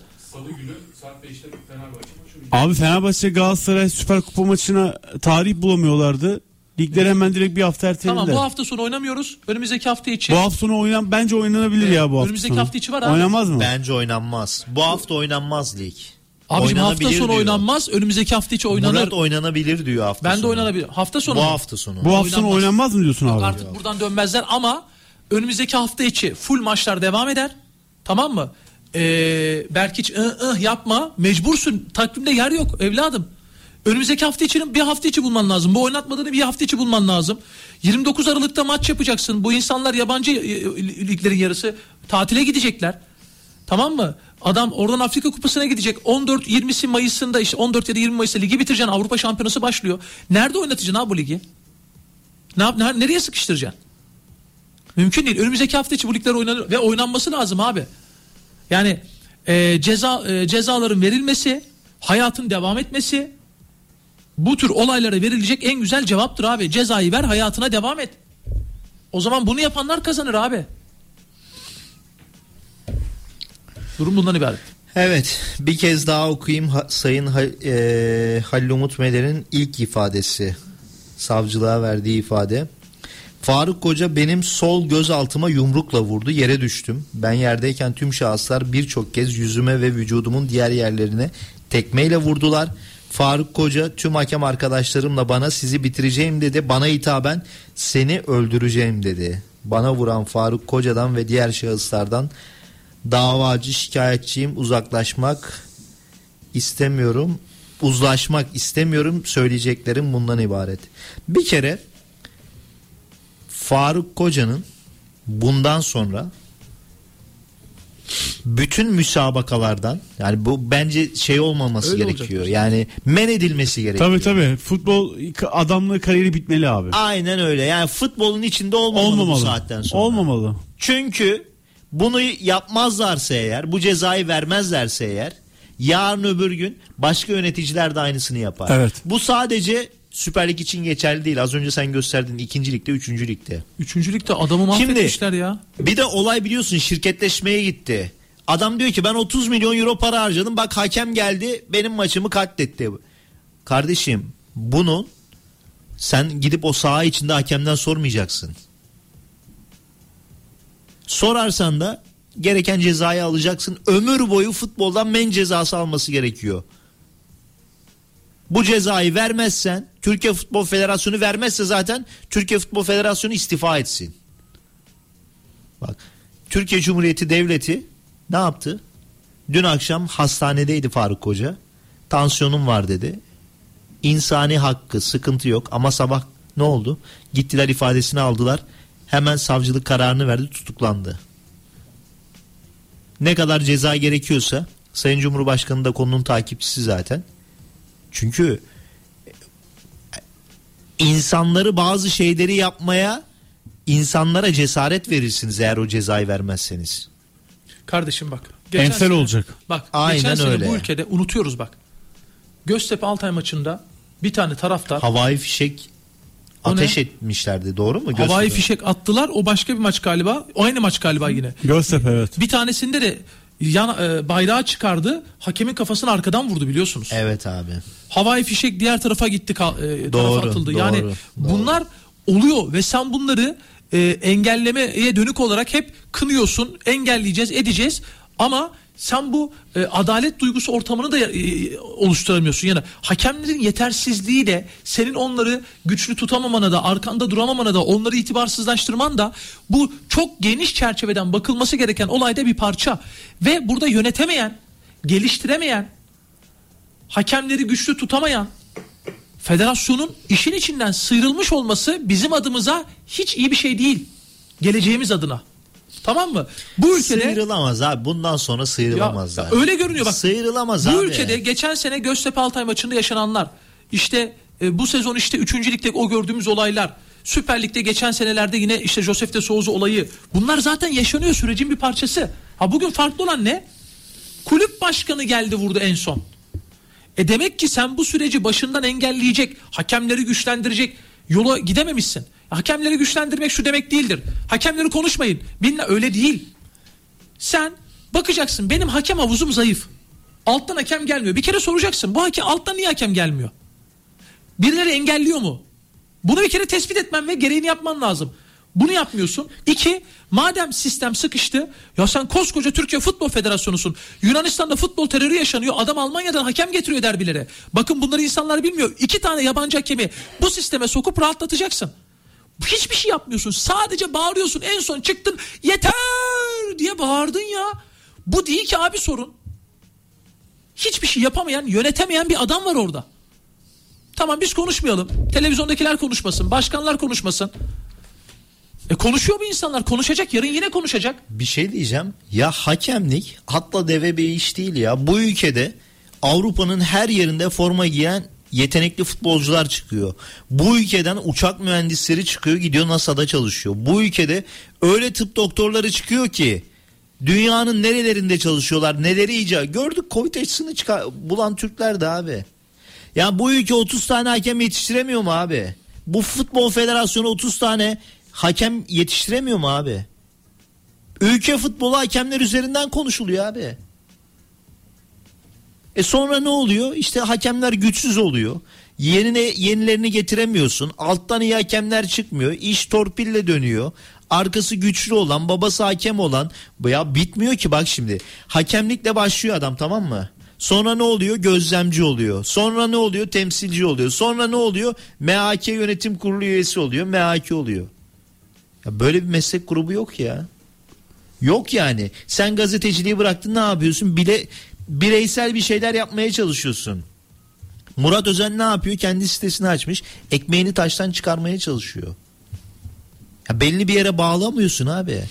Abi Fenerbahçe Galatasaray Süper Kupa maçına tarih bulamıyorlardı. Ligler hemen direkt bir hafta ertelediler. Tamam bu hafta sonu oynamıyoruz. Önümüzdeki hafta içi. Bu hafta sonu oynan bence oynanabilir ya bu hafta önümüzdeki sonu. hafta içi var abi. Oynanmaz mı? Bence oynanmaz. Bu hafta oynanmaz lig. Abicim hafta sonu diyor. oynanmaz. Önümüzdeki hafta içi oynanır. Murat oynanabilir diyor hafta ben de sonu. oynanabilir. Hafta sonu. Bu mu? hafta sonu. Bu hafta sonu Oynanmaz. oynanmaz mı diyorsun abi? Artık buradan dönmezler ama önümüzdeki hafta içi full maçlar devam eder. Tamam mı? Ee, belki hiç ıh ıh yapma. Mecbursun. Takvimde yer yok evladım. Önümüzdeki hafta için bir hafta içi bulman lazım. Bu oynatmadığını bir hafta içi bulman lazım. 29 Aralık'ta maç yapacaksın. Bu insanlar yabancı e, liglerin yarısı tatile gidecekler. Tamam mı? Adam oradan Afrika Kupası'na gidecek. 14-20'si Mayıs'ında işte 14 ya da 20 Mayıs'ta ligi bitireceksin. Avrupa Şampiyonası başlıyor. Nerede oynatacaksın abi bu ligi? Ne yap, ner- nereye sıkıştıracaksın? Mümkün değil. Önümüzdeki hafta içi bu ligler oynanır ve oynanması lazım abi. Yani e, ceza e, cezaların verilmesi, hayatın devam etmesi bu tür olaylara verilecek en güzel cevaptır abi. Cezayı ver, hayatına devam et. O zaman bunu yapanlar kazanır abi. Durum bundan ibaret. Evet bir kez daha okuyayım Ha- Sayın Ha- e, Halil Umut Meler'in ilk ifadesi. Savcılığa verdiği ifade. Faruk Koca benim sol göz altıma yumrukla vurdu yere düştüm. Ben yerdeyken tüm şahıslar birçok kez yüzüme ve vücudumun diğer yerlerine tekmeyle vurdular. Faruk Koca tüm hakem arkadaşlarımla bana sizi bitireceğim dedi. Bana hitaben seni öldüreceğim dedi. Bana vuran Faruk Koca'dan ve diğer şahıslardan davacı şikayetçiyim uzaklaşmak istemiyorum uzlaşmak istemiyorum söyleyeceklerim bundan ibaret. Bir kere Faruk Koca'nın bundan sonra bütün müsabakalardan yani bu bence şey olmaması Öyle gerekiyor. olacak. Yani men edilmesi gerekiyor. Tabii tabii. Futbol adamlığı kariyeri bitmeli abi. Aynen öyle. Yani futbolun içinde olmamalı, Olmamalı. bu saatten sonra. Olmamalı. Çünkü bunu yapmazlarsa eğer, bu cezayı vermezlerse eğer, yarın öbür gün başka yöneticiler de aynısını yapar. Evet. Bu sadece Süper Lig için geçerli değil. Az önce sen gösterdin ikinci ligde, üçüncü ligde. Adamı Şimdi- mahvetmişler ya. Bir de olay biliyorsun şirketleşmeye gitti. Adam diyor ki ben 30 milyon euro para harcadım. Bak hakem geldi benim maçımı katletti. Kardeşim bunun sen gidip o saha içinde hakemden sormayacaksın. Sorarsan da gereken cezayı alacaksın. Ömür boyu futboldan men cezası alması gerekiyor. Bu cezayı vermezsen Türkiye Futbol Federasyonu vermezse zaten Türkiye Futbol Federasyonu istifa etsin. Bak Türkiye Cumhuriyeti Devleti ne yaptı? Dün akşam hastanedeydi Faruk Koca. Tansiyonum var dedi. İnsani hakkı sıkıntı yok ama sabah ne oldu? Gittiler ifadesini aldılar. Hemen savcılık kararını verdi tutuklandı. Ne kadar ceza gerekiyorsa Sayın Cumhurbaşkanı da konunun takipçisi zaten. Çünkü insanları bazı şeyleri yapmaya insanlara cesaret verirsiniz eğer o cezayı vermezseniz. Kardeşim bak. Ensel sene- olacak. Bak Aynen geçen sene öyle. bu ülkede unutuyoruz bak. Göztepe Altay maçında bir tane taraftar Havai fişek O ateş ne? etmişlerdi doğru mu? havai Göztepe? fişek attılar. O başka bir maç galiba. O aynı maç galiba yine. Göztepe evet. Bir tanesinde de yan, e, bayrağı çıkardı. Hakemin kafasını arkadan vurdu biliyorsunuz. Evet abi. Havai fişek diğer tarafa gitti e, Doğru, tarafa atıldı. doğru, yani doğru. bunlar oluyor ve sen bunları e, engellemeye dönük olarak hep kınıyorsun. Engelleyeceğiz, edeceğiz ama sen bu e, adalet duygusu ortamını da e, oluşturamıyorsun. Yani hakemlerin yetersizliği de senin onları güçlü tutamamana da arkanda duramamana da onları itibarsızlaştırman da bu çok geniş çerçeveden bakılması gereken olayda bir parça. Ve burada yönetemeyen, geliştiremeyen, hakemleri güçlü tutamayan federasyonun işin içinden sıyrılmış olması bizim adımıza hiç iyi bir şey değil. Geleceğimiz adına. Tamam mı? Bu ülkede Sıyrılamaz abi. Bundan sonra sıyrılamaz ya, zaten. öyle görünüyor bak. Sıyrılamaz Bu abi. ülkede geçen sene Göztepe Altay maçında yaşananlar işte e, bu sezon işte 3. ligde o gördüğümüz olaylar Süper Lig'de geçen senelerde yine işte Josef de Souza olayı bunlar zaten yaşanıyor sürecin bir parçası. Ha bugün farklı olan ne? Kulüp başkanı geldi vurdu en son. E demek ki sen bu süreci başından engelleyecek, hakemleri güçlendirecek yola gidememişsin. Hakemleri güçlendirmek şu demek değildir. Hakemleri konuşmayın. Binle öyle değil. Sen bakacaksın benim hakem havuzum zayıf. Alttan hakem gelmiyor. Bir kere soracaksın. Bu hakem alttan niye hakem gelmiyor? Birileri engelliyor mu? Bunu bir kere tespit etmen ve gereğini yapman lazım. Bunu yapmıyorsun. İki, madem sistem sıkıştı, ya sen koskoca Türkiye Futbol Federasyonu'sun. Yunanistan'da futbol terörü yaşanıyor. Adam Almanya'dan hakem getiriyor derbilere. Bakın bunları insanlar bilmiyor. İki tane yabancı hakemi bu sisteme sokup rahatlatacaksın. Hiçbir şey yapmıyorsun. Sadece bağırıyorsun. En son çıktın yeter diye bağırdın ya. Bu değil ki abi sorun. Hiçbir şey yapamayan, yönetemeyen bir adam var orada. Tamam biz konuşmayalım. Televizyondakiler konuşmasın. Başkanlar konuşmasın. E konuşuyor bu insanlar. Konuşacak. Yarın yine konuşacak. Bir şey diyeceğim. Ya hakemlik atla deve bir iş değil ya. Bu ülkede Avrupa'nın her yerinde forma giyen yetenekli futbolcular çıkıyor. Bu ülkeden uçak mühendisleri çıkıyor gidiyor NASA'da çalışıyor. Bu ülkede öyle tıp doktorları çıkıyor ki dünyanın nerelerinde çalışıyorlar neleri icat. Gördük Covid aşısını çıkar, bulan Türkler de abi. Ya bu ülke 30 tane hakem yetiştiremiyor mu abi? Bu futbol federasyonu 30 tane hakem yetiştiremiyor mu abi? Ülke futbolu hakemler üzerinden konuşuluyor abi. E sonra ne oluyor? İşte hakemler güçsüz oluyor. Yenine, yenilerini getiremiyorsun. Alttan iyi hakemler çıkmıyor. İş torpille dönüyor. Arkası güçlü olan, babası hakem olan. Ya bitmiyor ki bak şimdi. Hakemlikle başlıyor adam tamam mı? Sonra ne oluyor? Gözlemci oluyor. Sonra ne oluyor? Temsilci oluyor. Sonra ne oluyor? MHK yönetim kurulu üyesi oluyor. MHK oluyor. Ya böyle bir meslek grubu yok ya. Yok yani. Sen gazeteciliği bıraktın ne yapıyorsun? Bile bireysel bir şeyler yapmaya çalışıyorsun. Murat Özen ne yapıyor? Kendi sitesini açmış. Ekmeğini taştan çıkarmaya çalışıyor. Ya belli bir yere bağlamıyorsun abi.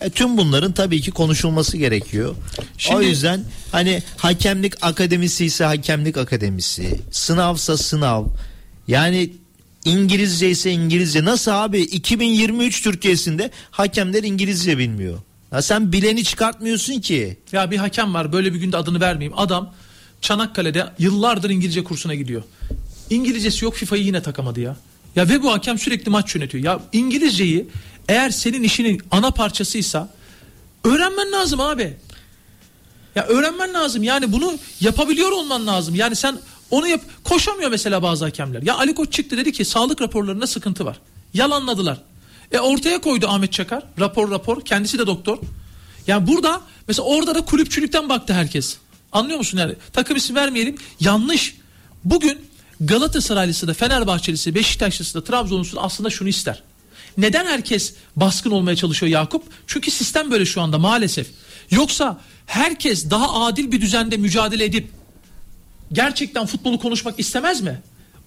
E, tüm bunların tabii ki konuşulması gerekiyor. Şimdi, o yüzden hani hakemlik akademisi ise hakemlik akademisi, sınavsa sınav. Yani İngilizce ise İngilizce. Nasıl abi 2023 Türkiye'sinde hakemler İngilizce bilmiyor. Ya sen bileni çıkartmıyorsun ki. Ya bir hakem var böyle bir günde adını vermeyeyim. Adam Çanakkale'de yıllardır İngilizce kursuna gidiyor. İngilizcesi yok FIFA'yı yine takamadı ya. Ya ve bu hakem sürekli maç yönetiyor. Ya İngilizceyi eğer senin işinin ana parçasıysa öğrenmen lazım abi. Ya öğrenmen lazım. Yani bunu yapabiliyor olman lazım. Yani sen onu yap koşamıyor mesela bazı hakemler. Ya Ali Koç çıktı dedi ki sağlık raporlarında sıkıntı var. Yalanladılar. E ortaya koydu Ahmet Çakar. Rapor rapor. Kendisi de doktor. Yani burada mesela orada da kulüpçülükten baktı herkes. Anlıyor musun yani? Takım isim vermeyelim. Yanlış. Bugün Galatasaraylısı da Fenerbahçelisi, Beşiktaşlısı da Trabzonlusu da aslında şunu ister. Neden herkes baskın olmaya çalışıyor Yakup? Çünkü sistem böyle şu anda maalesef. Yoksa herkes daha adil bir düzende mücadele edip gerçekten futbolu konuşmak istemez mi?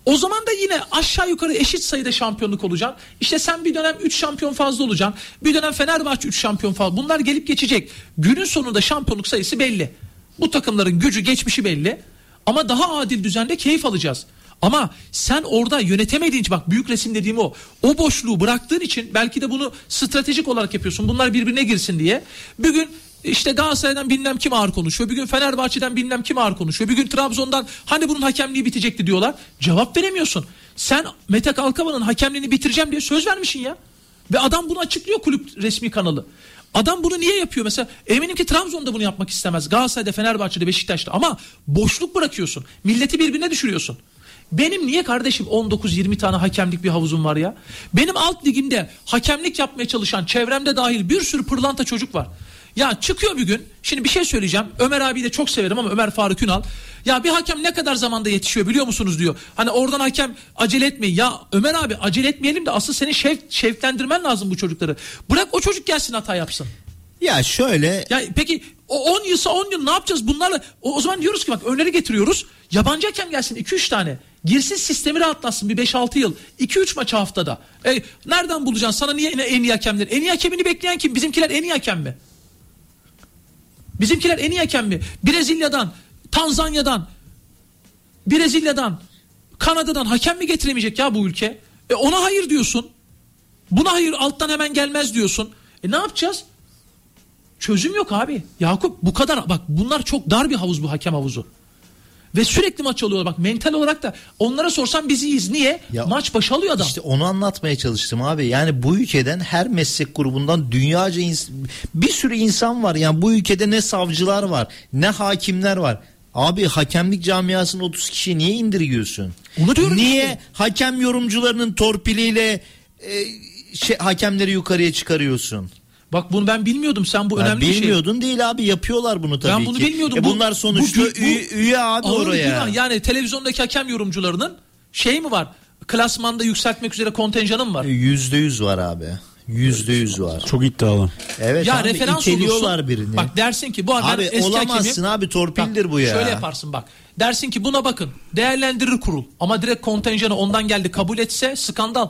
O zaman da yine aşağı yukarı eşit sayıda şampiyonluk olacaksın. İşte sen bir dönem 3 şampiyon fazla olacaksın. Bir dönem Fenerbahçe 3 şampiyon fazla. Bunlar gelip geçecek. Günün sonunda şampiyonluk sayısı belli. Bu takımların gücü geçmişi belli. Ama daha adil düzende keyif alacağız. Ama sen orada yönetemediğin için bak büyük resim dediğim o. O boşluğu bıraktığın için belki de bunu stratejik olarak yapıyorsun. Bunlar birbirine girsin diye. Bugün işte Galatasaray'dan bilmem kim ağır konuşuyor. Bir gün Fenerbahçe'den bilmem kim ağır konuşuyor. Bir gün Trabzon'dan hani bunun hakemliği bitecekti diyorlar. Cevap veremiyorsun. Sen Mete Kalkavan'ın hakemliğini bitireceğim diye söz vermişsin ya. Ve adam bunu açıklıyor kulüp resmi kanalı. Adam bunu niye yapıyor mesela? Eminim ki Trabzon'da bunu yapmak istemez. Galatasaray'da, Fenerbahçe'de, Beşiktaş'ta ama boşluk bırakıyorsun. Milleti birbirine düşürüyorsun. Benim niye kardeşim 19-20 tane hakemlik bir havuzum var ya? Benim alt liginde hakemlik yapmaya çalışan çevremde dahil bir sürü pırlanta çocuk var. Ya çıkıyor bir gün. Şimdi bir şey söyleyeceğim. Ömer abi de çok severim ama Ömer Faruk Ünal. Ya bir hakem ne kadar zamanda yetişiyor biliyor musunuz diyor. Hani oradan hakem acele etmeyin. Ya Ömer abi acele etmeyelim de asıl senin şev, şevklendirmen lazım bu çocukları. Bırak o çocuk gelsin hata yapsın. Ya şöyle. Ya peki o 10 yılsa 10 yıl ne yapacağız bunlarla? O, o zaman diyoruz ki bak öneri getiriyoruz. Yabancı hakem gelsin 2-3 tane. Girsin sistemi rahatlatsın bir 5-6 yıl. 2-3 maç haftada. E, nereden bulacaksın? Sana niye en iyi hakemler? En iyi hakemini bekleyen kim? Bizimkiler en iyi hakem mi? Bizimkiler en iyi hakem mi? Brezilya'dan, Tanzanya'dan, Brezilya'dan, Kanada'dan hakem mi getiremeyecek ya bu ülke? E ona hayır diyorsun. Buna hayır alttan hemen gelmez diyorsun. E ne yapacağız? Çözüm yok abi. Yakup bu kadar bak bunlar çok dar bir havuz bu hakem havuzu. Ve sürekli maç alıyorlar. Bak mental olarak da onlara sorsam biz iyiyiz. Niye? maç başı alıyor adam. İşte onu anlatmaya çalıştım abi. Yani bu ülkeden her meslek grubundan dünyaca ins- bir sürü insan var. Yani bu ülkede ne savcılar var, ne hakimler var. Abi hakemlik camiasını 30 kişiye niye indirgiyorsun? Onu diyorum Niye işte. hakem yorumcularının torpiliyle e, şey, hakemleri yukarıya çıkarıyorsun? Bak bunu ben bilmiyordum. Sen bu Ya önemli bir şey. bilmiyordun değil abi yapıyorlar bunu tabii Ben bunu ki. bilmiyordum. E Bu- bunlar sonuçta bu- bu- üye, üye abi oraya. günah. Yani televizyondaki hakem yorumcularının şey mi var? Klasmanda yükseltmek üzere kontenjanı mı var? Yüzde yüz var abi. Yüzde yüz var. Çok iddialı. Evet ya abi referans olursun. birini. Bak dersin ki bu ben Abi eski olamazsın abi torpildir Bak, bu ya. Şöyle yaparsın bak. Dersin ki buna bakın. Değerlendirir kurul. Ama direkt kontenjanı ondan geldi kabul etse skandal.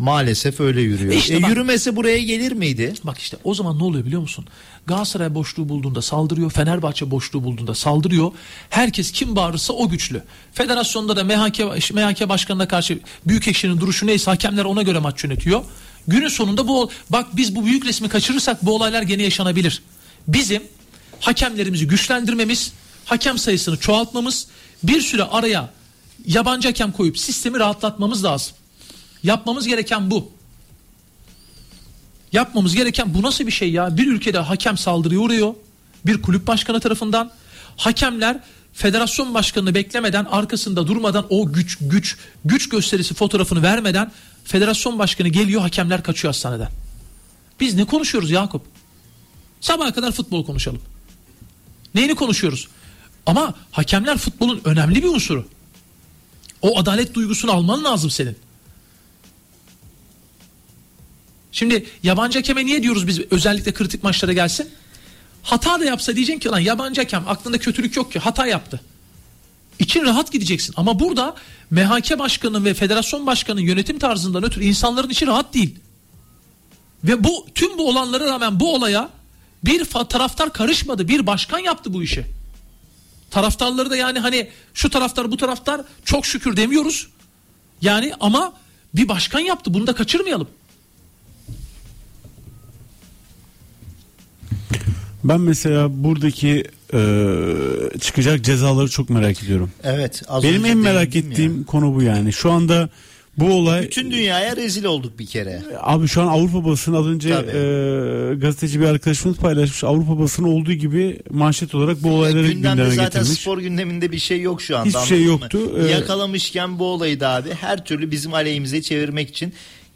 Maalesef öyle yürüyor. İşte E, bak- yürümese buraya gelir miydi? Bak işte o zaman ne oluyor biliyor musun? Galatasaray boşluğu bulduğunda saldırıyor. Fenerbahçe boşluğu bulduğunda saldırıyor. Herkes kim bağırırsa o güçlü. Federasyonda da MHK, MHK başkanına karşı büyük ekşinin duruşu neyse hakemler ona göre maç yönetiyor. Günün sonunda bu bak biz bu büyük resmi kaçırırsak bu olaylar gene yaşanabilir. Bizim hakemlerimizi güçlendirmemiz, hakem sayısını çoğaltmamız, bir süre araya yabancı hakem koyup sistemi rahatlatmamız lazım. Yapmamız gereken bu. Yapmamız gereken bu nasıl bir şey ya? Bir ülkede hakem saldırıya uğruyor. Bir kulüp başkanı tarafından. Hakemler federasyon başkanını beklemeden arkasında durmadan o güç güç güç gösterisi fotoğrafını vermeden federasyon başkanı geliyor hakemler kaçıyor hastaneden. Biz ne konuşuyoruz Yakup? Sabaha kadar futbol konuşalım. Neyini konuşuyoruz? Ama hakemler futbolun önemli bir unsuru. O adalet duygusunu alman lazım senin. Şimdi yabancı hakeme niye diyoruz biz özellikle kritik maçlara gelsin? Hata da yapsa diyeceksin ki lan yabancı hakem aklında kötülük yok ki hata yaptı. İçin rahat gideceksin ama burada MHK başkanı ve federasyon başkanının yönetim tarzından ötürü insanların içi rahat değil. Ve bu tüm bu olanlara rağmen bu olaya bir taraftar karışmadı. Bir başkan yaptı bu işi. Taraftarları da yani hani şu taraftar bu taraftar çok şükür demiyoruz. Yani ama bir başkan yaptı. Bunu da kaçırmayalım. Ben mesela buradaki e, çıkacak cezaları çok merak ediyorum. Evet. az Benim en merak ettiğim konu bu yani. Şu anda bu olay Bütün dünyaya rezil olduk bir kere. abi şu an Avrupa basını az önce Tabii. e, gazeteci bir arkadaşımız paylaşmış. Avrupa basını olduğu gibi manşet olarak bu olayları Gündemde gündeme zaten getirmiş. spor gündeminde bir şey yok şu anda. Hiçbir şey anladın mı? yoktu. Ee, Yakalamışken bu olayı da abi her türlü bizim aleyhimize çevirmek için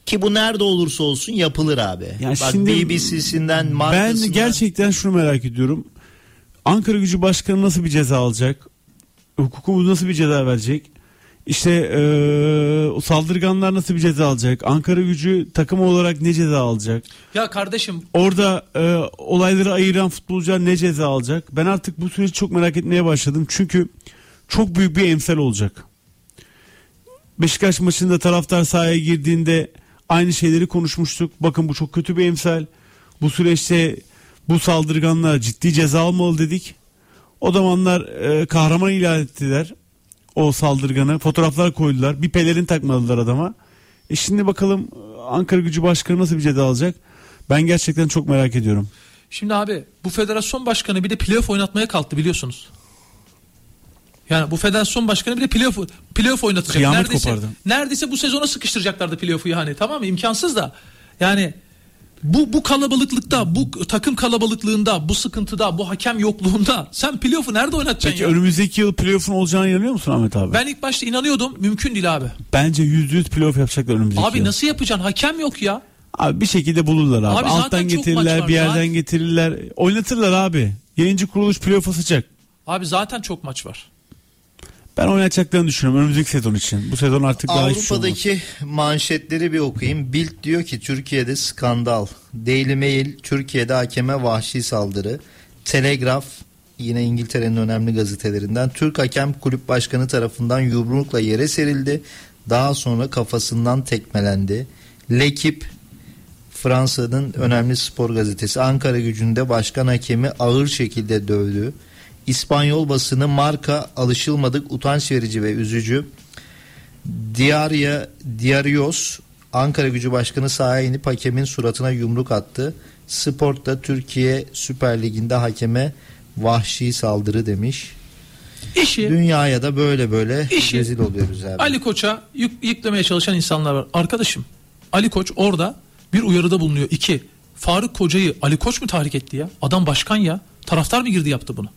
ki bu nerede olursa olsun yapılır abi. Yani Bak şimdi BBC'sinden Ben gerçekten şunu merak ediyorum. Ankara Gücü Başkanı nasıl bir ceza alacak? Hukukumuz nasıl bir ceza verecek? İşte eee, o saldırganlar nasıl bir ceza alacak? Ankara Gücü takım olarak ne ceza alacak? Ya kardeşim Orada eee, olayları ayıran futbolcular ne ceza alacak? Ben artık bu süreci çok merak etmeye başladım. Çünkü çok büyük bir emsal olacak. Beşiktaş maçında taraftar sahaya girdiğinde aynı şeyleri konuşmuştuk. Bakın bu çok kötü bir emsal. Bu süreçte bu saldırganlar ciddi ceza almalı dedik. O zamanlar e, kahraman ilan ettiler o saldırganı. Fotoğraflar koydular. Bir pelerin takmadılar adama. E şimdi bakalım e, Ankara Gücü Başkanı nasıl bir ceza alacak? Ben gerçekten çok merak ediyorum. Şimdi abi bu federasyon başkanı bir de playoff oynatmaya kalktı biliyorsunuz. Yani bu federasyon başkanı bir de playoff, playoff oynatacak. Kıyamet neredeyse, kopardı. neredeyse bu sezona sıkıştıracaklardı playoff'u yani tamam mı? İmkansız da. Yani bu bu kalabalıklıkta, bu takım kalabalıklığında, bu sıkıntıda, bu hakem yokluğunda sen playoff'u nerede oynatacaksın Peki ya? önümüzdeki yıl playoff'un olacağına inanıyor musun Ahmet abi? Ben ilk başta inanıyordum. Mümkün değil abi. Bence %100 playoff yapacaklar önümüzdeki Abi yıl. nasıl yapacaksın? Hakem yok ya. Abi bir şekilde bulurlar abi. Abi Alttan getirirler, bir yerden getirirler. Oynatırlar abi. Yayıncı kuruluş playoff'a sıcak. Abi zaten çok maç var. Ben oynatacaklarını düşünüyorum önümüzdeki sezon için. Bu sezon artık daha şey. Avrupa'daki manşetleri bir okuyayım. Bild diyor ki Türkiye'de skandal. Daily Mail Türkiye'de hakeme vahşi saldırı. Telegraf yine İngiltere'nin önemli gazetelerinden Türk hakem kulüp başkanı tarafından yumrukla yere serildi. Daha sonra kafasından tekmelendi. Lekip Fransa'nın önemli spor gazetesi Ankara gücünde başkan hakemi ağır şekilde dövdü. İspanyol basını marka alışılmadık utanç verici ve üzücü. Diaria Diarios Ankara Gücü Başkanı sahaya inip hakemin suratına yumruk attı. Sport'ta Türkiye Süper Ligi'nde hakeme vahşi saldırı demiş. İşi Dünyaya da böyle böyle İşi- rezil oluyoruz abi. Ali Koç'a yük, yüklemeye çalışan insanlar var. Arkadaşım Ali Koç orada bir uyarıda bulunuyor. İki, Faruk Koca'yı Ali Koç mu tahrik etti ya? Adam başkan ya. Taraftar mı girdi yaptı bunu?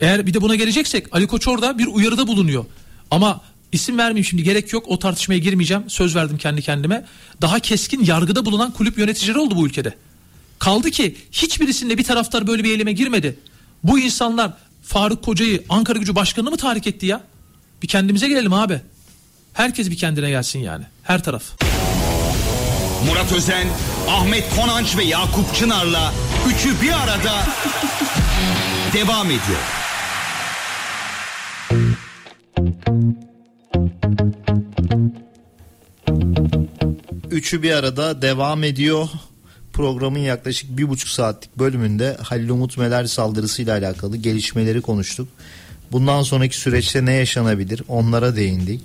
Eğer bir de buna geleceksek Ali Koç orada bir uyarıda bulunuyor. Ama isim vermeyeyim şimdi gerek yok o tartışmaya girmeyeceğim. Söz verdim kendi kendime. Daha keskin yargıda bulunan kulüp yöneticileri oldu bu ülkede. Kaldı ki hiçbirisinde bir taraftar böyle bir eyleme girmedi. Bu insanlar Faruk Koca'yı Ankara Gücü Başkanı mı tahrik etti ya? Bir kendimize gelelim abi. Herkes bir kendine gelsin yani. Her taraf. Murat Özen, Ahmet Konanç ve Yakup Çınar'la üçü bir arada devam ediyor. Üçü bir arada devam ediyor. Programın yaklaşık bir buçuk saatlik bölümünde Halil Umut Meler saldırısıyla alakalı gelişmeleri konuştuk. Bundan sonraki süreçte ne yaşanabilir onlara değindik.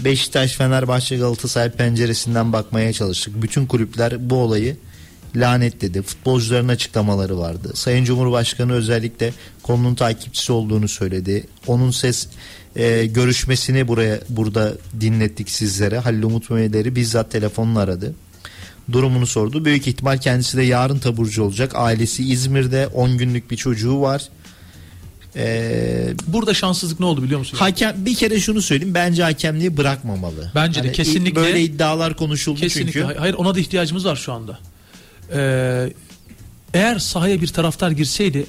Beşiktaş, Fenerbahçe, Galatasaray penceresinden bakmaya çalıştık. Bütün kulüpler bu olayı lanetledi. Futbolcuların açıklamaları vardı. Sayın Cumhurbaşkanı özellikle konunun takipçisi olduğunu söyledi. Onun ses e, görüşmesini buraya burada dinlettik sizlere. Halil Umut Meler'i bizzat telefonla aradı. Durumunu sordu. Büyük ihtimal kendisi de yarın taburcu olacak. Ailesi İzmir'de 10 günlük bir çocuğu var. Ee, Burada şanssızlık ne oldu biliyor musun? Hakem bir kere şunu söyleyeyim bence hakemliği bırakmamalı. Bence de Hani kesinlikle. Böyle iddialar konuşuldu Kesinlikle. çünkü. Hayır ona da ihtiyacımız var şu anda. Ee, eğer sahaya bir taraftar girseydi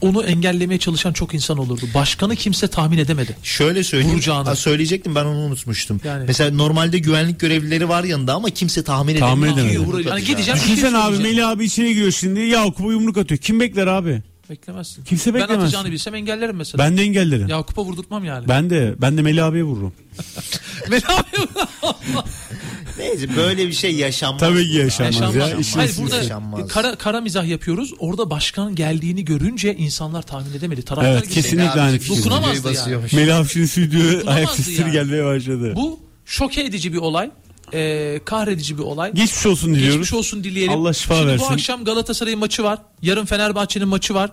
onu engellemeye çalışan çok insan olurdu. Başkanı kimse tahmin edemedi. Şöyle söyleyeyim. Vuracağını. Aa, söyleyecektim ben onu unutmuştum. Yani. Mesela normalde güvenlik görevlileri var yanında ama kimse tahmin. Tahmin edemedi. Yumruk Hani atacağını. gideceğim, bir Düşünsene abi. Melih abi içeri giriyor şimdi Yakup'a yumruk atıyor. Kim bekler abi? Beklemezsin. Kimse Ben beklemez. atacağını bilsem engellerim mesela. Ben de engellerim. Yakup'a vurdurtmam yani. Ben de ben de Melih abiye vururum. Ben abi Neyse böyle bir şey yaşanmaz. Tabii ki yaşanmaz, Yaşanmaz. ya. İşin Hayır burada Yaşanmaz. kara, kara mizah yapıyoruz. Orada başkan geldiğini görünce insanlar tahmin edemedi. Taraftar Evet kesinlikle aynı fikir. Dokunamazdı yani. Melih abi şimdi stüdyoya ayak sesleri yani. gelmeye başladı. Bu şoke edici bir olay. Ee, kahredici bir olay. Geçmiş olsun diliyoruz. Geçmiş olsun dileyelim. Allah şifa Şimdi versin. bu akşam Galatasaray'ın maçı var. Yarın Fenerbahçe'nin maçı var.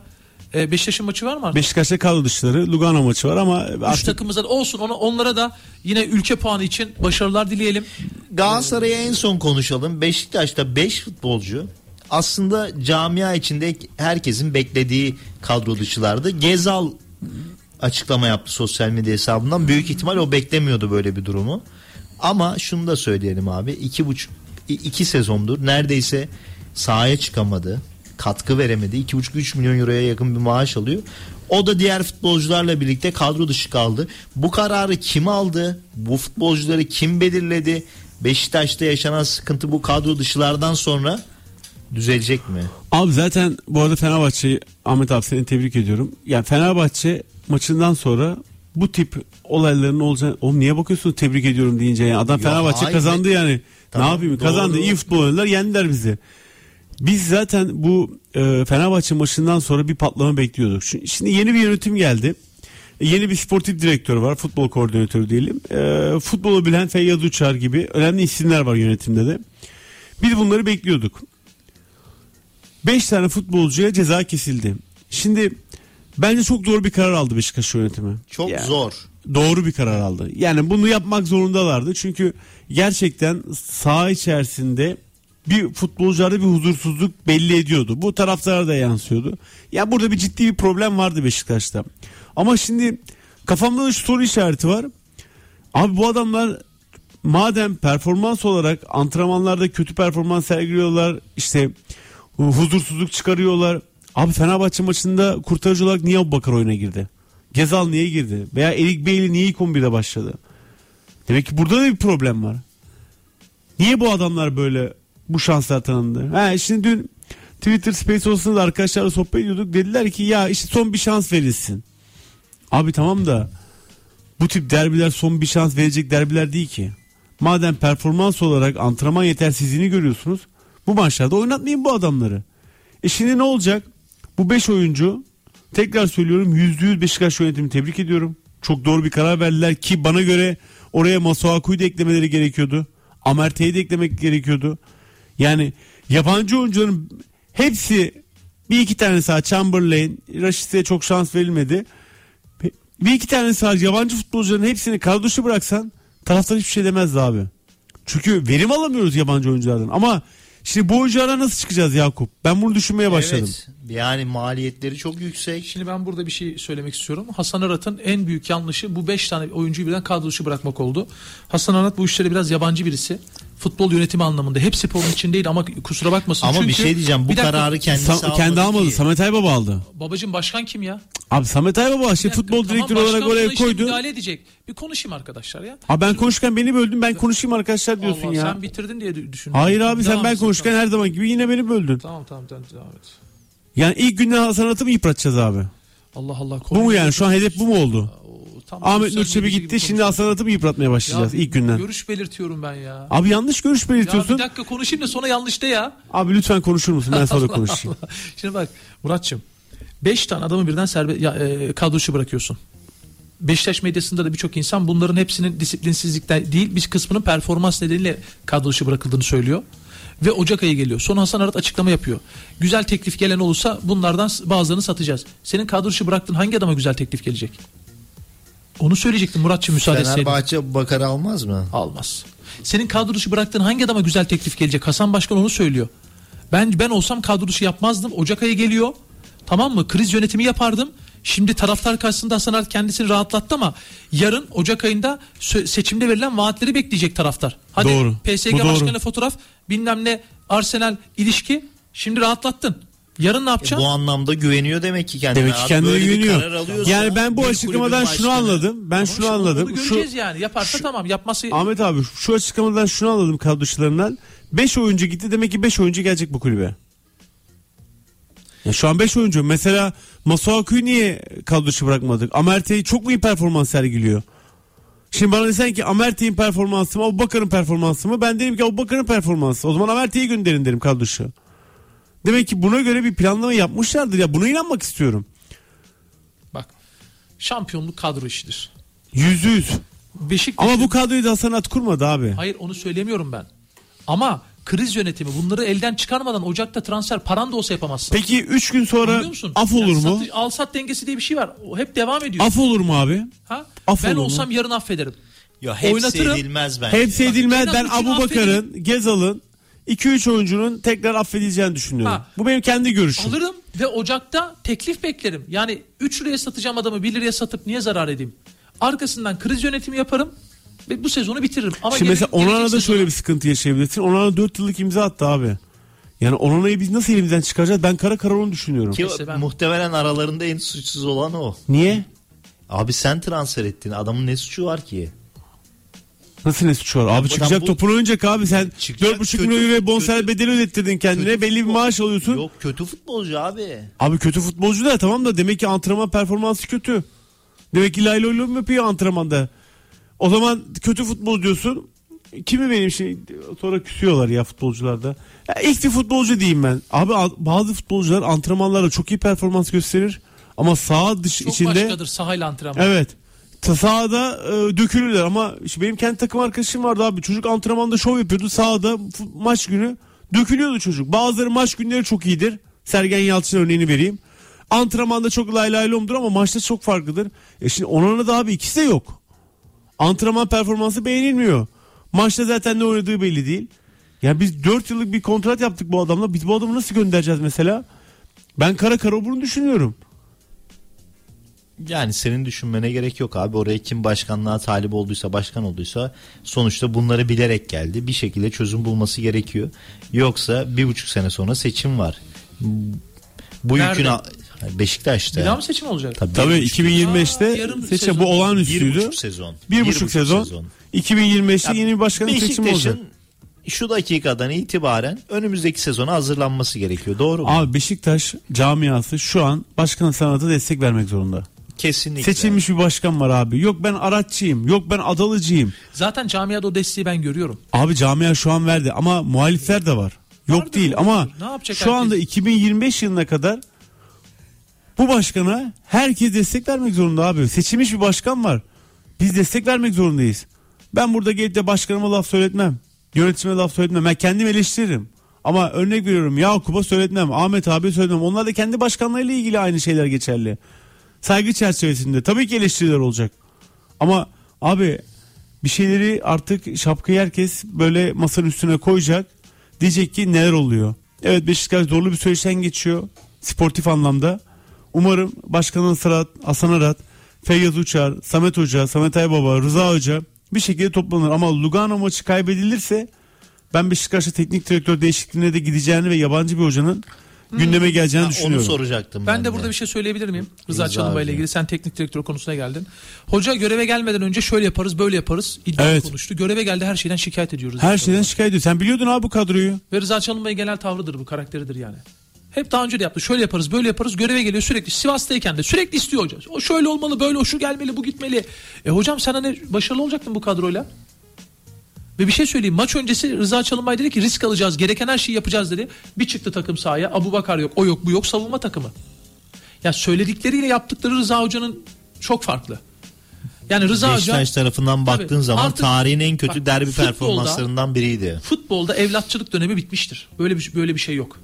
Ee, Beşiktaş'ın maçı var mı artık? Beşiktaş'ta kaldı dışları. Lugano maçı var ama Üç artık takımıza da olsun. Ona, onlara da yine ülke puanı için başarılar dileyelim. Galatasaray'a en son konuşalım. Beşiktaş'ta 5 futbolcu aslında camia içinde herkesin beklediği kadro dışılardı. Gezal açıklama yaptı sosyal medya hesabından. Büyük ihtimal o beklemiyordu böyle bir durumu. Ama şunu da söyleyelim abi. iki buçuk iki sezondur neredeyse sahaya çıkamadı. Katkı veremedi. 2,5-3 milyon euroya yakın bir maaş alıyor. O da diğer futbolcularla birlikte kadro dışı kaldı. Bu kararı kim aldı? Bu futbolcuları kim belirledi? Beşiktaş'ta yaşanan sıkıntı bu kadro dışılardan sonra düzelecek mi? Abi zaten bu arada Fenerbahçe'yi Ahmet abi seni tebrik ediyorum. Yani Fenerbahçe maçından sonra bu tip olayların olacağını oğlum niye bakıyorsun tebrik ediyorum deyince yani adam Ya Fenerbahçe hayır, kazandı yani. Tamam, ne yapayım doğru. kazandı iyi futbol oynadılar yendiler bizi. Biz zaten bu e, Fenerbahçe maçından sonra bir patlama bekliyorduk. Şimdi yeni bir yönetim geldi. E, Yeni bir sportif direktör var. Futbol koordinatörü diyelim. E, futbolu bilen Feyyaz Uçar gibi önemli isimler var yönetimde de. Biz bunları bekliyorduk. 5 tane futbolcuya ceza kesildi. Şimdi bence çok doğru bir karar aldı Beşiktaş yönetimi. Çok Yani zor. Doğru bir karar aldı. Yani bunu yapmak zorundalardı. Çünkü gerçekten saha içerisinde bir futbolcularda bir huzursuzluk belli ediyordu. Bu taraftara da yansıyordu. Ya burada bir ciddi bir problem vardı Beşiktaş'ta. Ama şimdi kafamda da şu soru işareti var. Abi bu adamlar madem performans olarak antrenmanlarda kötü performans sergiliyorlar işte huzursuzluk çıkarıyorlar. Abi Fenerbahçe maçında kurtarıcı olarak niye Bakar oyuna girdi? Gezal niye girdi? Veya Erik Bailey niye ilk 11'de başladı? Demek ki burada da bir problem var. Niye bu adamlar böyle bu şanslar tanındı? Ha, şimdi dün Twitter Space olsun da arkadaşlarla sohbet ediyorduk. Dediler ki ya işte son bir şans verilsin. Abi tamam da bu tip derbiler son bir şans verecek derbiler değil ki. Madem performans olarak antrenman yetersizliğini görüyorsunuz bu maçlarda oynatmayın bu adamları. E şimdi ne olacak? Bu 5 oyuncu Tekrar söylüyorum %100 Beşiktaş yönetimini tebrik ediyorum. Çok doğru bir karar verdiler ki bana göre oraya Masuaku'yu da eklemeleri gerekiyordu. Amerte'yi de eklemek gerekiyordu. Yani yabancı oyuncuların hepsi bir iki tane sağ Chamberlain, Raşit'e çok şans verilmedi. Bir iki tane sağ yabancı futbolcuların hepsini kadro dışı bıraksan taraftar hiçbir şey demezdi abi. Çünkü verim alamıyoruz yabancı oyunculardan. Ama şimdi bu oyunculara nasıl çıkacağız Yakup? Ben bunu düşünmeye başladım. Evet. Yani maliyetleri çok yüksek. Şimdi ben burada bir şey söylemek istiyorum. Hasan Arat'ın en büyük yanlışı bu 5 tane oyuncuyu birden kadro dışı bırakmak oldu. Hasan Arat bu işlere biraz yabancı birisi. Futbol yönetimi anlamında. Hepsi sporun için değil ama kusura bakmasın. Ama Çünkü, bir şey diyeceğim bu Bir dakika, kararı kendisi Sa- almadı kendi almadı. ki. Samet Aybaba aldı. Babacım başkan kim ya? Abi Samet Aybaba şey futbol Tamam, direktörü olarak oraya işte koydu. Müdahale edecek. Bir konuşayım arkadaşlar ya. Abi ben konuşurken beni böldün. Ben konuşayım arkadaşlar diyorsun Allah, ya. Sen bitirdin diye düşündüm. Hayır abi sen Devam ben konuşurken her zaman gibi yine beni böldün. Tamam tamam tamam devam et. Yani ilk günden Hasan Arat'ı mı yıpratacağız abi? Allah Allah. Bu mu yani? Şu an hedef bu mu oldu? Tam Ahmet Nur Çebi gitti şimdi Hasan Arat'ı mı yıpratmaya başlayacağız Ya ilk günden? Görüş belirtiyorum ben ya. Abi yanlış görüş Ya belirtiyorsun. bir dakika konuşayım da sonra yanlış de ya. Abi lütfen konuşur musun? Ben sonra konuşayım. Şimdi bak Muratçım. 5 tane adamı birden serbe ya, e, kadro dışı bırakıyorsun. Beşiktaş medyasında da birçok insan bunların hepsinin disiplinsizlikten değil bir kısmının performans nedeniyle kadro dışı bırakıldığını söylüyor. Ve Ocak ayı geliyor. Sonra Hasan Arat açıklama yapıyor. Güzel teklif gelen olursa bunlardan bazılarını satacağız. Senin kadro dışı bıraktığın hangi adama güzel teklif gelecek? Onu söyleyecektim Muratçım müsaade etseydin. Fenerbahçe Bakar'ı almaz mı? Almaz. Senin kadro dışı bıraktığın hangi adama güzel teklif gelecek? Hasan Başkan onu söylüyor. Ben ben olsam kadro dışı yapmazdım. Ocak ayı geliyor. Tamam mı? Kriz yönetimi yapardım. Şimdi taraftar karşısında Hasan Arat kendisini rahatlattı ama yarın Ocak ayında seçimde verilen vaatleri bekleyecek taraftar. Hadi Doğru. PSG Bu doğru. başkanı fotoğraf bilmem ne Arsenal ilişki şimdi rahatlattın. Yarın ne yapacaksın? Bu anlamda güveniyor demek ki kendine. Demek ki kendine güveniyor. Yani ben bu açıklamadan şunu anladım. Ben şunu anladım. Bunu Şu, yani. Yaparsa tamam. Yapması Ahmet abi şu açıklamadan şunu anladım kadro dışlarından. 5 oyuncu gitti demek ki 5 oyuncu gelecek bu kulübe. Ya şu an 5 oyuncu. Mesela Masuaku'yu niye kadro dışı bırakmadık? Amerte'yi çok mu iyi performans sergiliyor? Şimdi bana desen ki Amerte'nin performansı mı, Abubakar'ın performansı mı? Ben derim ki Abubakar'ın performansı. O zaman Amerte'yi gönderin derim kadro dışı. Demek ki buna göre bir planlama yapmışlardır ya. Buna inanmak istiyorum. bak. Şampiyonluk kadro işidir. Yüzde yüz. Beşiktaş Ama bu kadroyu da Hasan At kurmadı abi. Hayır onu söylemiyorum ben. Ama kriz yönetimi bunları elden çıkarmadan Ocak'ta transfer paran da olsa yapamazsın. Peki 3 gün sonra af olur Yani mu? satış- al sat dengesi diye bir şey var. O hep devam ediyor. Af olur mu abi? Ha? Af ben olur mu? olsam yarın affederim. Ya hepsi Oynatırım. edilmez bence. Hepsi edilmez. Ben Abu Bakar'ın, Gezal'ın 2-3 oyuncunun tekrar affedileceğini düşünüyorum. Ha. Bu benim kendi görüşüm. Alırım ve Ocak'ta teklif beklerim. Yani 3 liraya satacağım adamı 1 liraya satıp niye zarar edeyim? Arkasından kriz yönetimi yaparım ve bu sezonu bitiririm. Ama Şimdi mesela Onana'da sezonu- şöyle bir sıkıntı yaşayabilirsin. Onana 4 yıllık imza attı abi. Yani Onana'yı biz nasıl elimizden çıkaracağız? Ben kara kara onu düşünüyorum. Ki ben- muhtemelen aralarında en suçsuz olan o. Niye? Abi sen transfer ettin. Adamın ne suçu var ki? Nasıl ne suçu var? Abi çıkacak bu- topun oynayacak abi. Sen Çıkacak 4,5 kötü- milyon euro bonservis kötü- bedeli ödettirdin kendine. kötü Belli bir maaş alıyorsun. Yok kötü futbolcu abi. Abi kötü futbolcu da tamam da demek ki antrenman performansı kötü. Demek ki lay lay lay mı yapıyor antrenmanda? O zaman kötü futbol diyorsun. Kimi benim şey sonra küsüyorlar ya futbolcularda. Ya ilk bir futbolcu diyeyim ben. Abi bazı futbolcular antrenmanlarda çok iyi performans gösterir ama sağ dış Çok içinde başkadır sahayla antrenman. Evet. Sahada e, dökülürler ama işte benim kendi takım arkadaşım vardı abi. Çocuk antrenmanda şov yapıyordu. Sahada maç günü dökülüyordu çocuk. Bazıları maç günleri çok iyidir. Sergen Yalçın örneğini vereyim. Antrenmanda çok lay lay lomdur ama maçta çok farklıdır. E şimdi Onan'a da abi ikisi de yok. Antrenman performansı beğenilmiyor. Maçta zaten ne oynadığı belli değil. Ya biz 4 yıllık bir kontrat yaptık bu adamla. Biz bu adamı nasıl göndereceğiz mesela? Ben kara kara bunu düşünüyorum. Yani senin düşünmene gerek yok abi. Oraya kim başkanlığa talip olduysa, başkan olduysa sonuçta bunları bilerek geldi. Bir şekilde çözüm bulması gerekiyor. Yoksa bir buçuk sene sonra seçim var. Bu Nerede? yükün Beşiktaş'ta. Bir daha mı seçim olacak? Tabii, Tabii bir buçuk- 2025'te Aa, yarım seçim sezon. bu olağanüstüydü. bir buçuk sezon. Bir buçuk sezon. 2025'te Ya yeni bir başkanın seçimi olacak. Şu dakikadan itibaren önümüzdeki sezona hazırlanması gerekiyor. Doğru mu? Abi Beşiktaş camiası şu an başkan sanata destek vermek zorunda. Kesinlikle. Seçilmiş bir başkan var abi. Yok ben araççıyım. Yok ben adalıcıyım. Zaten camiada o desteği ben görüyorum. Abi camia şu an verdi ama muhalifler de var. Yok Vardır, değil vardır. ama Ne yapacak şu anda herkes? 2025 yılına kadar Bu başkana herkes destek vermek zorunda abi. Seçilmiş bir başkan var. Biz destek vermek zorundayız. Ben burada gelip de başkanıma laf söyletmem. Yönetime laf söyletmem. Ben kendim eleştiririm. Ama örnek veriyorum Yakup'a söyletmem. Ahmet abi söyletmem. Onlar da kendi başkanlarıyla ilgili aynı şeyler geçerli. Saygı çerçevesinde. Tabii ki eleştiriler olacak. Ama abi bir şeyleri artık şapkayı herkes böyle masanın üstüne koyacak. Diyecek ki neler oluyor. Evet Beşiktaş zorlu bir süreçten geçiyor. Sportif anlamda. Umarım Başkanın Sırat, Hasan Arat, Feyyaz Uçar, Samet Hoca, Samet Aybaba, Rıza Hoca bir şekilde toplanır. Ama Lugano maçı kaybedilirse ben Beşiktaş'ta teknik direktör değişikliğine de gideceğini ve yabancı bir hocanın gündeme geleceğini Ha, düşünüyorum. Onu soracaktım Ben, ben, de burada bir şey söyleyebilir miyim? Rıza, Rıza Çalınbay ile ilgili sen teknik direktör konusuna geldin. Hoca göreve gelmeden önce şöyle yaparız böyle yaparız iddia Evet. konuştu. Göreve geldi her şeyden şikayet ediyoruz. Her şeyden şikayet ediyor. Sen biliyordun abi bu kadroyu. Ve Rıza Çalınbay'ın genel tavrıdır bu karakteridir yani. Hep daha önce de yaptı. Şöyle yaparız böyle yaparız göreve geliyor sürekli. Sivas'tayken de sürekli istiyor hoca. O şöyle olmalı böyle o şu gelmeli bu gitmeli. E hocam sen hani başarılı olacaktın bu kadroyla. Ve bir şey söyleyeyim maç öncesi Rıza Çalınbay dedi ki risk alacağız gereken her şeyi yapacağız dedi. Bir çıktı takım sahaya Abu Bakar yok o yok bu yok savunma takımı. Ya söyledikleriyle yaptıkları Rıza Hoca'nın çok farklı. Yani Rıza Hoca Beşiktaş tarafından baktığın Tabii, zaman artık- tarihin en kötü bak, derbi futbolda- performanslarından biriydi. futbolda evlatçılık dönemi bitmiştir. Böyle bir böyle bir şey yok.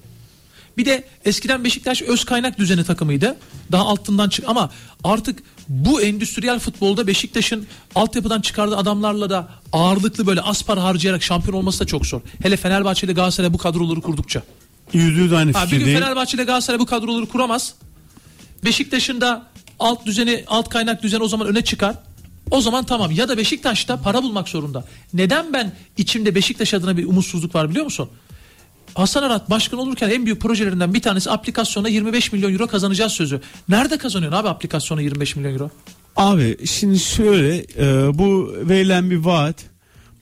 Bir de eskiden Beşiktaş öz kaynak düzeni takımıydı. Daha altından çık ama artık bu endüstriyel futbolda Beşiktaş'ın altyapıdan çıkardığı adamlarla da ağırlıklı böyle az para harcayarak şampiyon olması da çok zor. Hele Fenerbahçe ile Galatasaray bu kadroları kurdukça. Yüzde yüz aynı Ha, bir gün fikirdeyim. Fenerbahçe ile Galatasaray bu kadroları kuramaz. Beşiktaş'ın da alt düzeni, alt kaynak düzeni o zaman öne çıkar. O zaman tamam ya da Beşiktaş'ta para bulmak zorunda. Neden ben içimde Beşiktaş adına bir umutsuzluk var biliyor musun? Hasan Arat başkan olurken en büyük projelerinden bir tanesi aplikasyona 25 milyon euro kazanacağız sözü. Nerede kazanıyorsun abi aplikasyona 25 milyon euro? Abi şimdi şöyle e, bu verilen bir vaat.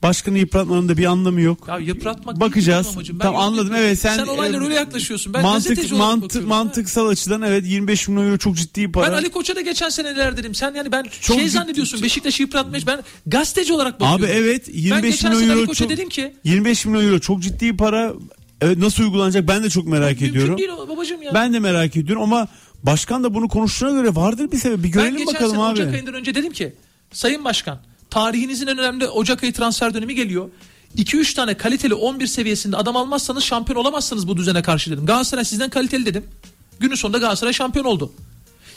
Başkanı yıpratmanın da bir anlamı yok. Ya yıpratmak Bakacağız. değil. Ben Tamam anladım. Evet sen Sen olaylara e, öyle yaklaşıyorsun. Ben mantık mantık mantıksal açıdan evet 25 milyon euro çok ciddi para. Ben Ali Koç'a da geçen sene neler dedim. Sen yani ben Çok şey ciddi- zannediyorsun Beşiktaş'ı yıpratmış. Ben gazeteci olarak bakıyorum. Abi evet ben 25 geçen milyon sene Ali euro Koç'a çok, dedim ki 25 milyon euro çok ciddi para. Evet nasıl uygulanacak ben de çok merak ediyorum. mümkün değil o babacığım ya. Ben de merak ediyorum ama başkan da bunu konuştuğuna göre vardır bir sebep. Bir ben görelim geçen bakalım sene abi. Ocak ayından önce dedim ki Sayın Başkan tarihinizin en önemli Ocak ayı transfer dönemi geliyor. 2-3 tane kaliteli 11 seviyesinde adam almazsanız şampiyon olamazsınız bu düzene karşı dedim. Galatasaray sizden kaliteli dedim. Günün sonunda Galatasaray şampiyon oldu.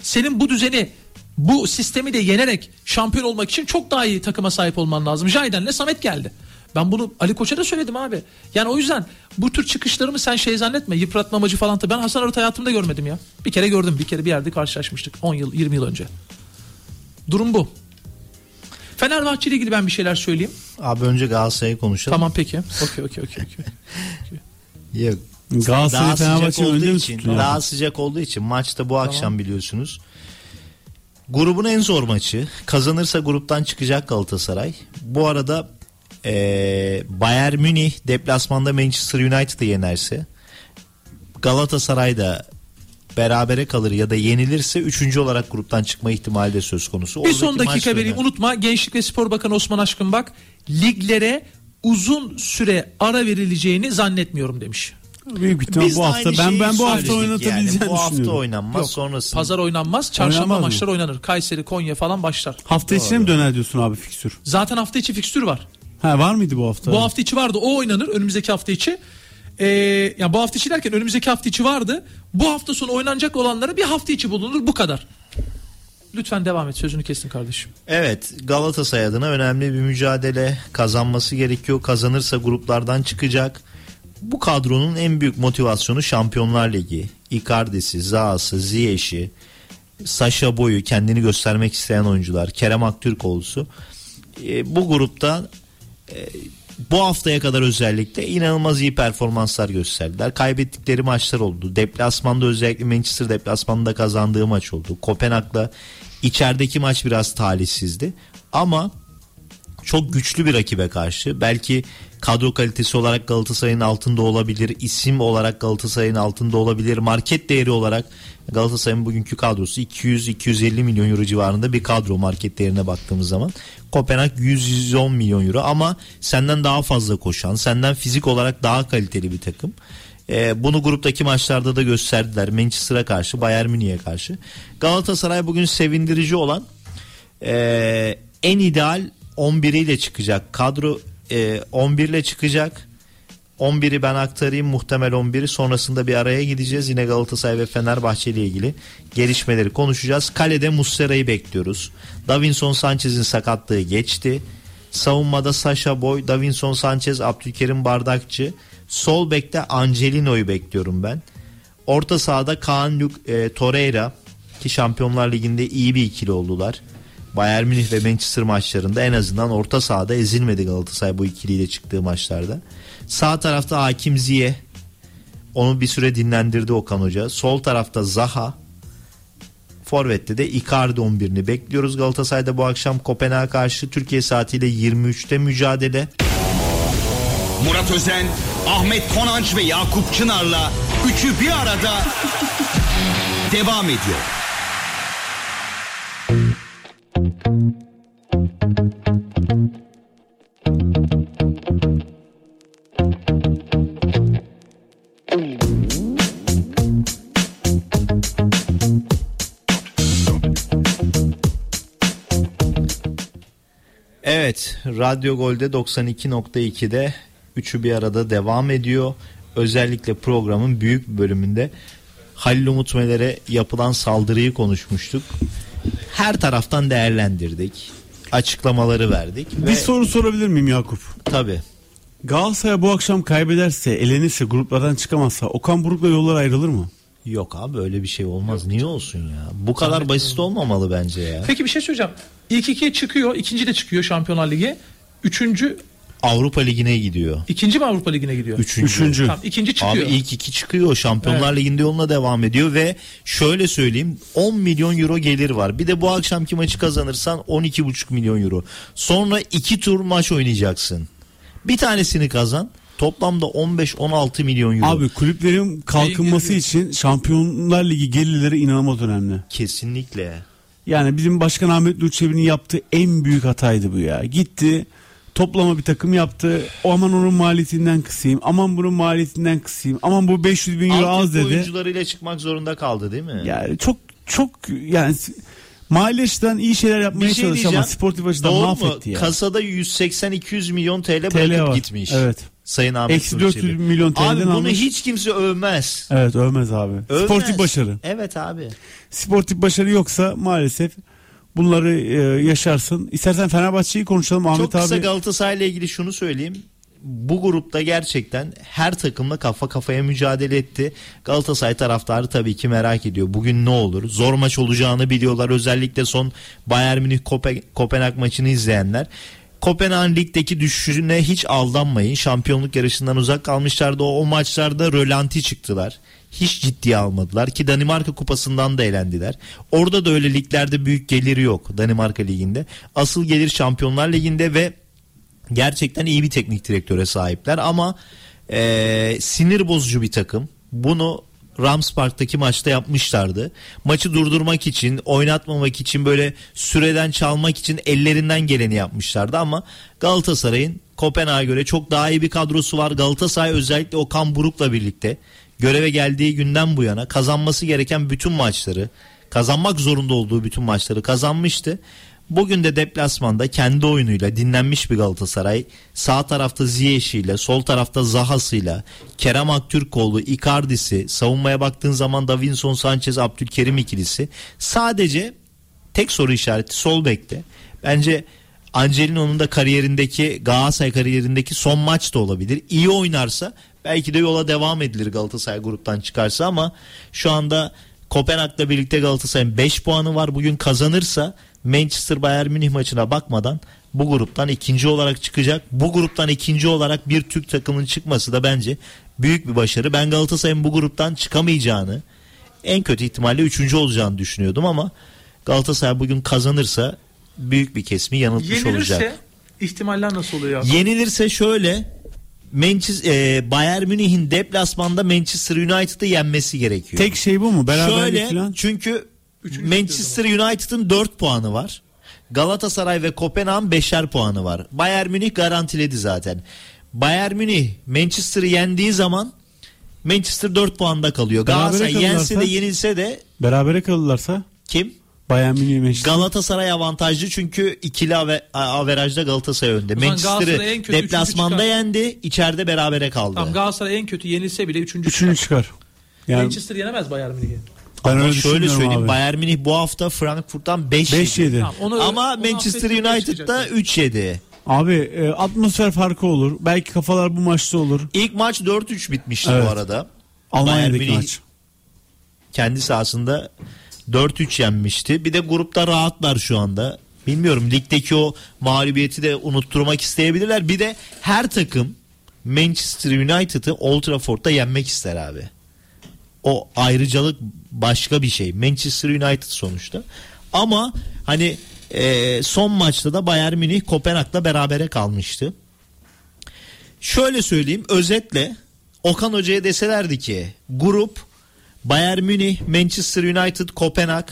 Senin bu düzeni bu sistemi de yenerek şampiyon olmak için çok daha iyi takıma sahip olman lazım. Jayden'le Samet geldi. Ben bunu Ali Koç'a da söyledim abi. Yani o yüzden bu tür çıkışlarımı sen şey zannetme. Yıpratma amacı falan. da- Ben Hasan Arat hayatımda görmedim ya. Bir kere gördüm. Bir kere bir yerde karşılaşmıştık. 10 yıl 20 yıl önce. Durum bu. Fenerbahçe ile ilgili ben bir şeyler söyleyeyim. Abi önce Galatasaray'ı konuşalım. Tamam peki. Okey okey okey. okey. Yok. Galatasaray daha sıcak Fenerbahçe olduğu için, tutuyor? daha sıcak olduğu için maçta bu akşam biliyorsunuz. Grubun en zor maçı. Kazanırsa gruptan çıkacak Galatasaray. Bu arada eee Bayern Münih deplasmanda Manchester United'ı yenerse Galatasaray da berabere kalır ya da yenilirse üçüncü olarak gruptan çıkma ihtimali de söz konusu. Bir Oradaki son dakika vereyim. önemli. Unutma Gençlik ve Spor Bakanı Osman Aşkın bak liglere uzun süre ara verileceğini zannetmiyorum demiş. Büyük ihtimal bu hafta ben ben bu hafta oynatabileceğini yani. Bu hafta oynanmaz Yok, sonrasında. Pazar oynanmaz. Çarşamba Oynanmaz mı? maçlar oynanır. Kayseri, Konya falan başlar. Hafta içine mi döner diyorsun abi fikstür? Zaten hafta içi fikstür var. Ha var mıydı bu hafta? Bu hafta içi vardı. O oynanır önümüzdeki hafta içi. Ee, yani bu hafta içi derken önümüzdeki hafta içi vardı. Bu hafta sonu oynanacak olanlara bir hafta içi bulunur. Bu kadar. Lütfen devam et. Sözünü kestin kardeşim. Evet Galatasaray adına önemli bir mücadele kazanması gerekiyor. Kazanırsa gruplardan çıkacak. Bu kadronun en büyük motivasyonu Şampiyonlar Ligi. Icardi'si, Zaha'sı, Ziyech'i, Sasha Boy'u kendini göstermek isteyen oyuncular, Kerem Aktürkoğlu'su. E, bu grupta bu haftaya kadar özellikle inanılmaz iyi performanslar gösterdiler. Kaybettikleri maçlar oldu. Deplasmanda özellikle Manchester deplasmanda kazandığı maç oldu. Kopenhag'la içerideki maç biraz talihsizdi. Ama çok güçlü bir rakibe karşı belki kadro kalitesi olarak Galatasaray'ın altında olabilir, isim olarak Galatasaray'ın altında olabilir, market değeri olarak Galatasaray'ın bugünkü kadrosu 200-250 milyon euro civarında bir kadro market değerine baktığımız zaman. Kopenhag 100-110 milyon euro ama senden daha fazla koşan, senden fizik olarak daha kaliteli bir takım. E, bunu gruptaki maçlarda da gösterdiler. Manchester'a karşı, Bayern Münih'e karşı. Galatasaray bugün sevindirici olan e, en ideal 11 ile çıkacak. Kadro e, 11 ile çıkacak. 11'i ben aktarayım muhtemel 11'i sonrasında bir araya gideceğiz. Yine Galatasaray ve Fenerbahçe ile ilgili gelişmeleri konuşacağız. Kalede Muslera'yı bekliyoruz. Davinson Sanchez'in sakatlığı geçti. Savunmada Sasha Boy, Davinson Sanchez, Abdülkerim Bardakçı. Sol bekte Angelino'yu bekliyorum ben. Orta sahada Kaan Luk, e, Torreira ki Şampiyonlar Ligi'nde iyi bir ikili oldular. Bayern Münih ve Manchester maçlarında en azından orta sahada ezilmedi Galatasaray bu ikiliyle çıktığı maçlarda. Sağ tarafta Hakim Ziye. Onu bir süre dinlendirdi Okan Hoca. Sol tarafta Zaha. Forvet'te de Icardi 11'ini bekliyoruz. Galatasaray'da bu akşam Kopenhag'a karşı Türkiye saatiyle 23'te mücadele. Murat Özen, Ahmet Konanç ve Yakup Çınar'la üçü bir arada devam ediyor. Evet, Radyo Gol'de 92.2'de üçü bir arada devam ediyor. Özellikle programın büyük bir bölümünde Halil Umut Meler'e yapılan saldırıyı konuşmuştuk. Her taraftan değerlendirdik. Açıklamaları verdik. Bir ve soru sorabilir miyim Yakup? Tabii. Galatasaray bu akşam kaybederse, elenirse, gruplardan çıkamazsa Okan Buruk'la yollar ayrılır mı? Yok abi öyle bir şey olmaz. Niye olsun ya? Bu kadar basit olmamalı bence ya. Peki bir şey söyleyeceğim. İlk ikiye çıkıyor. ikinci de çıkıyor Şampiyonlar Ligi. Üçüncü Avrupa Ligi'ne gidiyor. ikinci mi Avrupa Ligi'ne gidiyor? Üçüncü. Tamam, ikinci çıkıyor. Abi ilk iki çıkıyor. Şampiyonlar Evet. Ligi'nde yoluna devam ediyor ve şöyle söyleyeyim 10 milyon euro gelir var. Bir de bu akşamki maçı kazanırsan 12,5 milyon euro. Sonra iki tur maç oynayacaksın. Bir tanesini kazan. Toplamda 15-16 milyon euro. Abi kulüplerin kalkınması için Şampiyonlar Ligi gelirleri inanılmaz önemli. Kesinlikle. Yani bizim Başkan Ahmet Nur Çebi'nin yaptığı en büyük hataydı bu ya. Gitti toplama bir takım yaptı. O aman onun maliyetinden kısayım. Aman bunun maliyetinden kısayım. Aman bu 500 bin euro az dedi. oyuncularıyla çıkmak zorunda kaldı değil mi? Yani çok çok yani mali açıdan iyi şeyler yapmaya Bir şey çalıştı ama diyeceğim. sportif açıdan Doğru mu? mahvetti ya. Kasada 180-200 milyon TL, TL bırakıp var. gitmiş. Evet. Sayın Ahmet Eksi Nur 400 Çebi. milyon TL'den Abi bunu almış. hiç kimse övmez. Evet övmez abi. Övmez. Sportif başarı. Evet abi. Sportif başarı yoksa maalesef bunları e, yaşarsın. İstersen Fenerbahçe'yi konuşalım Ahmet Çok kısa abi. Galatasaray ile ilgili şunu söyleyeyim. Bu grupta gerçekten her takımla kafa kafaya mücadele etti. Galatasaray taraftarı tabii ki merak ediyor. Bugün ne olur? Zor maç olacağını biliyorlar. Özellikle son Bayern Münih Kope- Kopenhag maçını izleyenler. Kopenhag ligdeki düşüşüne hiç aldanmayın. Şampiyonluk yarışından uzak kalmışlardı. O, o maçlarda rölanti çıktılar. Hiç ciddiye almadılar ki Danimarka kupasından da elendiler. Orada da öyle liglerde büyük geliri yok Danimarka liginde. Asıl gelir Şampiyonlar Ligi'nde ve gerçekten iyi bir teknik direktöre sahipler ama eee, sinir bozucu bir takım. Bunu Rams Park'taki maçta yapmışlardı. Maçı durdurmak için, oynatmamak için böyle süreden çalmak için ellerinden geleni yapmışlardı ama Galatasaray'ın Kopenhag'a göre çok daha iyi bir kadrosu var. Galatasaray özellikle Okan Buruk'la birlikte göreve geldiği günden bu yana kazanması gereken bütün maçları, kazanmak zorunda olduğu bütün maçları kazanmıştı. Bugün de deplasmanda kendi oyunuyla dinlenmiş bir Galatasaray sağ tarafta Ziyech ile sol tarafta Zaha'sıyla Kerem Aktürkoğlu, Icardi'si savunmaya baktığın zaman Davinson Sanchez, Abdülkerim ikilisi sadece tek soru işareti sol bekte. Bence Angelino'nun da kariyerindeki Galatasaray kariyerindeki son maç da olabilir. İyi oynarsa belki de yola devam edilir Galatasaray gruptan çıkarsa ama şu anda Kopenhag'la birlikte Galatasaray'ın 5 puanı var. Bugün kazanırsa Manchester Bayern Münih maçına bakmadan bu gruptan ikinci olarak çıkacak. Bu gruptan ikinci olarak bir Türk takımının çıkması da bence büyük bir başarı. Ben Galatasaray'ın bu gruptan çıkamayacağını en kötü ihtimalle üçüncü olacağını düşünüyordum ama Galatasaray bugün kazanırsa büyük bir kesimi yanıltmış olacak. Yenilirse ihtimaller nasıl oluyor? Yenilirse şöyle Manchester, e, Bayern Münih'in deplasmanda Manchester United'ı yenmesi gerekiyor. Tek şey bu mu? Beraberlik Şöyle falan. çünkü Manchester United'ın 4 puanı var. Galatasaray ve Kopenhag'ın 5'er puanı var. Bayern Münih garantiledi zaten. Bayern Münih Manchester'ı yendiği zaman Manchester 4 puanda kalıyor. Berabere Galatasaray yense de yenilse de Berabere kalırlarsa kim? Bayern Münih Manchester. Galatasaray avantajlı çünkü ikili ave, averajda Galatasaray önde. Manchester'ı deplasmanda üçüncü çıkar. yendi, içeride berabere kaldı. Tamam Galatasaray en kötü yenilse bile 3. Üçüncü çıkar. Yani Manchester yenemez Bayern Münich'i. Ben Ama öyle şöyle söyleyeyim abi. Bayern Münih bu hafta Frankfurt'tan 5 5 yedi. yedi. Tamam, onu- Ama onu Manchester United'da çıkacak. 3 yedi. Abi e, atmosfer farkı olur. Belki kafalar bu maçta olur. İlk maç 4-3 bitmişti Evet. bu arada. Almanya'daki Bayern Münih maç. kendi sahasında 4-3 yenmişti. Bir de grupta rahatlar şu anda. Bilmiyorum ligdeki o mağlubiyeti de unutturmak isteyebilirler. Bir de her takım Manchester United'ı Old Trafford'da yenmek ister abi. O ayrıcalık başka bir şey. Manchester United sonuçta. Ama hani e, son maçta da Bayern Münih Kopenhag'la berabere kalmıştı. Şöyle söyleyeyim özetle Okan Hoca'ya deselerdi ki grup Bayern Münih, Manchester United, Kopenhag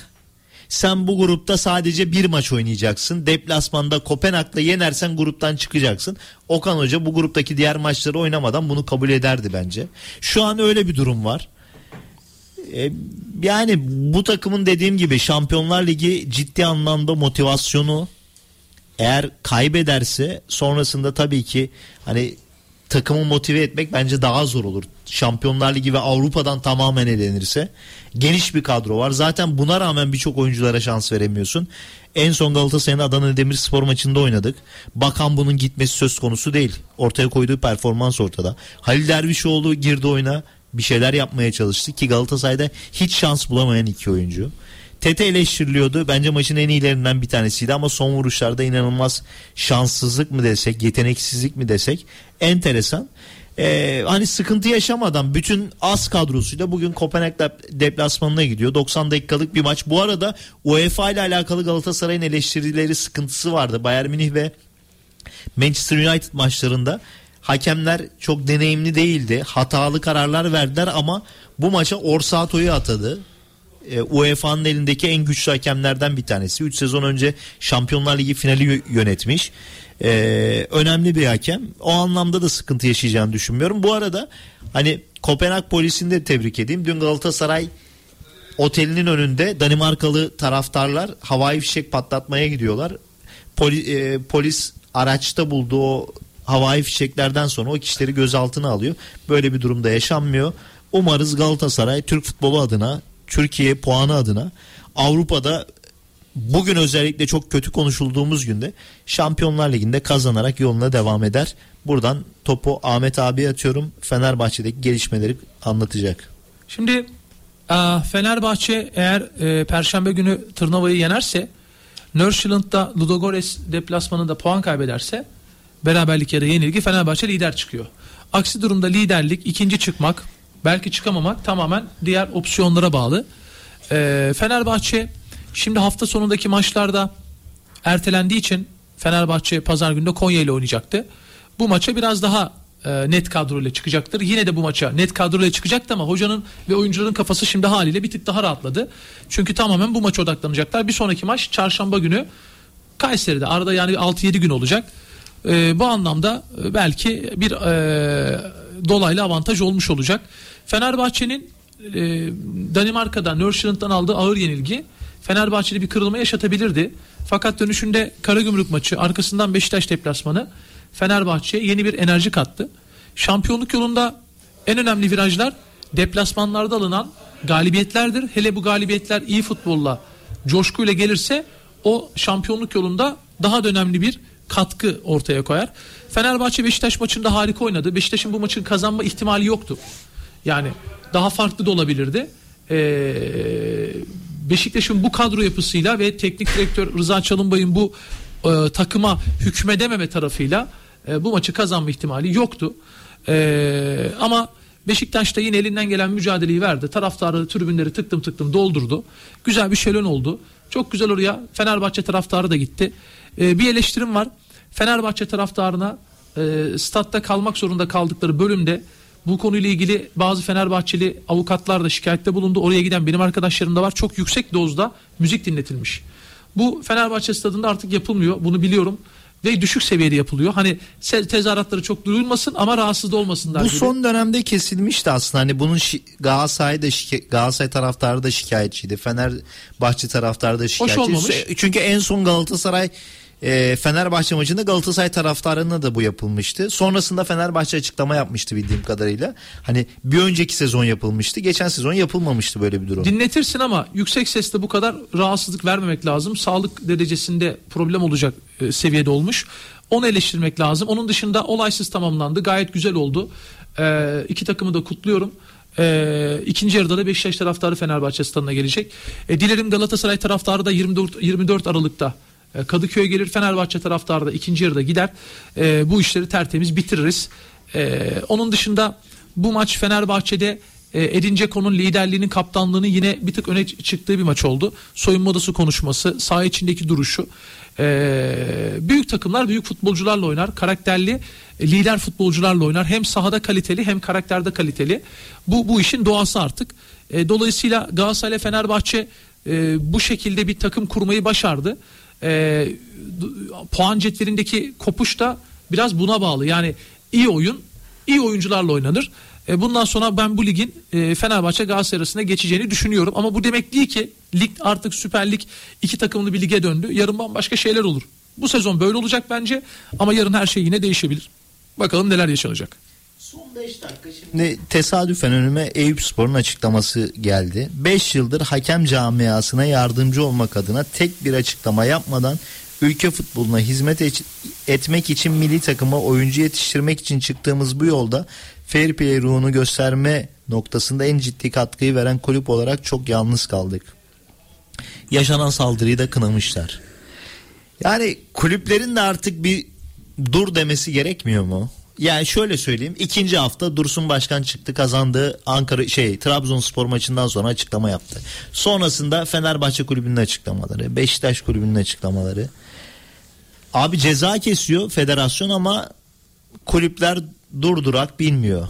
sen bu grupta sadece bir maç oynayacaksın. Deplasmanda Kopenhag'la yenersen gruptan çıkacaksın. Okan Hoca bu gruptaki diğer maçları oynamadan bunu kabul ederdi bence. Şu an öyle bir durum var. E, yani bu takımın dediğim gibi Şampiyonlar Ligi ciddi anlamda motivasyonu eğer kaybederse sonrasında tabii ki hani takımı motive etmek bence daha zor olur. Şampiyonlar Ligi ve Avrupa'dan tamamen elenirse geniş bir kadro var. Zaten buna rağmen birçok oyunculara şans veremiyorsun. En son Galatasaray'ın Adana Demirspor maçında oynadık. Bakan bunun gitmesi söz konusu değil. Ortaya koyduğu performans ortada. Halil Dervişoğlu girdi oyuna bir şeyler yapmaya çalıştı ki Galatasaray'da hiç şans bulamayan iki oyuncu. Tete eleştiriliyordu. Bence maçın en iyilerinden bir tanesiydi ama son vuruşlarda inanılmaz şanssızlık mı desek, yeteneksizlik mi desek enteresan. Ee, hani sıkıntı yaşamadan bütün az kadrosuyla bugün Kopenhag dep- deplasmanına gidiyor. 90 dakikalık bir maç. Bu arada UEFA ile alakalı Galatasaray'ın eleştirileri sıkıntısı vardı. Bayern Münih ve Manchester United maçlarında hakemler çok deneyimli değildi. Hatalı kararlar verdiler ama bu maça Orsato'yu atadı. E, UEFA'nın elindeki en güçlü hakemlerden bir tanesi. 3 sezon önce Şampiyonlar Ligi finali yö- yönetmiş. E, önemli bir hakem. O anlamda da sıkıntı yaşayacağını düşünmüyorum. Bu arada hani Kopenhag polisini de tebrik edeyim. Dün Galatasaray otelinin önünde Danimarkalı taraftarlar havai fişek patlatmaya gidiyorlar. Poli- e, polis araçta bulduğu o havai fişeklerden sonra o kişileri gözaltına alıyor. Böyle bir durumda yaşanmıyor. Umarız Galatasaray Türk futbolu adına, Türkiye puanı adına Avrupa'da bugün özellikle çok kötü konuşulduğumuz günde Şampiyonlar Ligi'nde kazanarak yoluna devam eder. Buradan topu Ahmet abiye atıyorum. Fenerbahçe'deki gelişmeleri anlatacak. Şimdi e, Fenerbahçe eğer e, Perşembe günü Tırnava'yı yenerse Northland'da Ludogorets deplasmanında puan kaybederse beraberlik ya da yenilgi Fenerbahçe lider çıkıyor. Aksi durumda liderlik ikinci çıkmak belki çıkamamak tamamen diğer opsiyonlara bağlı. E, Fenerbahçe şimdi hafta sonundaki maçlarda ertelendiği için Fenerbahçe pazar günde Konya ile oynayacaktı. Bu maça biraz daha e, net kadroyla çıkacaktır. Yine de bu maça net kadroyla çıkacaktı ama hocanın ve oyuncuların kafası şimdi haliyle bir tık daha rahatladı. Çünkü tamamen bu maça odaklanacaklar. Bir sonraki maç çarşamba günü Kayseri'de. Arada yani 6-7 gün olacak. E, bu anlamda e, belki bir e, dolaylı avantaj olmuş olacak. Fenerbahçe'nin e, Danimarka'dan, Northland'dan aldığı ağır yenilgi Fenerbahçe'de bir kırılma yaşatabilirdi. Fakat dönüşünde Karagümrük maçı arkasından Beşiktaş deplasmanı Fenerbahçe'ye yeni bir enerji kattı. Şampiyonluk yolunda en önemli virajlar deplasmanlarda alınan galibiyetlerdir. Hele bu galibiyetler iyi futbolla, coşkuyla gelirse o şampiyonluk yolunda daha da önemli bir katkı ortaya koyar. Fenerbahçe Beşiktaş maçında harika oynadı. Beşiktaş'ın bu maçın kazanma ihtimali yoktu. Yani daha farklı da olabilirdi. Ee, Beşiktaş'ın bu kadro yapısıyla ve teknik direktör Rıza Çalınbay'ın bu e, takıma hükmedememe tarafıyla e, bu maçı kazanma ihtimali yoktu. E, ama Beşiktaş da yine elinden gelen mücadeleyi verdi. Taraftarı, tribünleri tıktım tıktım doldurdu. Güzel bir şölen oldu. Çok güzel oraya Fenerbahçe taraftarı da gitti. E, bir eleştirim var. Fenerbahçe taraftarına e, statta kalmak zorunda kaldıkları bölümde bu konuyla ilgili bazı Fenerbahçeli avukatlar da şikayette bulundu. Oraya giden benim arkadaşlarım da var. Çok yüksek dozda müzik dinletilmiş. Bu Fenerbahçe stadında artık yapılmıyor. Bunu biliyorum. ve düşük seviyede yapılıyor. Hani tezahüratları çok duyulmasın ama rahatsız da olmasınlar Bu gibi. son dönemde kesilmişti aslında. Hani bunun şi- Galatasaray'da şike- Galatasaray taraftarı da şikayetçiydi. Fenerbahçe taraftarı da şikayetçi. olmamış. Çünkü en son Galatasaray e, Fenerbahçe maçında Galatasaray taraftarına da bu yapılmıştı. Sonrasında Fenerbahçe açıklama yapmıştı bildiğim kadarıyla. Hani bir önceki sezon yapılmıştı. Geçen sezon yapılmamıştı böyle bir durum. Dinletirsin ama yüksek sesle bu kadar rahatsızlık vermemek lazım. Sağlık derecesinde problem olacak e, seviyede olmuş. Onu eleştirmek lazım. Onun dışında olaysız tamamlandı. Gayet güzel oldu. E, iki takımı da kutluyorum. E, ikinci yarıda da Beşiktaş taraftarı Fenerbahçe stadına gelecek. E, dilerim Galatasaray taraftarı da 24, 24 Aralık'ta e, Kadıköy'e gelir. Fenerbahçe taraftarı da ikinci yarıda gider. E, bu işleri tertemiz bitiririz. E, onun dışında bu maç Fenerbahçe'de e, Edin Dzeko'nun liderliğinin kaptanlığını yine bir tık öne çıktığı bir maç oldu. Soyunma odası konuşması, saha içindeki duruşu. E, büyük takımlar büyük futbolcularla oynar. Karakterli e, lider futbolcularla oynar. Hem sahada kaliteli hem karakterde kaliteli. Bu bu işin doğası artık. E, dolayısıyla Galatasaray Fenerbahçe e, bu şekilde bir takım kurmayı başardı. E, puan cetvelindeki kopuş da biraz buna bağlı. Yani iyi oyun iyi oyuncularla oynanır. E, bundan sonra ben bu ligin e, Fenerbahçe Galatasaray arasında geçeceğini düşünüyorum. Ama bu demek değil ki lig artık Süper Lig iki takımlı bir lige döndü. Yarın bambaşka şeyler olur. Bu sezon böyle olacak bence ama yarın her şey yine değişebilir. Bakalım neler yaşanacak. Şimdi tesadüfen önüme Eyüp Spor'un açıklaması geldi. 5 yıldır hakem camiasına yardımcı olmak adına tek bir açıklama yapmadan ülke futboluna hizmet et- etmek için milli takıma oyuncu yetiştirmek için çıktığımız bu yolda fair play ruhunu gösterme noktasında en ciddi katkıyı veren kulüp olarak çok yalnız kaldık. Yaşanan saldırıyı da kınamışlar. Yani kulüplerin de artık bir dur demesi gerekmiyor mu? Yani şöyle söyleyeyim. ikinci hafta Dursun Başkan çıktı kazandığı Ankara şey Trabzonspor maçından sonra açıklama yaptı. Sonrasında Fenerbahçe kulübünün açıklamaları, Beşiktaş kulübünün açıklamaları. Abi ceza kesiyor federasyon ama kulüpler durdurak bilmiyor.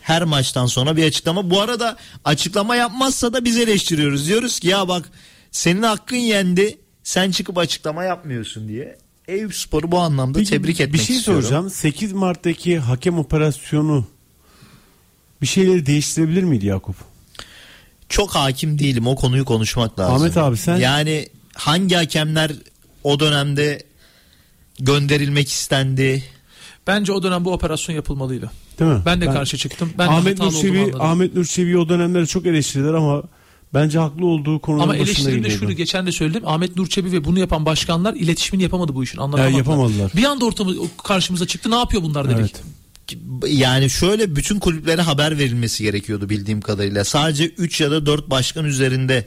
Her maçtan sonra bir açıklama. Bu arada açıklama yapmazsa da biz eleştiriyoruz. Diyoruz ki ya bak senin hakkın yendi. Sen çıkıp açıklama yapmıyorsun diye. Eyüp Spor'u bu anlamda Peki, tebrik etmek Bir şey istiyorum. soracağım. 8 Mart'taki hakem operasyonu bir şeyleri değiştirebilir miydi Yakup? Çok hakim değilim o konuyu konuşmak lazım. Ahmet abi sen- Yani hangi hakemler o dönemde gönderilmek istendi? Bence o dönem bu operasyon yapılmalıydı. Değil mi? Ben de karşı çıktım. Ben Ahmet Nurçevi. Ahmet Nurçevi o dönemleri çok eleştirdiler ama bence haklı olduğu konuların Ama eleştirim de şunu geçen de söyledim. Ahmet Nurçebi ve bunu yapan başkanlar iletişimini yapamadı bu işin. Anlatamadılar. yapamadılar. Bir anda ortamı karşımıza çıktı. Ne yapıyor bunlar dedik. Yani şöyle bütün kulüplere haber verilmesi gerekiyordu bildiğim kadarıyla. Sadece 3 ya da 4 başkan üzerinde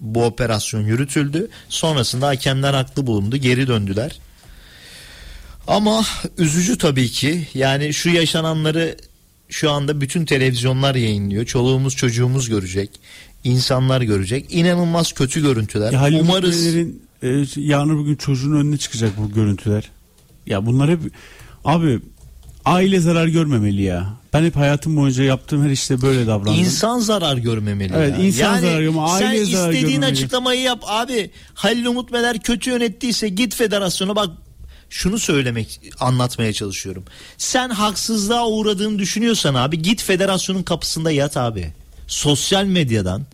bu operasyon yürütüldü. Sonrasında hakemler haklı bulundu. Geri döndüler. Ama üzücü tabii ki. Yani şu yaşananları şu anda bütün televizyonlar yayınlıyor. Çoluğumuz çocuğumuz görecek. İnsanlar görecek. İnanılmaz kötü görüntüler. Ya Halil Umarız e, yarın bugün çocuğun önüne çıkacak bu görüntüler. Ya bunlar hep abi aile zarar görmemeli ya. Ben hep hayatım boyunca yaptığım her işte böyle davrandım. İnsan zarar görmemeli. Evet, ya. insan yani zarar görmemeli, Sen aile zarar istediğin görmemeli. açıklamayı yap abi. Halil Umut Meler kötü yönettiyse git federasyona bak. Şunu söylemek anlatmaya çalışıyorum. Sen haksızlığa uğradığını düşünüyorsan abi git federasyonun kapısında yat abi. Sosyal medyadan,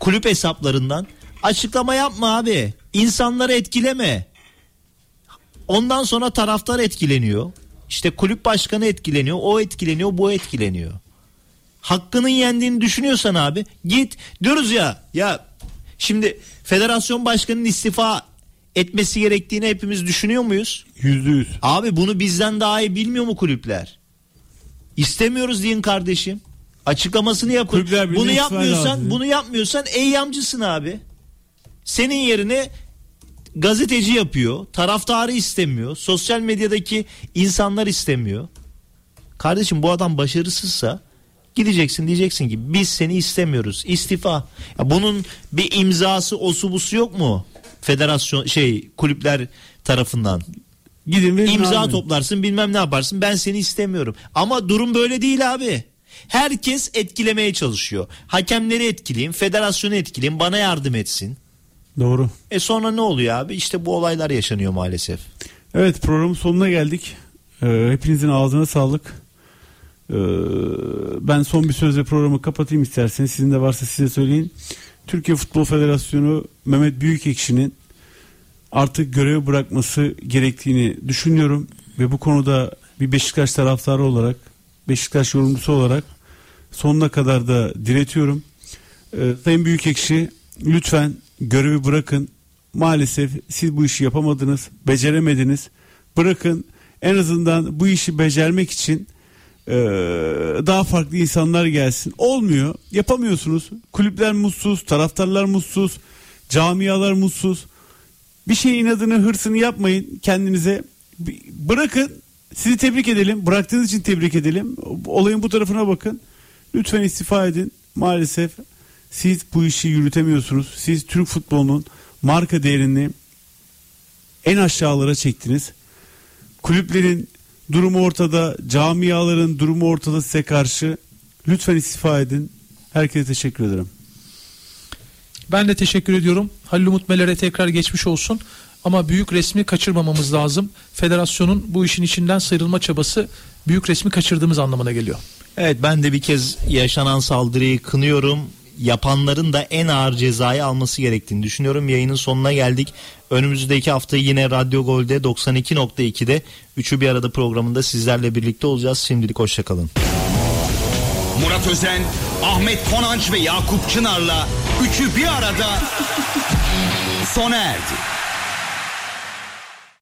kulüp hesaplarından açıklama yapma abi. İnsanları etkileme. Ondan sonra taraftar etkileniyor. İşte kulüp başkanı etkileniyor, o etkileniyor, bu etkileniyor. Hakkının yendiğini düşünüyorsan abi git diyoruz ya ya şimdi federasyon başkanının istifa etmesi gerektiğini hepimiz düşünüyor muyuz? Yüzde yüz. Abi bunu bizden daha iyi bilmiyor mu kulüpler? İstemiyoruz deyin kardeşim. Açıklamasını yapın. Kulüpler Bunu yapmıyorsan, lazım. bunu yapmıyorsan eyyamcısın abi. Senin yerine gazeteci yapıyor. Taraftarı istemiyor. Sosyal medyadaki insanlar istemiyor. Kardeşim bu adam başarısızsa gideceksin diyeceksin ki biz seni istemiyoruz. İstifa. Ya bunun bir imzası osu busu yok mu? Federasyon şey kulüpler tarafından. Gidin imza toplarsın bilmem ne yaparsın ben seni istemiyorum. Ama durum böyle değil abi. Herkes etkilemeye çalışıyor. Hakemleri etkileyeyim, federasyonu etkileyeyim, bana yardım etsin. Doğru. E sonra ne oluyor abi? İşte bu olaylar yaşanıyor maalesef. Evet programın sonuna geldik. Ee, hepinizin ağzına sağlık. Ee, ben son bir sözle programı kapatayım isterseniz. Sizin de varsa size söyleyin. Türkiye Futbol Federasyonu Mehmet Büyükekşi'nin artık görevi bırakması gerektiğini düşünüyorum. Ve bu konuda bir Beşiktaş taraftarı olarak, Beşiktaş yorumcusu olarak sonuna kadar da diretiyorum. Ee, Sayın Büyükekşi lütfen görevi bırakın. Maalesef siz bu işi yapamadınız, beceremediniz. Bırakın en azından bu işi becermek için e, daha farklı insanlar gelsin. Olmuyor, yapamıyorsunuz. Kulüpler mutsuz, taraftarlar mutsuz, camialar mutsuz. Bir şeyin inadını, hırsını yapmayın kendinize. Bırakın, sizi tebrik edelim. Bıraktığınız için tebrik edelim. Olayın bu tarafına bakın. Lütfen istifa edin. Maalesef siz bu işi yürütemiyorsunuz. Siz Türk futbolunun marka değerini en aşağılara çektiniz. Kulüplerin durumu ortada, camiaların durumu ortada size karşı. Lütfen istifa edin. Herkese teşekkür ederim. Ben de teşekkür ediyorum. Halil Umut Meler'e tekrar geçmiş olsun. Ama büyük resmi kaçırmamamız lazım. Federasyonun bu işin içinden sıyrılma çabası büyük resmi kaçırdığımız anlamına geliyor. Evet ben de bir kez yaşanan saldırıyı kınıyorum. Yapanların da en ağır cezayı alması gerektiğini düşünüyorum. Yayının sonuna geldik. Önümüzdeki hafta yine Radyo Gol'de 92.2'de Üçü Bir Arada programında sizlerle birlikte olacağız. Şimdilik hoşçakalın. Murat Özen, Ahmet Konanç ve Yakup Çınar'la Üçü Bir Arada sona erdi.